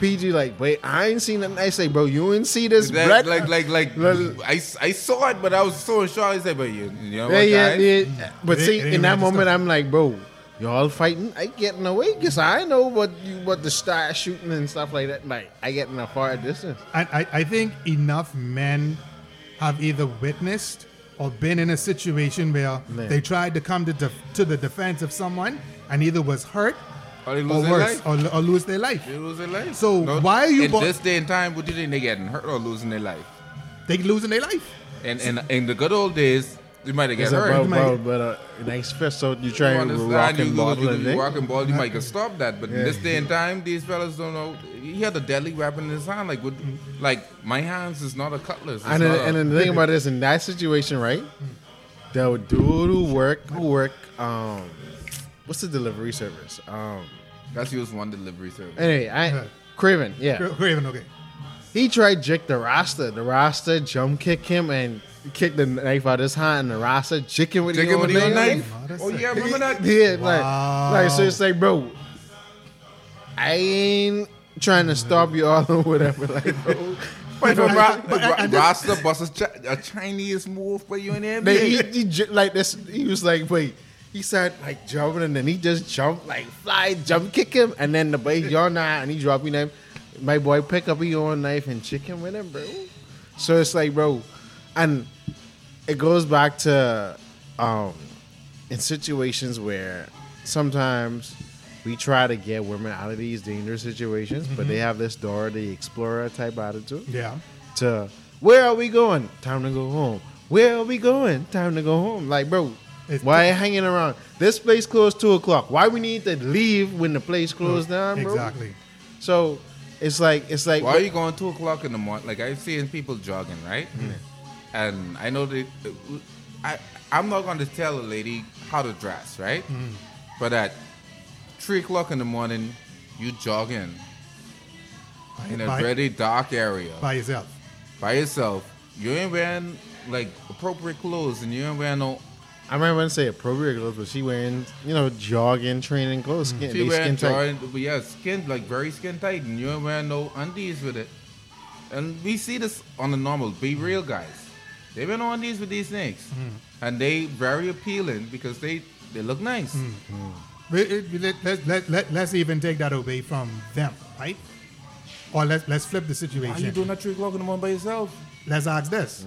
PG like, wait, I ain't seen nothing. I say, bro, you ain't see this, That- Brett? like, like, like, Look. I, I saw it, but I was so shocked. I said, but you, you know yeah, what, yeah, guys? yeah. But It see, it in that moment, stuff. I'm like, bro, y'all fighting. I getting away because I know what you what the star shooting and stuff like that. Like, I get in a far distance. And I, I think enough men have either witnessed or been in a situation where Man. they tried to come to, def- to the defense of someone and either was hurt Or they or lose their life. or, or lose their life. They lose their life. So why are you In bo- this day and time, what do you think they getting hurt or losing their life? They losing their life. And and in the good old days, you might have get hurt. bro, You bro, might- but uh, nice fist. So you You try and understand? rock You, and you, bottle you, and you thing. rock and ball, you might can stop that. But in Yeah. this day and time, these fellas don't know. He had a deadly weapon in his hand. Like, what, like my hands is not a cutlass. It's And, then, a- and then the thing about this, in that situation, right? The dude who work, who work, um, what's the delivery service? Um, that's used one delivery service. anyway, I Craven, yeah, Cra- Craven, okay. he tried jick the Rasta. The Rasta jump kick him and kick the knife out of his hand, and the Rasta jick him with Take the it with your knife. Oh, Oh yeah, remember that? Yeah, Wow. like, like so it's like, bro, I ain't trying to stop you all or whatever, like, bro. But But- Ra- but- Ra- and Rasta bust a, chi- a Chinese move for you in there. They, he, he j- like this. He was like, wait. He said like jumping, and then he just jumped like fly, jump kick him, and then the boy y'all not, and he drop me knife. My boy pick up his own knife and chick him with him, bro. So it's like, bro, and it goes back to um in situations where sometimes we try to get women out of these dangerous situations, but they have this Dora the Explorer type attitude Yeah. to where are we going? Time to go home. Where are we going? Time to go home. Like, bro, It's- why you hanging around? This place closed two o'clock. Why we need to leave when the place closed down, bro? Exactly. So it's like it's like Why are you going two o'clock in the morning? Like I've seen people jogging, right? Mm. And I know that I I'm not going to tell a lady how to dress, right? Mm. But at three o'clock in the morning, you jogging in a by, very dark area by yourself. by yourself. You ain't wearing like appropriate clothes, and you ain't wearing no. I remember when I say appropriate clothes, but she wearing you know jogging training clothes. Skin, She wearing skin tight. But yeah, skin like very skin tight, and you ain't wearing no undies with it. And we see this on the normal. Be real, guys. They've been on these with these things, hmm. and they very appealing because they they look nice. Hmm. Hmm. Let, let, let, let, let's even take that away from them, right? Or let's let's flip the situation. Why you situation. doing that three o'clock in the morning by yourself? Let's ask this.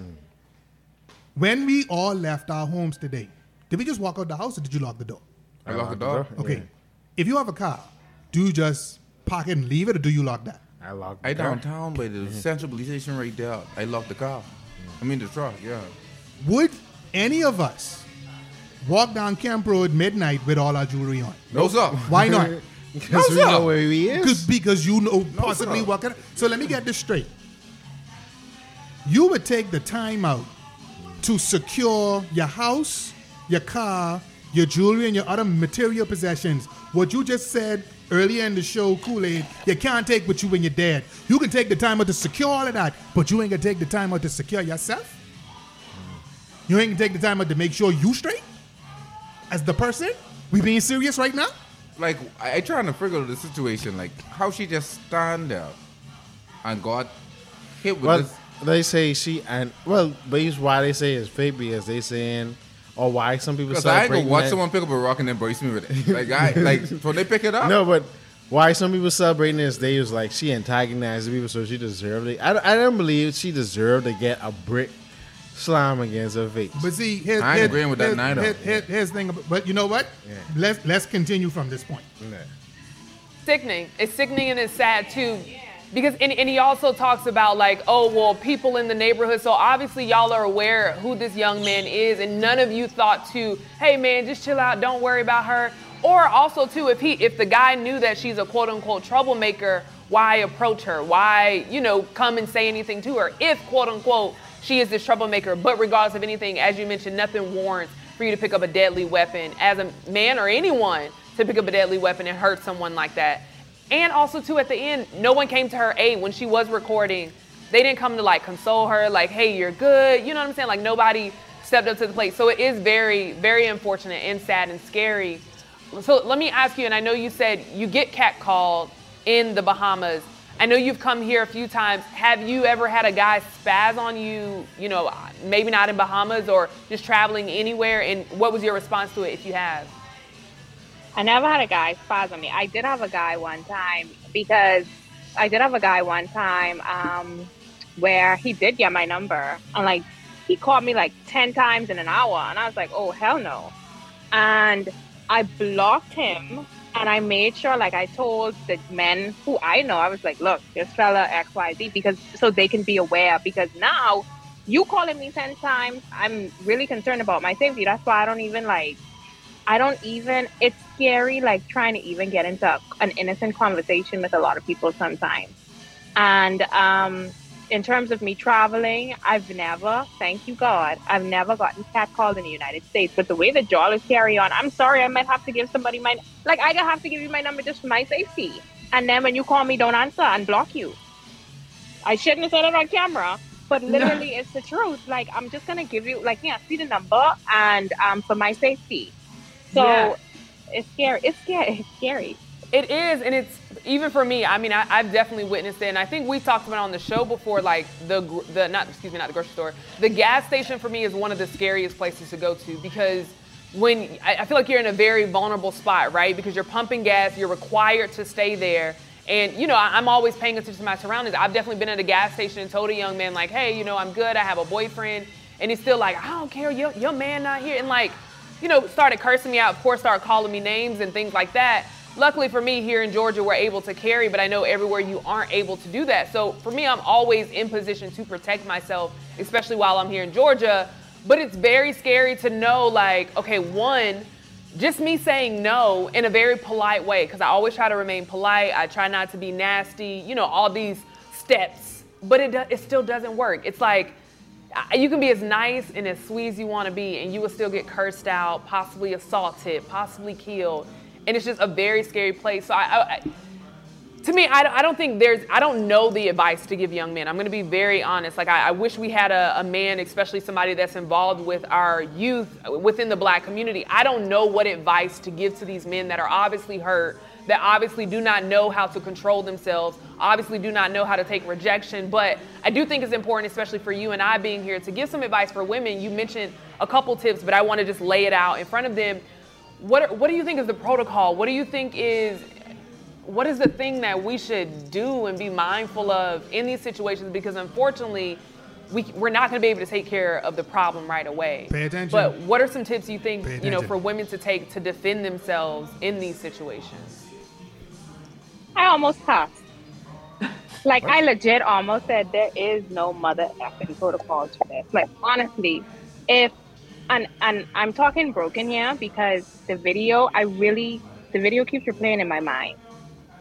When we all left our homes today, did we just walk out the house or did you lock the door? I locked the door. Okay. Yeah. If you have a car, do you just park it and leave it or do you lock that? I locked. I the car. downtown but the central police station right there. I locked the car. I mean the truck. Yeah. Would any of us walk down Camp Road midnight with all our jewelry on? No sir. Why not? Because we know where he Because is. because you know possibly sir. what can. So let me get this straight. You would take the time out to secure your house, your car, your jewelry, and your other material possessions. What you just said earlier in the show, Kool Aid, you can't take with you when you're dead. You can take the time out to secure all of that, but you ain't gonna take the time out to secure yourself. You ain't gonna take the time out to make sure you straight as the person. We being serious right now? Like I, I trying to figure out the situation. Like how she just stand there and got hit with Well, this. They say she and well, but why they say it's fake because they saying or why some people Because I ain't gonna watch that- someone pick up a rock and then brace me with it. Like I like when they pick it up. No, but why some people celebrating this day is like she antagonized people, so she deserved it. I, I don't believe she deserved to get a brick slam against her face. But see, here's, I ain't agreeing with that here's- neither. here- here- here's the thing. About, but you know what? Yeah. Let's let's continue from this point. sickening. It's sickening and it's sad too. Because and, and he also talks about like, oh well, people in the neighborhood. So obviously y'all are aware who this young man is, and none of you thought to, hey man, just chill out, don't worry about her. Or also too, if he if the guy knew that she's a quote unquote troublemaker, why approach her? Why, you know, come and say anything to her? If quote unquote she is this troublemaker. But regardless of anything, as you mentioned, nothing warrants for you to pick up a deadly weapon as a man or anyone to pick up a deadly weapon and hurt someone like that. And also too at the end, no one came to her aid when she was recording. They didn't come to like console her, like, hey, you're good. You know what I'm saying? Like nobody stepped up to the plate. So it is very, very unfortunate and sad and scary. So let me ask you, and I know you said you get catcalled in the Bahamas. I know you've come here a few times. Have you ever had a guy spaz on you, you know, maybe not in Bahamas or just traveling anywhere? And what was your response to it if you have? I never had a guy spaz on me. I did have a guy one time because I did have a guy one time um, where he did get my number and like he called me like 10 times in an hour and I was like, oh, hell no. And I blocked him and I made sure like I told the men who I know, I was like, look, this fella XYZ because so they can be aware because now you calling me 10 times, I'm really concerned about my safety. That's why I don't even like I don't even, it's scary, like trying to even get into an innocent conversation with a lot of people sometimes. And um, in terms of me traveling, I've never, thank you God, I've never gotten catcalled in the United States. But the way the jawlers carry on, I'm sorry, I might have to give somebody my, like, I have to give you my number just for my safety. And then when you call me, don't answer and block you. I shouldn't have said it on camera, but literally it's the truth. Like, I'm just going to give you, like, yeah, see the number and um, for my safety. So Yeah. it's scary. It's scary. It's scary. It is, and it's even for me. I mean, I, I've definitely witnessed it, and I think we talked about it on the show before. Like the the not excuse me, not the grocery store. The gas station for me is one of the scariest places to go to because when I, I feel like you're in a very vulnerable spot, right? Because you're pumping gas, you're required to stay there. And you know, I'm always paying attention to my surroundings. I've definitely been at a gas station and told a young man like, "Hey, you know, I'm good. I have a boyfriend," and he's still like, "I don't care. Your your man not here." And like, you know, started cursing me out. Of course, started calling me names and things like that. Luckily for me, here in Georgia, we're able to carry, but I know everywhere you aren't able to do that. So for me, I'm always in position to protect myself, especially while I'm here in Georgia. But it's very scary to know, like, okay, one, just me saying no in a very polite way, because I always try to remain polite. I try not to be nasty, you know, all these steps, but it, do- it still doesn't work. It's like, you can be as nice and as sweet as you want to be, and you will still get cursed out, possibly assaulted, possibly killed, and it's just a very scary place. So I, I, to me, I, don't- I don't think there's, I don't know the advice to give young men. I'm going to be very honest. Like, I, I wish we had a, a man, especially somebody that's involved with our youth within the black community. I don't know what advice to give to these men that are obviously hurt, that obviously do not know how to control themselves, obviously do not know how to take rejection. But I do think it's important, especially for you and I being here, to give some advice for women. You mentioned a couple tips, but I want to just lay it out in front of them what what do you think is the protocol? What do you think is what is the thing that we should do and be mindful of in these situations? Because unfortunately, we, we're not going to be able to take care of the problem right away. Pay attention. But what are some tips you think you know for women to take to defend themselves in these situations? I almost cussed. Like I legit almost said there is no mother effing protocol to this. Like honestly, if and and I'm talking broken here because the video I really the video keeps replaying in my mind.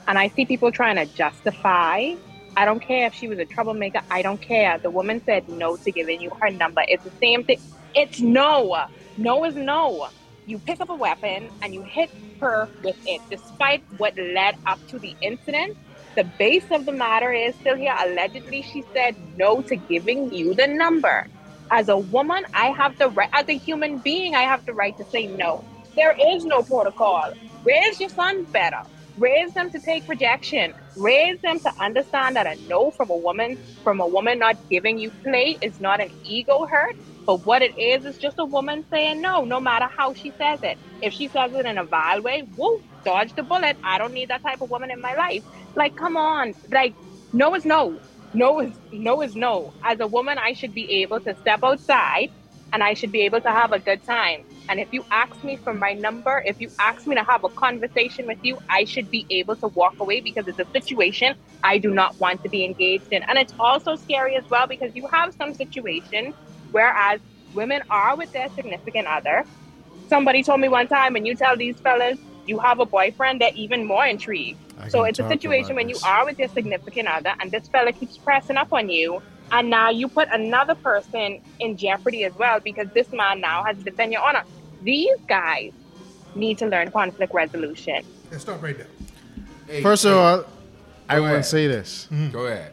And I see people trying to justify. I don't care if she was a troublemaker. I don't care. The woman said no to giving you her number. It's the same thing. It's no. No is no. You pick up a weapon and you hit her with it, despite what led up to the incident. The base of the matter is still here. Allegedly, she said no to giving you the number. As a woman, I have the right, as a human being, I have the right to say no. There is no protocol. Raise your sons better. Raise them to take rejection. Raise them to understand that a no from a woman, from a woman not giving you play, is not an ego hurt. But what it is is just a woman saying no, no matter how she says it. If she says it in a vile way, woo, dodge the bullet. I don't need that type of woman in my life. Like, come on. Like, no is no. No is no is no. As a woman, I should be able to step outside and I should be able to have a good time. And if you ask me for my number, if you ask me to have a conversation with you, I should be able to walk away because it's a situation I do not want to be engaged in. And it's also scary as well because you have some situations whereas women are with their significant other. Somebody told me one time, when you tell these fellas you have a boyfriend, they're even more intrigued. I So it's a situation when you are with your significant other and this fella keeps pressing up on you, and now you put another person in jeopardy as well because this man now has to defend your honor. These guys need to learn conflict resolution. Let's stop right there. Hey, First of hey, all, I want to ahead. say this. go ahead.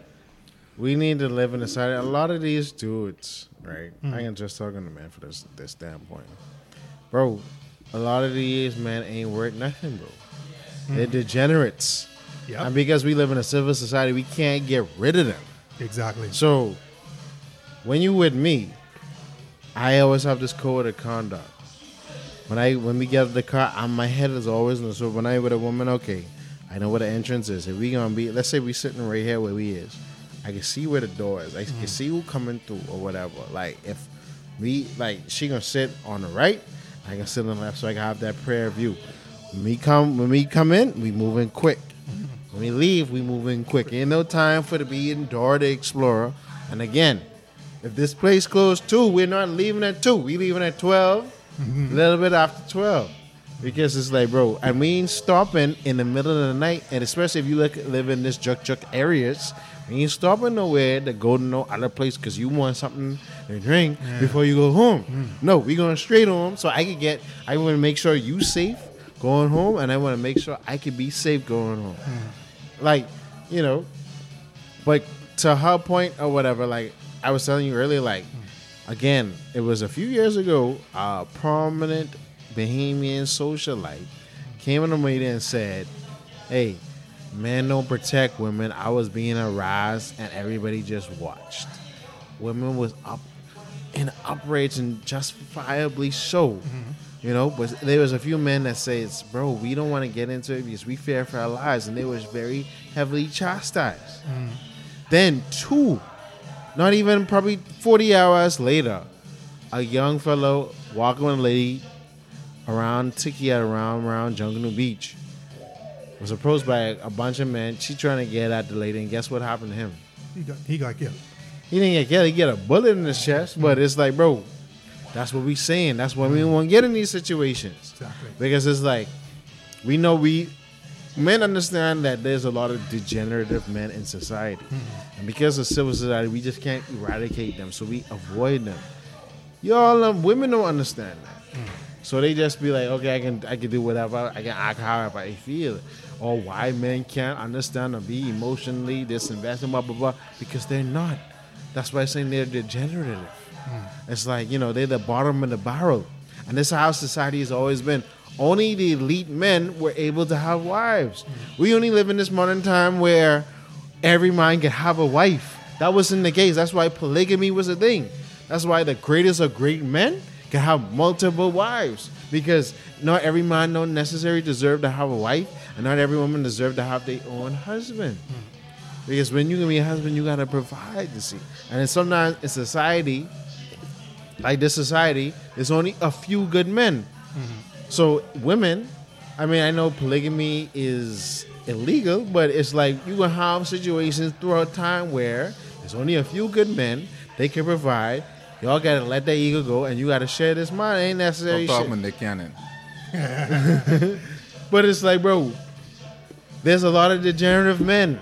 We need to live in a society. A lot of these dudes, right? Mm. I ain't just talking to man for this this standpoint, bro. A lot of these men ain't worth nothing, bro. Mm. They're degenerates, Yep. and because we live in a civil society, we can't get rid of them. Exactly. So, when you with me, I always have this code of conduct. When I when we get out of the car, i my head is always in the so when I with a woman, okay, I know where the entrance is. If we gonna be, let's say we sitting right here where we is, I can see where the door is. I can mm-hmm. see who coming through or whatever. Like if me, like she gonna sit on the right, I can sit on the left, so I can have that prayer view. When we come when we come in, we moving quick. Mm-hmm. When we leave, we moving quick. Ain't no time for the be in Dora the Explorer. And again, if this place closed two, we're not leaving at two. We leaving at 12, mm-hmm. a little bit after 12. Because it's like, bro, I mean, stopping in the middle of the night. And especially if you look, live in this juk juk areas, we ain't stopping nowhere to go to no other place because you want something to drink before you go home. Mm. No, we going straight home so I can get, I want to make sure you safe going home and I want to make sure I can be safe going home. Mm. Like, you know, but to her point or whatever, like I was telling you earlier, like mm. again, it was a few years ago, a prominent Bahamian socialite came in the meeting and said, Hey, men don't protect women. I was being harassed and everybody just watched. Women was up in outrage and justifiably so. Mm-hmm. You know, but there was a few men that say it's bro, we don't want to get into it because we fear for our lives, and they was very heavily chastised. Mm-hmm. Then two, not even probably forty hours later, a young fellow walking with a lady around Tiki at around around Junkanoo Beach was approached by a, bunch of men. She trying to get at the lady, and guess what happened to him? He got he got killed. He didn't get killed. He get a bullet in his chest, but it's like, bro, that's what we saying. That's why we want to get in these situations. Exactly. Because it's like, we know we men understand that there's a lot of degenerative men in society, and because of civil society, we just can't eradicate them. So we avoid them. Y'all, um, women don't understand that. So they just be like, okay, I can I can do whatever, I can act however I feel. Or why men can't understand or be emotionally disinvested, blah blah blah, because they're not. That's why I'm saying they're degenerative. Hmm. It's like, you know, they're the bottom of the barrel. And this is how society has always been. Only the elite men were able to have wives. Hmm. We only live in this modern time where every man can have a wife. That wasn't the case. That's why polygamy was a thing. That's why the greatest of great men can have multiple wives because not every man don't necessarily deserve to have a wife, and not every woman deserves to have their own husband. Because when you can be a husband, you gotta provide. You see, and sometimes in society, like this society, there's only a few good men. Mm-hmm. So women, I mean, I know polygamy is illegal, but it's like you gonna have situations throughout time where there's only a few good men. They can provide. Y'all gotta let that ego go, and you gotta share this money. Ain't necessary. Don't talk shit. when Cannon. But it's like, bro, there's a lot of degenerative men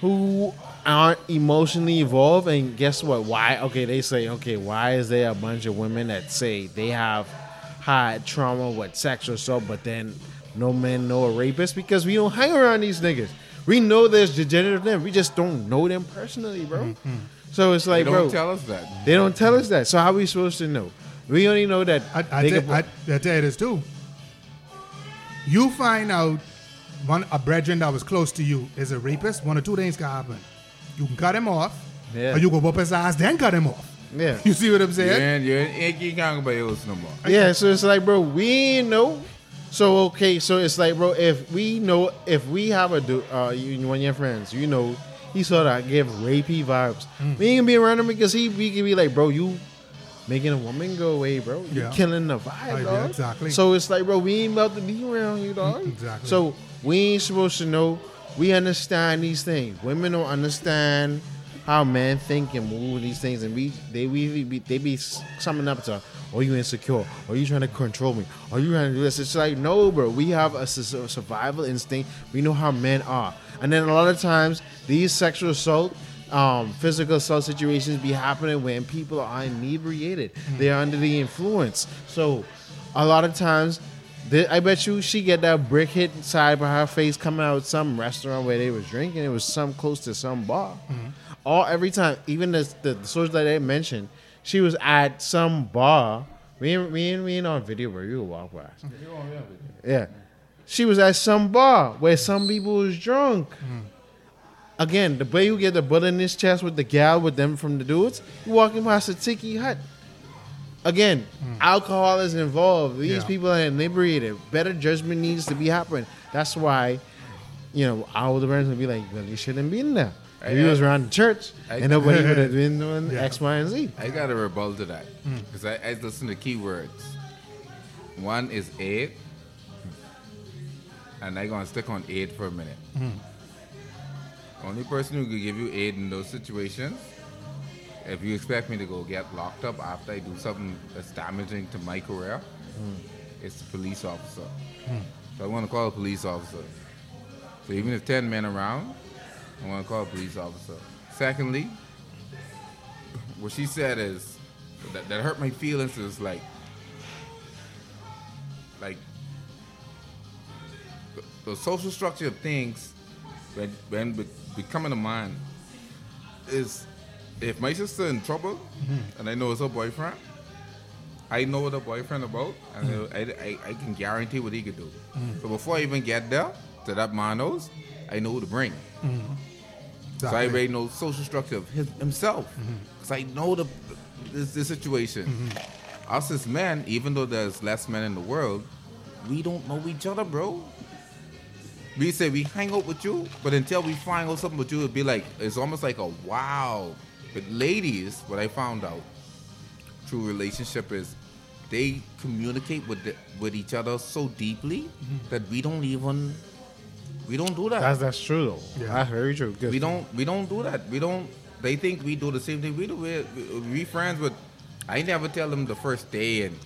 who aren't emotionally evolved. And guess what? Why? Okay, they say, okay, why is there a bunch of women that say they have had trauma with sex or assault, but then no men know a rapist? Because we don't hang around these niggas. We know there's degenerative men. We just don't know them personally, bro. Mm-hmm. So it's They like, don't bro, tell us that. they don't tell us that. So how are we supposed to know? We only know that I, I, they tell, I, I tell you this too. You find out one a brethren that was close to you is a rapist. One or two things can happen. You can cut him off, Yeah. or you go whoop his ass, then cut him off. yeah. You see what I'm You saying? ain't, you ain't, you can't go by yours no more. Yeah, so it's like, bro, we know. So okay, so it's like, bro, if we know, if we have a du- uh, you, one of your friends, you know, he sort of give rapey vibes. We ain't gonna be around him because he, we can be like, bro, you making a woman go away, bro. You Yeah. killing the vibe, yeah, dog. exactly. So it's like, bro, we ain't about to be around you, dog. Exactly. So we ain't supposed to know. We understand these things. Women don't understand how men think and move these things, and we they we, we they be summing up to, "Are you insecure? Are you trying to control me? Are you trying to do this?" It's like, no, bro. We have a survival instinct. We know how men are, and then a lot of times these sexual assault. Um, physical assault situations be happening when people are inebriated. They are under the influence. So, a lot of times Th- I bet you she get that brick hit inside by her face coming out of some restaurant where they was drinking. It was some close to some bar. Mm-hmm. All every time, even the the, the source that I mentioned, she was at some bar. We ain't, we ain't, we ain't on video, where You walk past. Yeah, she was at some bar where some people was drunk. Mm. Again, the way you get the butt in his chest with the gal with them from the dudes, you walking past a tiki hut. Again, mm. alcohol is involved. These Yeah. people are inebriated. Better judgment needs to be happening. That's why, you know, our older parents would be like, "Well, you shouldn't be in there." I- If you was around the church, I- and nobody would have been doing Yeah. X, Y, and Z. I got to rebuttal to that mm. because I, I listen to keywords. One is aid, and I gonna stick on aid for a minute. Mm. Only person who could give you aid in those situations, if you expect me to go get locked up after I do something that's damaging to my career, hmm. it's the police officer. Hmm. So I want to call a police officer. So even if ten men around, I want to call a police officer. Secondly, what she said is that, that hurt my feelings is like like the, the social structure of things when when be, becoming a man is if my sister in trouble mm-hmm. and I know it's her boyfriend, I know what her boyfriend about and mm. I, I, I can guarantee what he could do. Mm. So before I even get there to that man knows, I know who to bring. Mm-hmm. So I already know social structure of his, himself. Mm-hmm. Because I know the this, this situation. Us as men, even though there's less men in the world, we don't know each other, bro. We say we hang out with you, but until we find out something with you, it'd be like it's almost like a wow. But ladies, what I found out through relationship is they communicate with the, with each other so deeply mm-hmm. that we don't even we don't do that. That's that's true though. Yeah. That's very true. 'Cause We don't we don't do that. We don't. They think we do the same thing we do. We, we, we friends, but I never tell them the first day and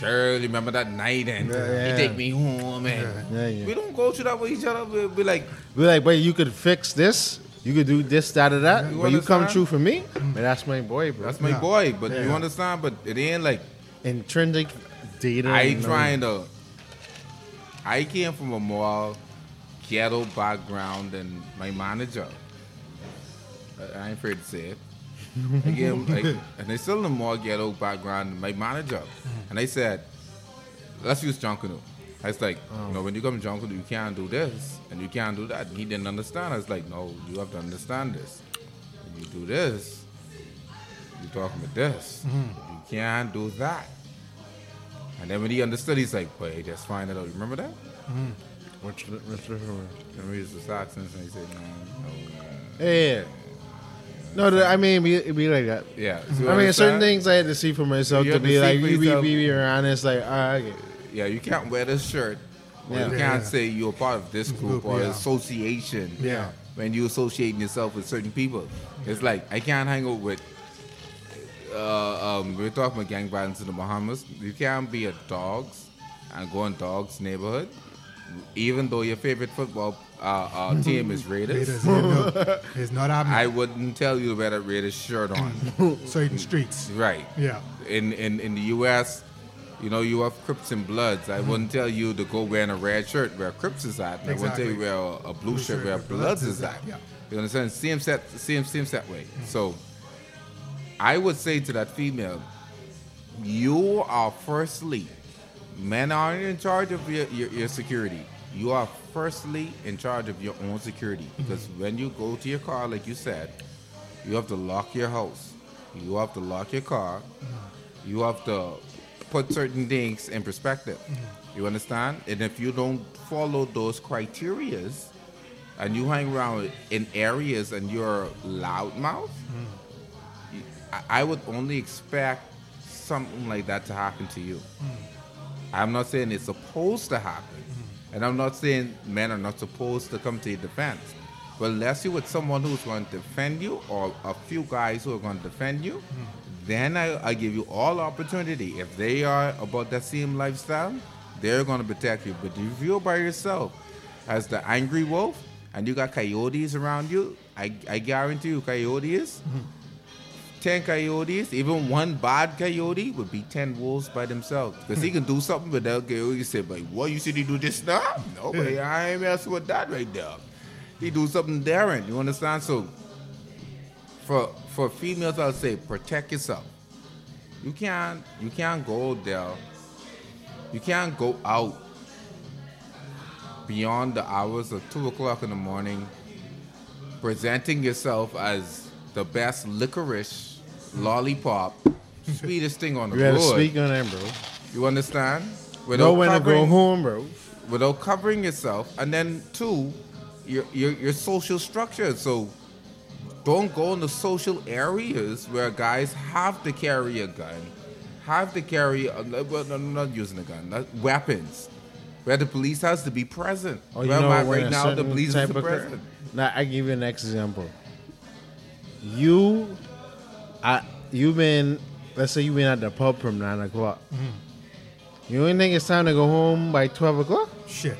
girl, remember that night and Yeah. you take me home and Yeah, yeah. we don't go through that with each other. We be like, We're like, but you could fix this. You could do this, that, or that. You but you come true for me. But that's my boy, bro. that's my Yeah. boy. But Yeah. you understand? But it ain't like intrinsic data. I and, uh, trying to. I came from a more ghetto background than my manager. I- I ain't afraid to say it. Again, like, and they still in a more ghetto background than my manager. And they said, let's use Junkanoo. I was like, you know, when you come to Junkanoo, you can't do this and you can't do that. And he didn't understand. I was like, no, you have to understand this. When you do this, you're talking about this. You You can't do that. And then when he understood, he's like, wait, just find it out. You remember that? Which, which difference? Remember he was the Saxons and he said, no, no. Yeah. No, I mean, be, be like that. Yeah. I mean, certain things I had to see for myself You to be like, for be, be, be, be honest. Like, ah, all right, Yeah, you can't wear this shirt. Or Yeah. You can't Yeah. say you're a part of this group, group, or yeah. association. Yeah. When you associating yourself with certain people, it's like I can't hang out with. Uh, um, we're talking about gang violence in the Bahamas. You can't be a dogs and go in dogs neighborhood, even though your favorite football uh, uh, team is Raiders. Raiders, no, it's not. I wouldn't tell you to wear that Raiders shirt on. Certain streets. right. Yeah. in, in, in the U.S., you know, you have Crips and Bloods. I wouldn't tell you to go wearing a red shirt where Crips is at. and I wouldn't tell you wear a, a blue, Blue shirt where Bloods Bloods is at. yeah. You understand? Same set, same same set way. So, I would say to that female, you are firstly, men aren't in charge of your, your, your security. You are firstly in charge of your own security mm-hmm. because when you go to your car, like you said, you have to lock your house. You have to lock your car. Mm-hmm. You have to put certain things in perspective. Mm-hmm. You understand? And if you don't follow those criterias and you hang around in areas and you're loudmouth, you- I- I would only expect something like that to happen to you. Mm-hmm. I'm not saying it's supposed to happen. And I'm not saying men are not supposed to come to your defense. But unless you're with someone who's going to defend you or a few guys who are going to defend you, then I, I give you all opportunity. If they are about that same lifestyle, they're going to protect you. But if you're by yourself as the angry wolf and you got coyotes around you, I, I guarantee you coyotes mm-hmm. 10 coyotes, even one bad coyote would be 10 wolves by themselves. Because he can do something without coyote. You say, like, what, you said he do this now? No, but I ain't messing with that right there. He do something daring, You understand? So, for for females, I'll say, protect yourself. You can't, you can't go there. You can't go out beyond the hours of 2 o'clock in the morning presenting yourself as the best licorice lollipop, sweetest thing on the you gotta road. speak on that, bro. You understand? Know when to go home, bro. Without covering yourself, and then two, your your your social structure. So don't go in the social areas where guys have to carry a gun, have to carry. A, well, no, I'm not using a gun. not- weapons. Where the police has to be present. Oh, you Where know, I right now, the police is of cur- present. Now, I give you an example. You, I, you been, let's say you been at the pub from nine o'clock. Mm-hmm. You ain't think it's time to go home by twelve o'clock? Shit.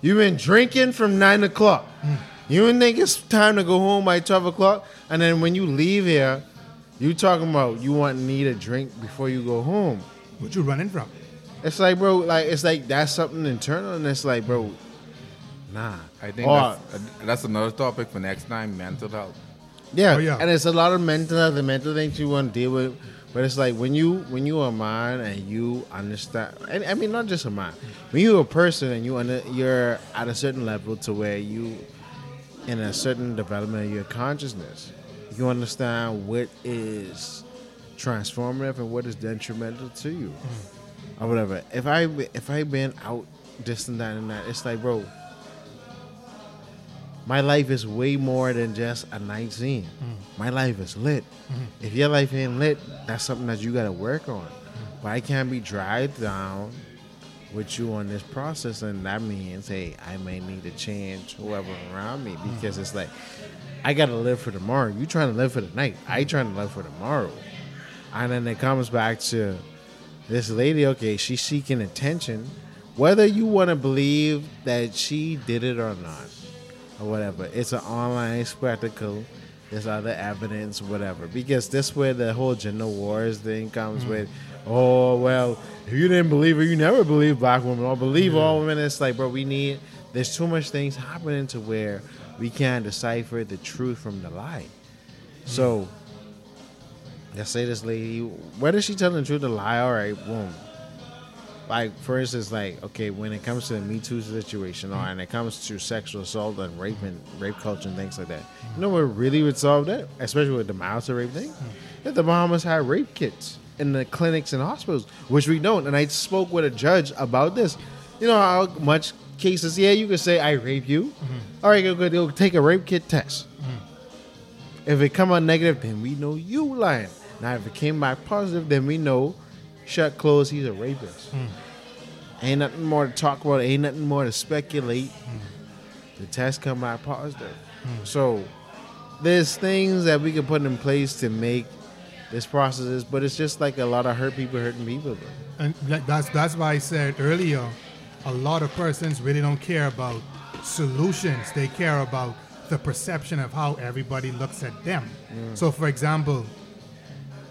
You been drinking from nine o'clock. Mm. You ain't think it's time to go home by twelve o'clock? And then when you leave here, you talking about you want need a drink before you go home. What you running from? It's like, bro, like it's like that's something internal, and it's like, bro, nah. I think Or- that's, that's another topic for next time. Mental health. Yeah, Oh, yeah. and it's a lot of mental health, the mental things you want to deal with. But it's like when you when you are a man and you understand, and I mean not just a man, when you're a person and you under, you're at a certain level to where you in a certain development of your consciousness, you understand what is transformative and what is detrimental to you, mm-hmm. or whatever. If I if I been out this and that and that, it's like, bro, my life is way more than just a night scene. Mm-hmm. My life is lit. Mm-hmm. If your life ain't lit, that's something that you got to work on. But I can't be dragged down with you on this process, and that means, hey, I may need to change whoever around me mm-hmm. because it's like I got to live for tomorrow. You trying to live for the night. I trying to live for tomorrow. And then it comes back to this lady. Okay, she's seeking attention, whether you want to believe that she did it or not or whatever. It's an online spectacle. There's other evidence, whatever. Because this where the whole gender wars thing comes mm-hmm. with. Oh well, if you didn't believe it, you never believe black women. Or believe all women. It's like, bro, we need. There's too much things happening to where we can't decipher the truth from the lie. Mm. So, let's say this lady, whether she telling the truth or lie, all right, boom. Like for instance, like okay, when it comes to the Me Too situation, or and it comes to sexual assault and rape and rape culture and things like that, you know what really would solve that, especially with the milder rape thing, mm. if the Bahamas had rape kits, in the clinics and hospitals, which we don't. And I spoke with a judge about this. You know how much cases? Yeah, you can say I rape you. Mm-hmm. All right, go, go, go take a rape kit test. Mm-hmm. If it come out negative, then we know you lying. Now, if it came back positive, then we know shut close. He's a rapist. Mm. Ain't nothing more to talk about. Ain't nothing more to speculate. Mm. The test come back positive. Mm. So there's things that we can put in place to make this process, is, but it's just like a lot of hurt people hurting people. Bro. And that's that's why I said earlier, a lot of persons really don't care about solutions. They care about the perception of how everybody looks at them. So, for example,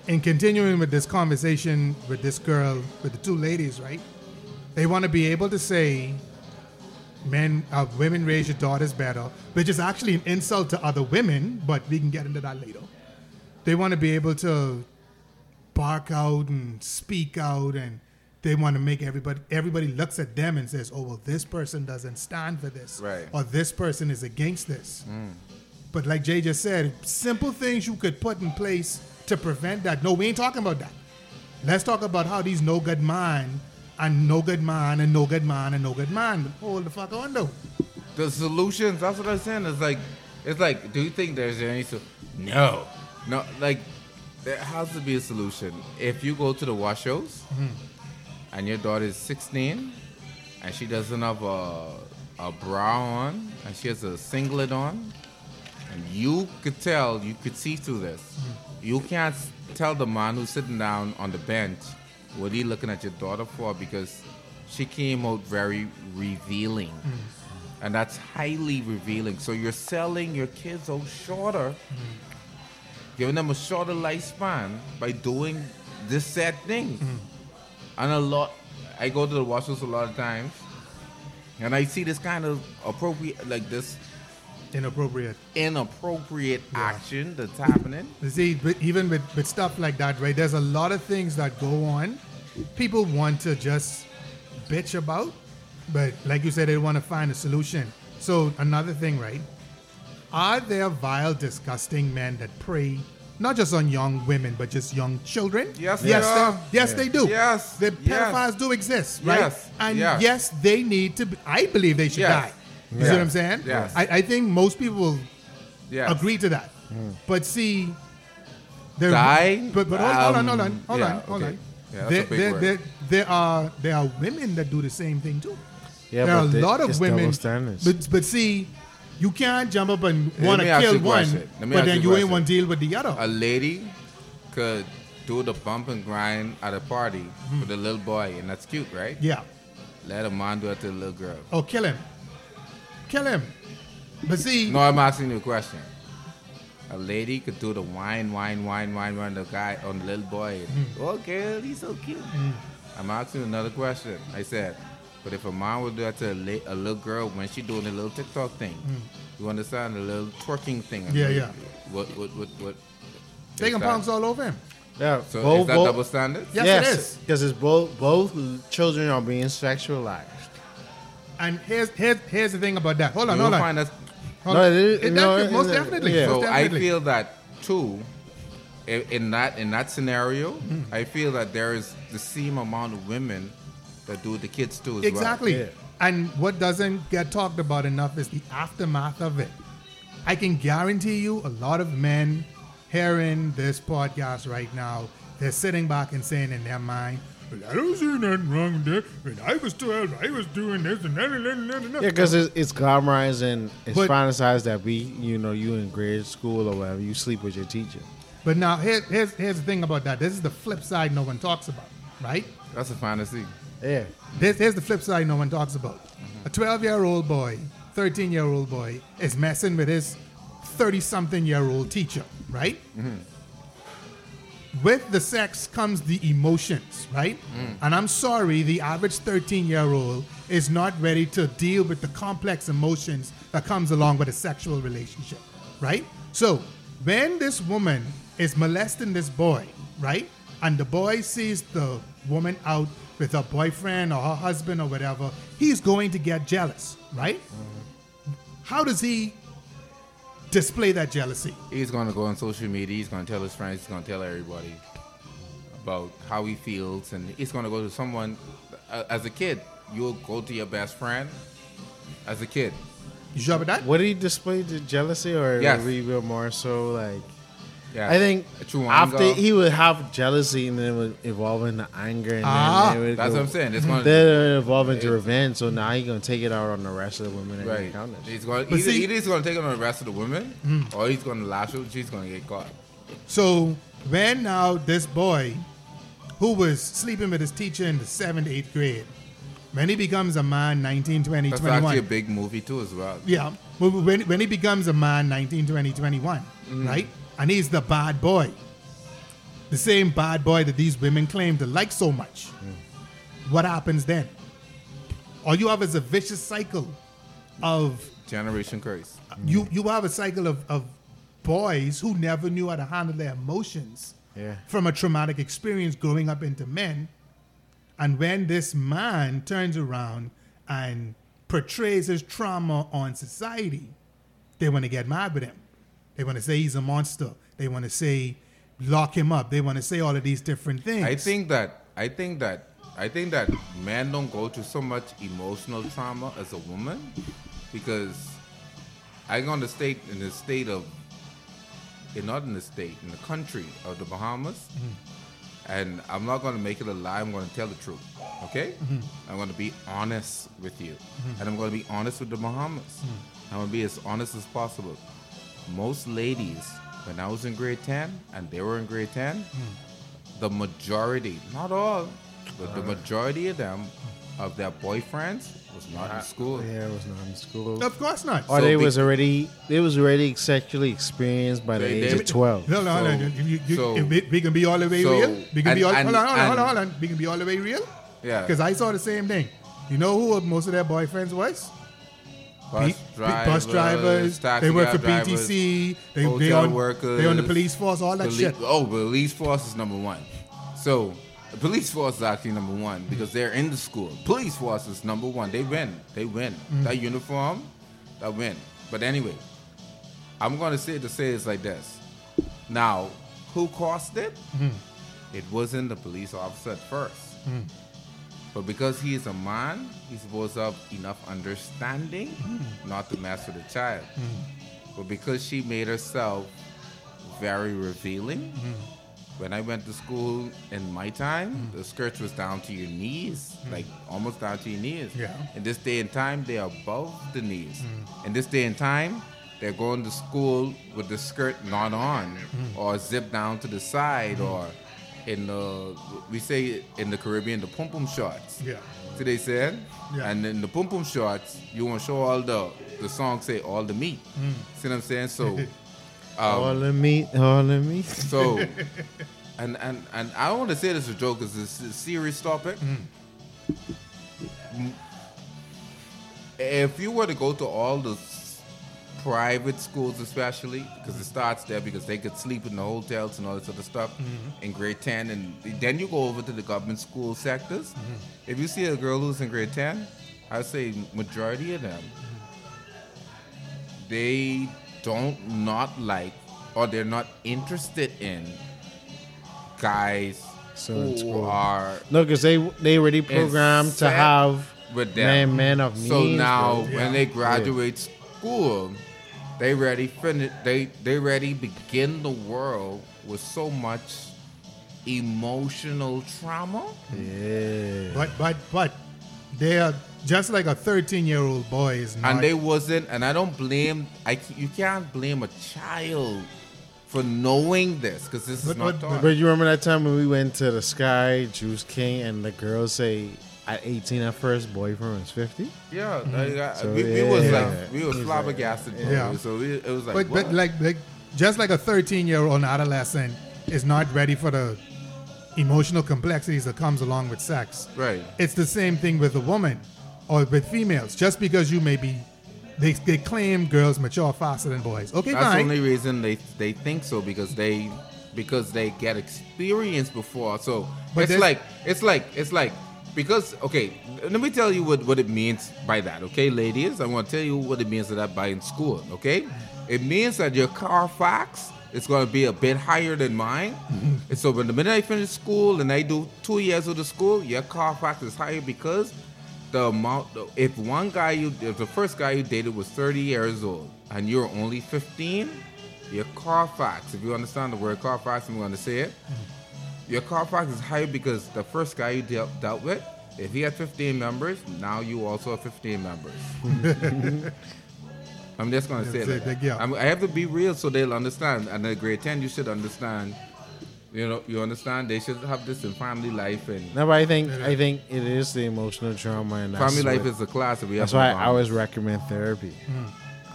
in continuing with this conversation with this girl, with the two ladies, right? They want to be able to say, "Men, uh, women raise your daughters better," which is actually an insult to other women. But we can get into that later. They want to be able to bark out and speak out and they want to make everybody everybody looks at them and says oh well this person doesn't stand for this Right. or this person is against this mm. but like jay just said simple things you could put in place to prevent that no we ain't talking about that let's talk about how these no good man and no good man and no good man and no good man hold the fuck on though The solutions. That's what I'm saying. It's like, it's like. Do you think there's any? So, no, no. Like, there has to be a solution. If you go to the wash shows, mm-hmm. and your daughter is 16, and she doesn't have a a bra on, and she has a singlet on, and you could tell, you could see through this. Mm-hmm. You can't tell the man who's sitting down on the bench what he looking at your daughter for because she came out very revealing. Mm-hmm. And that's highly revealing. So you're selling your kids out shorter, giving them a shorter lifespan by doing this sad thing. And a lot, I go to the washrooms a lot of times, and I see this kind of appropriate, like this inappropriate inappropriate action that's happening. You see, but even with, with stuff like that, right? There's a lot of things that go on. People want to just bitch about, but like you said, they want to find a solution. So another thing, right? Are there vile, disgusting men that prey not just on young women, but just young children? Yes, yes, there are. they, yes, they do. Yes, the yes. pedophiles do exist, right? Yes, and yes. yes, they need to. Be, I believe they should Yes. die. You see what I'm saying? Yes. I, I think most people will Yes. agree to that. But see, there, Die? But, but hold, hold on, hold on, Um, hold yeah, on, hold okay. on. Yeah, that's there, a big there, word. there, there are there are women that do the same thing too. Yeah, there are a lot of women. double standards. But but see, you can't jump up and want to kill one, question. Let me but then you you ain't want to deal with the other. A lady could do the bump and grind at a party hmm. with a little boy, and that's cute, right? yeah. Let a man do it to a little girl. Oh, kill him. Kill him. But see, No, I'm asking you a question. A lady could do the wine, wine, wine, wine, wine, the guy on the little boy. Hmm. Oh, girl, he's so cute. Hmm. I'm asking another question. I said, but if a mom would do that to a, la- a little girl when she doing a little TikTok thing, you understand the little twerking thing? Yeah, yeah. What, what, what, what? they is can that- pounce all over him. Yeah, So both- is that both- double standard? Yes, it is. because it's both both children are being sexualized. And here's here's here's the thing about that. Hold on, You hold will on. find that Hold No, on. it is- It no, it- most it- definitely. yeah. most So I feel that too. In that in that scenario, Mm-hmm. I feel that there is the same amount of women that do the kids too as Exactly. Yeah. And what doesn't get talked about enough is the aftermath of it. I can guarantee you a lot of men hearing this podcast right now, they're sitting back and saying in their mind, well, I don't see nothing wrong with that. When I was 12, I was doing this and that and that and that. and that." Yeah, because it's, it's glamorized and it's But- fantasized that we, you know, you in grade school or whatever, you sleep with your teacher. But now, here, here's, here's the thing about that. This is the flip side no one talks about, right? That's a fantasy. Yeah. This, here's the flip side no one talks about. A 12 year old boy, 13 year old boy is messing with his 30 something year old teacher, right? Mm-hmm. With the sex comes the emotions, right? Mm. And I'm sorry, the average 13 year old is not ready to deal with the complex emotions that comes along with a sexual relationship, right? So when this woman is molesting this boy, right? And the boy sees the woman out with her boyfriend or her husband or whatever, he's going to get jealous, right? How does he display that jealousy? He's gonna go on social media. He's gonna tell his friends. He's gonna tell everybody. about how he feels, and he's gonna go to someone. Uh, as a kid, you'll go to your best friend. As a kid, You sure about that? What did he display the jealousy or Yes. we were more so like yeah. I think True after he would have jealousy and then it would evolve into anger and Ah. then it would That's go, what I'm saying. It's gonna Then it would evolve into revenge. So now he's gonna take it out on the rest of the women right. encounters. He's going But either, see- either he's gonna take it on the rest of the women, or he's gonna lash out. She's gonna get caught. So when now this boy, who was sleeping with his teacher in the seventh, eighth grade, when he becomes a man, 19, 20, That's 21. actually a big movie too, as well. Yeah. When, when when he becomes a man, 19, 20, 21, Mm-hmm. right? And he's the bad boy. The same bad boy that these women claim to like so much. Mm. What happens then? All you have is a vicious cycle of Generation curse. you you have a cycle of, of boys who never knew how to handle their emotions Yeah. from a traumatic experience growing up into men. And when this man turns around and portrays his trauma on society, they want to get mad with him. They want to say he's a monster. They want to say lock him up. They want to say all of these different things. I think that I think that I think that men don't go through so much emotional trauma as a woman because I'm gonna state in the state of in not in the state, in the country of the Bahamas. Mm-hmm. And I'm not gonna make it a lie, I'm gonna tell the truth. Okay? Mm-hmm. I'm gonna be honest with you. Mm-hmm. And I'm gonna be honest with the Bahamas. I'm gonna be as honest as possible. Most ladies, when I was in grade 10 and they were in grade 10, hmm. the majority, not all, but the majority of them, of their boyfriends, was not in school. Yeah, was not in school. of course not. Or So they be- was already they was already sexually experienced by the age they- of twelve. No, no, no. So- You, you, so- we, we can be all the way so- real. We can be all. and- hold on, hold on, hold on, hold on. We can be all the way real. Yeah. Because I saw the same thing. You know who most of their boyfriends was? Bus P- bus drivers. They work for drivers, PTC. They, they on workers. they on the police force. All that Poli- shit. Oh, police force is number one. So the police force is actually number one because they're in the school. Police force is number one. They win. They win. Mm. That uniform, that win. But anyway, I'm gonna say to say it's like this. Now, who caused it? Mm-hmm. It wasn't the police officer at first. But because he is a man, he's supposed to have enough understanding not to mess with a child. But because she made herself very revealing, when I went to school in my time, the skirts was down to your knees, like almost down to your knees. Yeah. In this day and time, they're above the knees. In this day and time, they're going to school with the skirt not on, or zip down to the side, or in the we say in the Caribbean the pum pum shorts. Yeah. See they said? Yeah. And in the pum pum shorts, you want to show all the the song say all the meat. Mm. See what I'm saying? So um, all the meat, all the meat. so and and and I don't want to say this as a joke because it's a serious topic. Mm. If you were to go to all the s- private schools, especially because it starts there, because they could sleep in the hotels and all this other stuff mm-hmm. in grade ten, and then you go over to the government school sectors. Mm-hmm. If you see a girl who's in grade ten, I'd say majority of them mm-hmm. they don't not like or they're not interested in guys So who are No, because they they already programmed to have with them. man, man of means. so now when they graduate school, they ready finish they they ready begin the world with so much emotional trauma. yeah. But but but they are just like a 13 year old boy is not. and they wasn't and i don't blame i c- you can't blame a child for knowing this because this is not but- taught. But you remember that time when we went to the Sky Juice King and the girls say at 18 at first boyfriend was 50? yeah like, mm-hmm. I- So, we, we was yeah. like we was flabbergasted bro. Yeah. so we, it was like but but like like just like a 13 year old adolescent is not ready for the emotional complexities that comes along with sex. right It's the same thing with a woman or with females. Just because you may be, they, they claim girls mature faster than boys. Okay, that's the only reason they they think so because they because they get experience before so But it's like it's like it's like because okay let me tell you what what it means by that okay ladies i want to tell you what it means that by in school okay it means that your carfax is going to be a bit higher than mine mm-hmm. And so when the minute I finish school and I do two years of the school, your Carfax is higher because the amount. If one guy you, if the first guy you dated was 30 years old and you're only 15, your Carfax. If you understand the word Carfax, I'm going to say it. Mm-hmm. Your Carfax is higher because the first guy you dealt, dealt with, if he had 15 members, now you also have 15 members. I'm just going to say that. like, yeah. I'm- I have to be real so they'll understand. And at grade 10, you should understand. You know, you understand. They should have this in family life and No, but I think I think it is the emotional trauma and that's family life what- is a class that we That's have. why I always recommend therapy.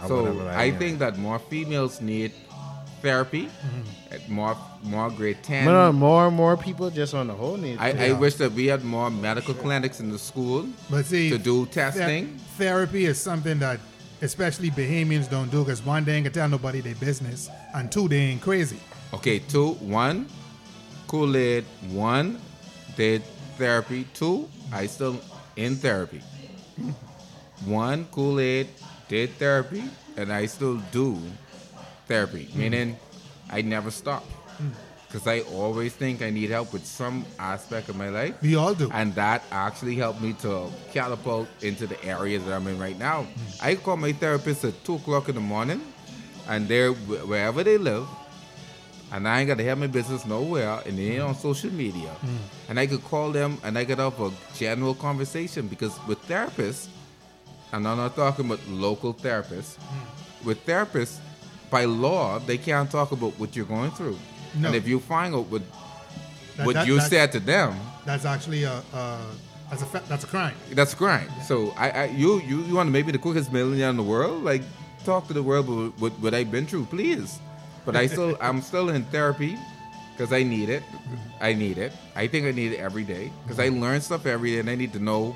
or So whatever, I think that more females need therapy. Mm-hmm. At more more grade 10. no, no, uh, more and more people just on the whole need. I, I wish that we had more medical clinics in the school But see, to do ther- testing. therapy is something that especially Bahamians don't do because one, they ain't gonna tell nobody their business, and two, they ain't crazy. Okay, two, one, Kool Aid, one, did therapy. Two, I still in therapy. One, Kool Aid, did therapy, and I still do therapy, mm. meaning I never stop. Mm. Because I always think I need help with some aspect of my life. We all do. And that actually helped me to catapult into the area that I'm in right now. Mm. I call my therapist at 2 o'clock in the morning, and they're wherever they live, and I ain't got to have my business nowhere, and they ain't on social media. And I could call them and I could have a general conversation because with therapists, and I'm not talking about local therapists, with therapists, by law, they can't talk about what you're going through. No. And if you find out what, That- what that- you said to them, That's actually a, a that's a fa- that's a crime. that's a crime. So I, I you you you want to make me the quickest millionaire in the world? Like talk to the world about what, what I've been through, please. But I still I'm still in therapy because I need it. Mm-hmm. I need it. I think I need it every day because I mm-hmm. learn stuff every day and I need to know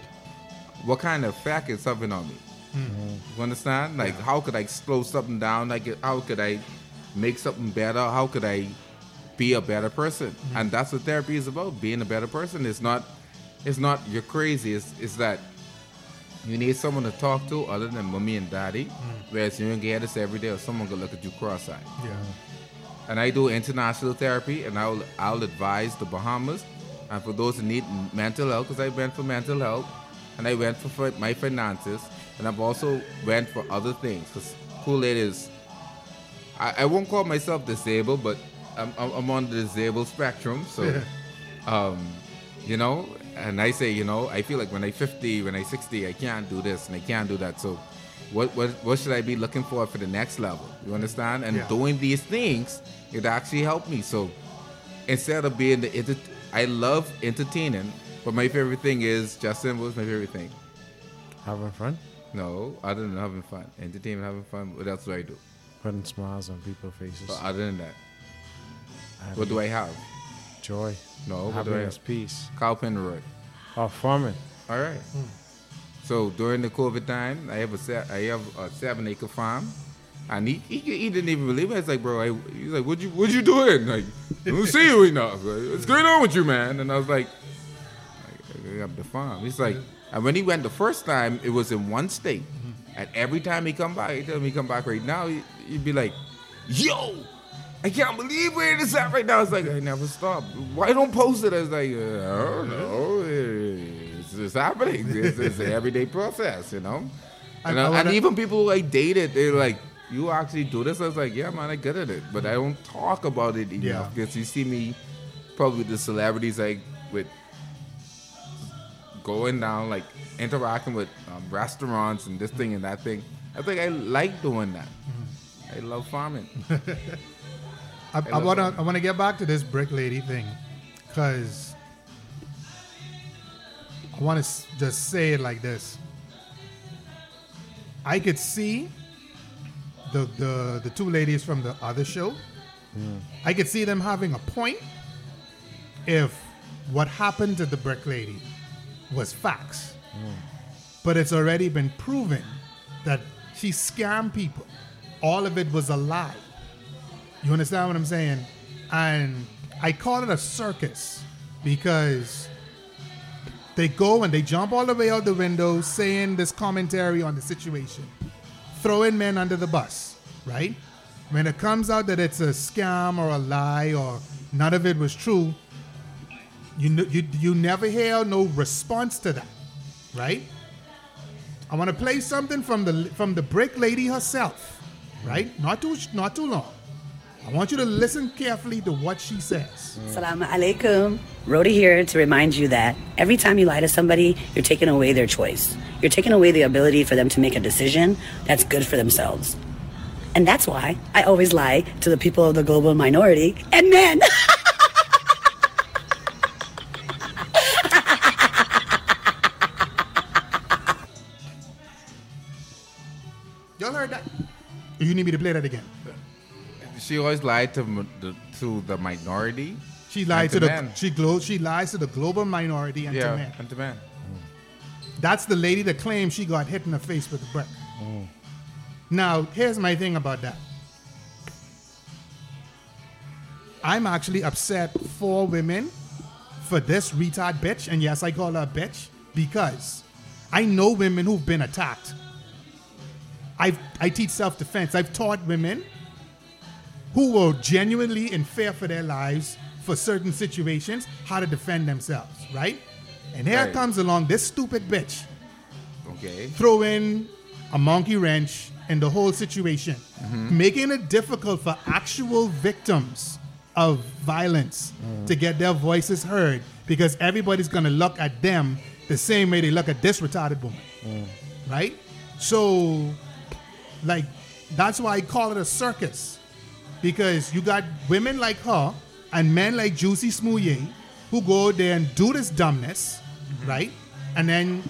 what kind of effect it's having on me. You understand? Like how could I slow something down? Like how could I make something better? How could I be a better person? Mm-hmm. And that's what therapy is about, being a better person. It's not it's not you're crazy, it's it's that you need someone to talk to other than mommy and daddy. Mm. Whereas you don't get this every day or someone gonna look at you cross-eyed. Yeah. And I do international therapy, and I'll I'll advise the Bahamas, and for those who need mental health, because I went for mental health, and I went for, fi- my finances, and I've also went for other things. Because Kool Aid is, I, I won't call myself disabled, but I'm, I'm on the disabled spectrum, so, um, you know, and I say, you know, I feel like when I'm 50, when I'm 60, I can't do this and I can't do that. So, what what what should I be looking for for the next level? You understand? And Yeah. doing these things, it actually helped me. So, instead of being the enter- I love entertaining, but my favorite thing is Justin. What's my favorite thing? having fun, No, other than having fun, entertainment, having fun. What else do I do? putting smiles on people's faces. But other than that, Happy- what do I have? Joy, No, what do I happiness, have? peace. Kyle Penroy. Oh, farming. All right. Hmm. So during the COVID time, I have a se- I have a seven acre farm, and he, he he didn't even believe it. It's like, bro, I, he's like, what you what you doing? Like, I don't see you enough. Like, What's going on with you, man? And I was like, I got the farm. He's like, and when he went the first time, it was in one state, and every time he come back, he tell me he come back right now, he, he'd be like, yo. I can't believe where this at right now. It's like I never stop. Why don't post it? I was like, uh, I don't know. It's, it's happening. It's, it's an everyday process, you know. I- And, I and even people who I dated, they're like, "You actually do this?" I was like, "Yeah, man, I good at it," but I don't talk about it enough Yeah. because you see me probably with the celebrities like with going down, like interacting with um, restaurants and this thing and that thing. I think I like doing that. Mm-hmm. I love farming. I, I love wanna. I wanna get back to this brick lady thing, cause I wanna s- just say it like this. I could see the the the two ladies from the other show. I could see them having a point if what happened to the brick lady was facts. But it's already been proven that she scammed people. All of it was a lie. You understand what I'm saying? And I call it a circus because they go and they jump all the way out the window saying this commentary on the situation, throwing men under the bus, right? when it comes out that it's a scam or a lie or none of it was true, you you you never hear no response to that, right? I want to play something from the from the brick lady herself, right? Not too not too long. I want you to listen carefully to what she says. Assalamu alaikum. Rhoda here to remind you that every time you lie to somebody, you're taking away their choice. You're taking away the ability for them to make a decision that's good for themselves. And that's why I always lie to the people of the global minority and men. Y'all heard that? You need me to play that again? She always lied to the, to the minority. She lied to to the men. she glo- she lies to the global minority and to yeah, men. and to men. That's the lady that claims she got hit in the face with a brick. Mm. Now, here's my thing about that. I'm actually upset for women for this retard bitch, and yes, I call her a bitch because I know women who've been attacked. I've, I teach self defense. I've taught women who were genuinely in fear for their lives for certain situations how to defend themselves, right? And here Right. comes along this stupid bitch Okay. throw in a monkey wrench in the whole situation, mm-hmm. making it difficult for actual victims of violence mm. to get their voices heard because everybody's going to look at them the same way they look at this retarded woman. Mm. Right? So, like, that's why I call it a circus because you got women like her and men like Jussie Smollett who go there and do this dumbness, right? And then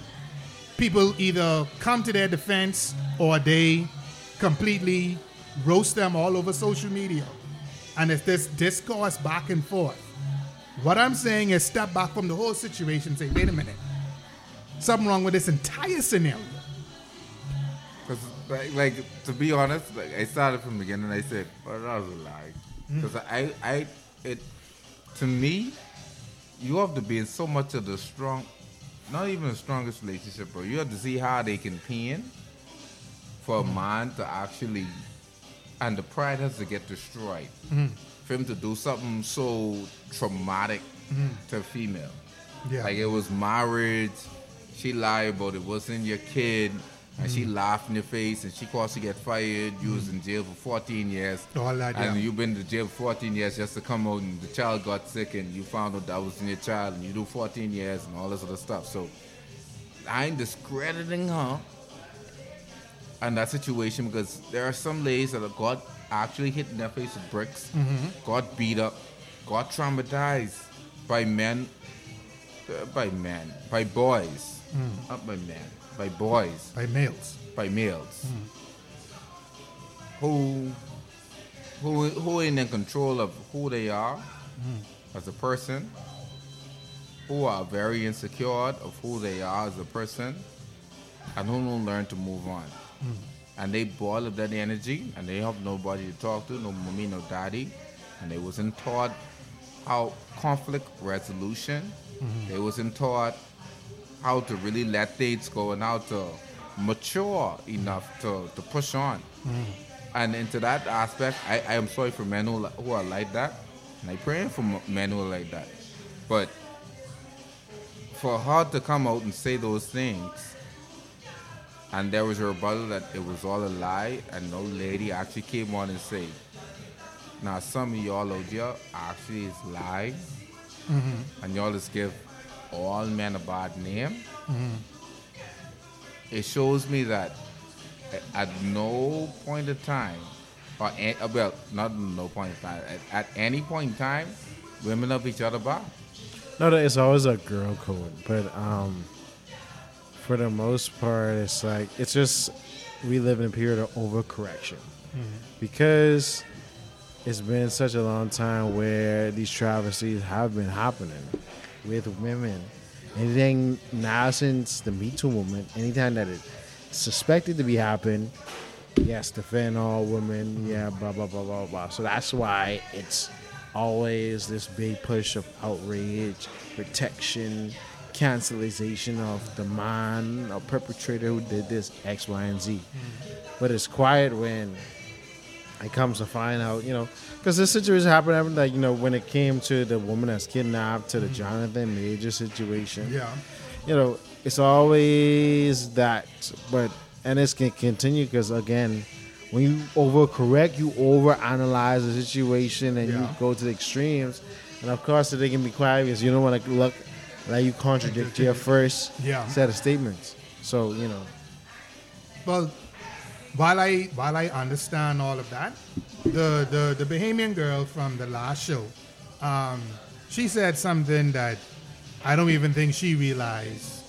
people either come to their defense or they completely roast them all over social media. And it's this discourse back and forth. What I'm saying is step back from the whole situation and say, wait a minute. Something wrong with this entire scenario. Like, like to be honest, like I started from the beginning. I said, "Well, that was a lie." Hmm. Because I, I, it, to me, you have to be in so much of the strong, not even the strongest relationship, bro. You have to see how they can pin for a hmm. man to actually, and the pride has to get destroyed hmm. for him to do something so traumatic to a female. Yeah. Like it was marriage. She lied about it wasn't your kid. And she hmm. laughed in your face and she caused you to get fired. You was in jail for 14 years. Oh, all that, and yeah. you've been to jail for 14 years just to come out and the child got sick and you found out that was in your child and you do 14 years and all this other stuff. So I ain't discrediting her and that situation because there are some ladies that got actually hit in their face with bricks, mm-hmm. got beat up, got traumatized by men, uh, by men, by boys, mm. not by men, by boys, By males. by males, hmm. who, who, who in control of who they are hmm. as a person, who are very insecure of who they are as a person, and who don't learn to move on. Hmm. And they boil up that energy, and they have nobody to talk to, no mommy, no daddy, and they wasn't taught how conflict resolution. They wasn't taught how to really let things go and how to mature enough to, to push on. Mm. And into that aspect, I, I am sorry for men who, who are like that, and I pray for men who are like that. But for her to come out and say those things, and there was a rebuttal that it was all a lie, and no lady actually came on and said, now some of y'all out there actually is lie, mm-hmm. and y'all just give all men a bad name. It shows me that at no point of time, or a, uh, well, not no point of time, at, at any point in time, women love each other back. No, that it's always a girl code, but um, for the most part, it's like it's just we live in a period of overcorrection because it's been such a long time where these travesties have been happening with women. Anything now since the Me Too movement, anytime that it's suspected to be happening, yes, defend all women, yeah, blah blah blah blah blah. So that's why it's always this big push of outrage, protection, cancellation of the man or perpetrator who did this X, Y, and Z. Mm-hmm. But it's quiet when it comes to find out, you know, because this situation happened, happened like you know when it came to the woman that's kidnapped to the mm-hmm. Jonathan Major situation. Yeah. you know, it's always that, but and it's can continue because again, when you overcorrect, you overanalyze the situation and you go to the extremes, and of course they can be quiet because you don't want to look like you contradict your first Yeah. set of statements. So you know, Well, while I while I understand all of that, the the the Bahamian girl from the last show, um, she said something that I don't even think she realized.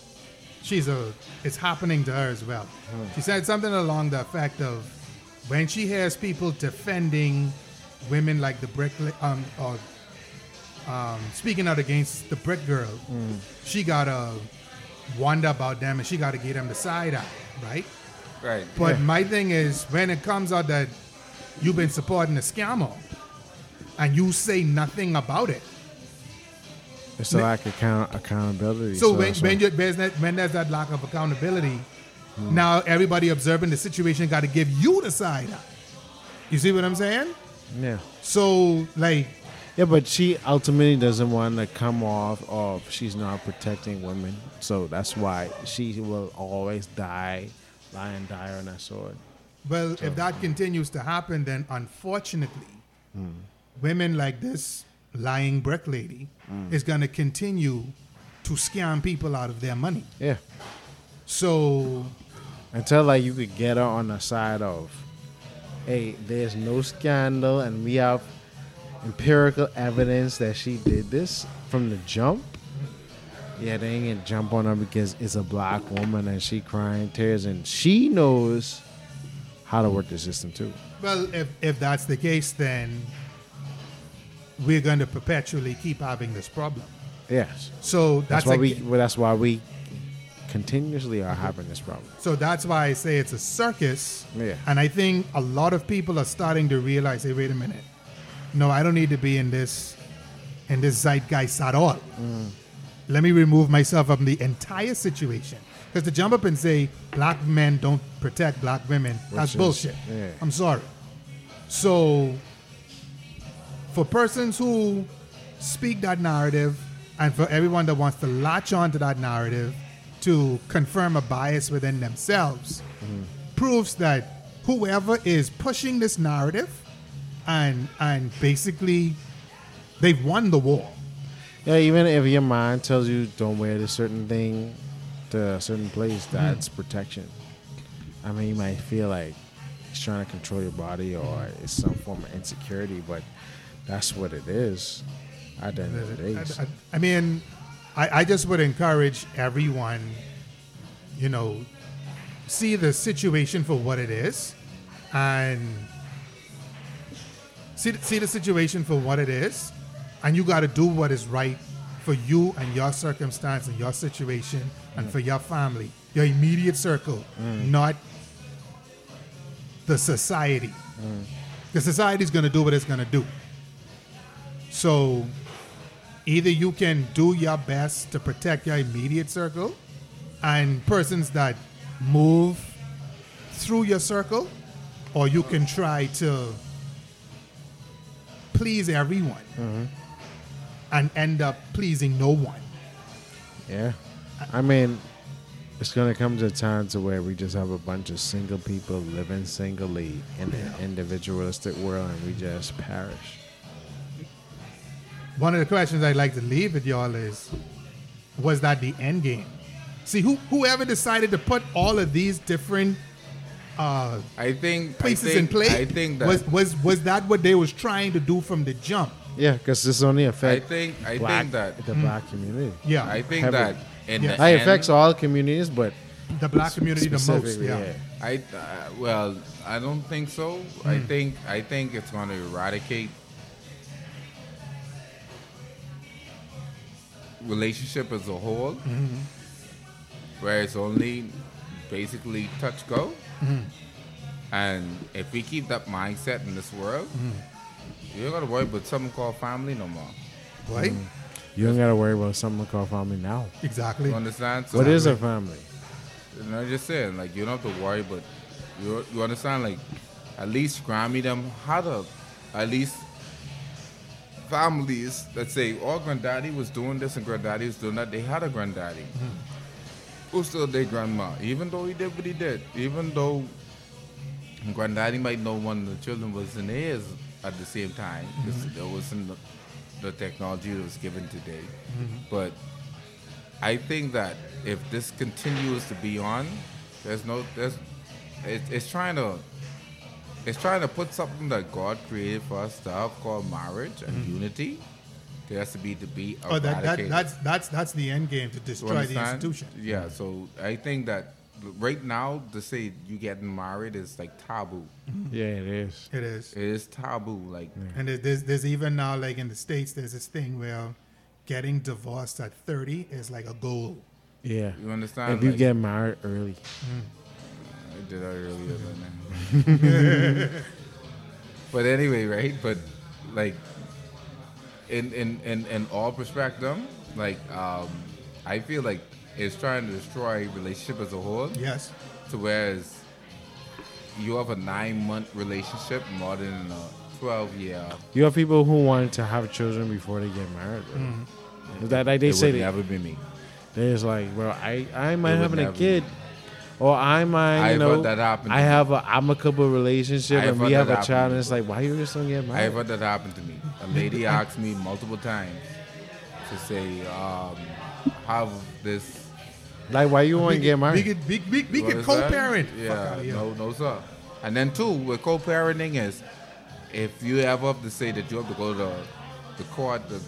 She's a it's happening to her as well. She said something along the effect of when she hears people defending women like the brick um or um, speaking out against the brick girl, she gotta wonder about them and she gotta give them the side eye, right? Right. But my thing is, when it comes out that you've been supporting a scammer and you say nothing about it, it's a lack of account- accountability. so, when, when, why- you, there's that, when there's that lack of accountability, now everybody observing the situation got to give you the side eye. You see what I'm saying? yeah. So, like, Yeah, but she ultimately doesn't want to come off of she's not protecting women. So that's why she will always die, lie and die on that sword. Well, if that continues to happen, then unfortunately, women like this lying brick lady hmm. is going to continue to scam people out of their money. Yeah. So, Until like you could get her on the side of, hey, there's no scandal and we have empirical evidence that she did this from the jump. Yeah, they ain't gonna jump on her because it's a black woman and she crying tears and she knows how to work the system too. Well, if, if that's the case, then we're going to perpetually keep having this problem. Yes. So That's, that's, why we. Well, that's why we continuously are having this problem. So that's why I say it's a circus. Yeah. And I think a lot of people are starting to realize, hey, wait a minute. No, I don't need to be in this in this zeitgeist at all. Mm. Let me remove myself from the entire situation. Because to jump up and say black men don't protect black women, that's is- bullshit. yeah. I'm sorry. So for persons who speak that narrative and for everyone that wants to latch on to that narrative to confirm a bias within themselves mm-hmm. proves that whoever is pushing this narrative and and basically they've won the war. Yeah, even if your mind tells you don't wear this certain thing to a certain place, hmm. that's protection. I mean, you might feel like it's trying to control your body or it's some form of insecurity, but that's what it is. At the end of the day, I, I- I mean, I, I just would encourage everyone, you know, see the situation for what it is and see, see the situation for what it is. And you got to do what is right for you and your circumstance and your situation and for your family, your immediate circle, not the society. The society is going to do what it's going to do. So either you can do your best to protect your immediate circle and persons that move through your circle, or you can try to please everyone mm-hmm. and end up pleasing no one. yeah. I mean, it's gonna come to a time to where we just have a bunch of single people living singly in an individualistic world, and we just perish. One of the questions I'd like to leave with y'all is was that the end game? See, who, whoever decided to put all of these different uh, I think places I think, in play I think that was, was was that what they was trying to do from the jump? Yeah, because this only affects. I affects think I black, think that the black community. Yeah, I think Heavily. that in Yeah. the It end, affects all communities, but the black community the most. specifically, Yeah. I uh, well, I don't think so. I hmm. think I think it's going to eradicate relationship as a whole, mm-hmm. where it's only basically touch go. Mm-hmm. And if we keep that mindset in this world, mm-hmm. you're gonna worry about something called family no more. Right? You don't gotta worry about something called family now. Exactly. You understand? So What is a family? You know, I just saying, like you don't have to worry, but you you understand, like at least Grammy them had a, at least families that say, oh, granddaddy was doing this and granddaddy was doing that. They had a granddaddy mm-hmm. who still their grandma, even though he did what he did, even though granddaddy might know one of the children was in his at the same time. 'cause There wasn't the, technology that was given today. Mm-hmm. But I think that if this continues to be on, there's no, there's, it, it's trying to, it's trying to put something that God created for us to have called marriage and mm-hmm. unity. There has to be to be Oh, that, that eradicated. that's that's that's the end game to destroy the institution. Yeah, so I think that right now to say you getting married is like taboo. Yeah, it is. It is. It is taboo. Like And there's, there's there's even now like in the states there's this thing where getting divorced at 30 is like a goal. Yeah. you understand? If you get married early. I did that earlier than but anyway, right? But like in in in, in all perspective, like um, I feel like it's trying to destroy relationship as a whole. Yes. To whereas you have a nine month relationship more than a twelve year. You have people who want to have children before they get married. Bro. Mm-hmm. That like they It say would that never be me. they're just like, bro, I I might would having a never kid, or I might you I've know heard that happen I have a amicable relationship I've and we have a child, and it's like, why you just don't get married? I've married? had that happen to me. A lady asked me multiple times to say, um, have this Like, why you want to get could- married? We could, we, we, we could co-parent. Fuck Yeah, outta here. no, no, sir. And then two, with co-parenting is, if you ever have to say that you have to go to the court to,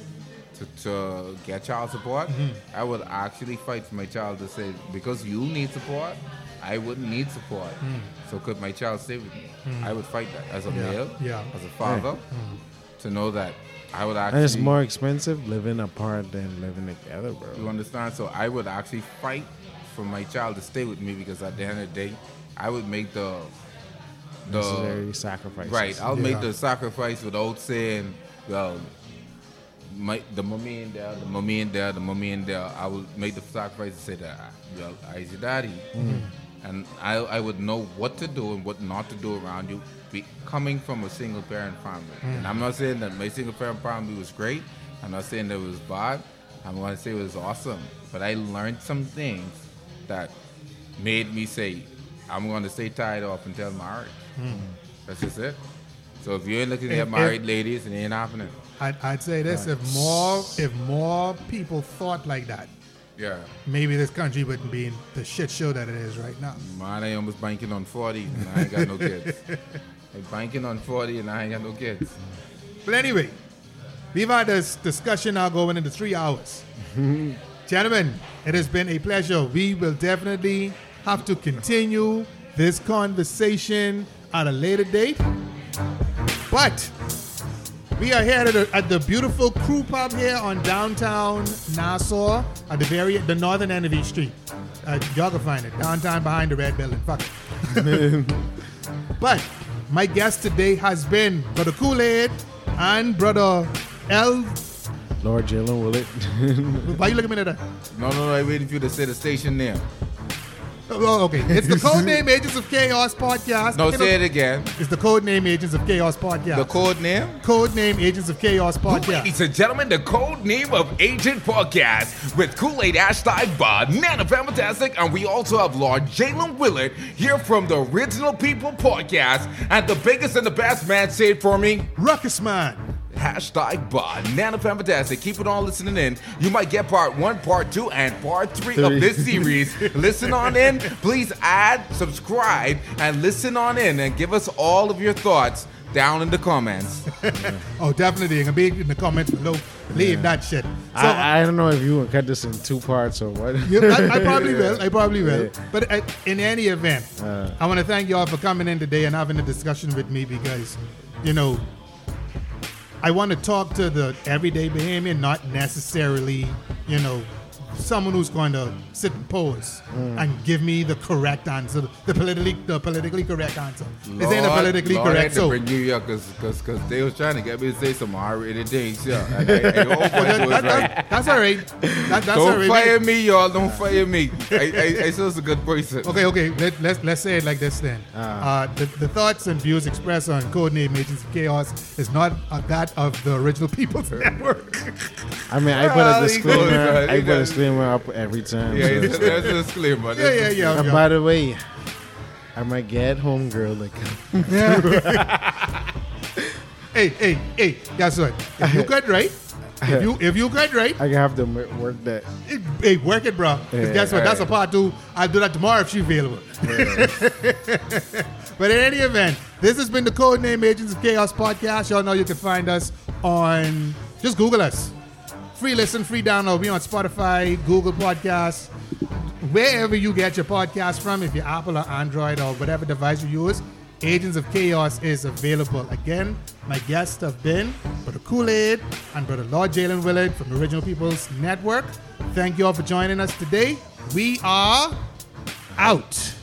to, to get child support, Mm-hmm. I would actually fight for my child to say because you need support, I wouldn't need support. So could my child stay with me? I would fight that as a Mm. Yeah, male, yeah. Mm. as a father, to know that I would actually. and it's more expensive living apart than living together, bro. You understand? So I would actually fight for my child to stay with me because at the end of the day, I would make the the Necessary sacrifices. right. I'll Yeah. make the sacrifice without saying, well, my the mommy in there, the mommy in there, the mommy in there. I will make the sacrifice and say that, well, I's your daddy, mm. and I I would know what to do and what not to do around you. Be, coming from a single parent family, mm. and I'm not saying that my single parent family was great. I'm not saying that it was bad. I'm going to say it was awesome, but I learned some things that made me say, I'm going to stay tied off until marriage. Mm. That's just it. So if you ain't looking If- at married ladies, it ain't happening. I'd, I'd say this: if more if more people thought like that, Yeah. maybe this country wouldn't be in the shit show that it is right now. Man, I almost banking on 40 and I ain't got no kids. I'm banking on 40 and I ain't got no kids. But anyway, we've had this discussion now going into three hours. Gentlemen, it has been a pleasure. We will definitely have to continue this conversation at a later date. But we are here at the, at the beautiful crew pub here on downtown Nassau at the very the northern end of East Street. Uh, y'all can find it downtown behind the red building. Fuck it. But my guest today has been Brother Kool Aid and Brother L. Lord Jaylin Willard. Why you looking at me like that? No, no, no, I waiting for you to say the station name. Oh, okay. It's the Codename Agents of Chaos podcast. No, say it again. It's the Codename Agents of Chaos podcast. The code name? Codename Agents of Chaos podcast. Ladies and gentlemen, the code name of Agent Podcast with Kool-Aid hashtag Bod, Nana Fantastic, and we also have Lord Jaylin Willard here from the Original People Podcast and the biggest and the best man, say it for me. Ruckus Man. Hashtag Bod, Nana Fantastic. Keep it on listening in. You might get part one, part two, and part three of this series. listen on in. Please add, subscribe, and listen on in and give us all of your thoughts down in the comments. Oh, definitely. You're going to be in the comments below. Leave that shit. So, I, I don't know if you would cut this in two parts or what. Yeah, I, I probably will. I probably will. Yeah. But uh, in any event, Uh. I want to thank y'all for coming in today and having a discussion with me because, you know, I want to talk to the everyday Bahamian, not necessarily, you know, someone who's going to sit and pose Mm. and give me the correct answer, the politically the politically correct answer. this ain't a Lord- politically Lord had correct. to So bring you up because cause they was trying to get me to say some R-rated things. Yeah, and I- and your old Well, voice that- that- that's all right. That, that's all Don't right. fire me, y'all. Don't fire me. I, I, I still a good person. Okay, okay. Let, let's let's say it like this then. Uh, the, the thoughts and views expressed on Codename Agents of Chaos is not uh, that of the original People's Network. I mean, I put a disclaimer. I put a does. Disclaimer up every time. Yeah, so- there's there's a disclaimer. yeah, There's yeah, a yeah. And yeah. by the way, I might get home girl. Like, hey, hey, hey. Guess what? If you got right, if you if you got right, I have to work that. it- hey, work it, bro. Yeah, guess what? That's a part two. I'll do that tomorrow if she's available. but in any event, this has been the Codename Agents of Chaos podcast. Y'all know you can find us on just Google us. Free listen, free download. We on Spotify, Google Podcasts, wherever you get your podcast from. If you're Apple or Android or whatever device you use, Agents of Chaos is available. Again, my guests have been Brother Kool Aid and Brother Lord Jaylin Willard from Original Peoples Network. Thank you all for joining us today. We are out.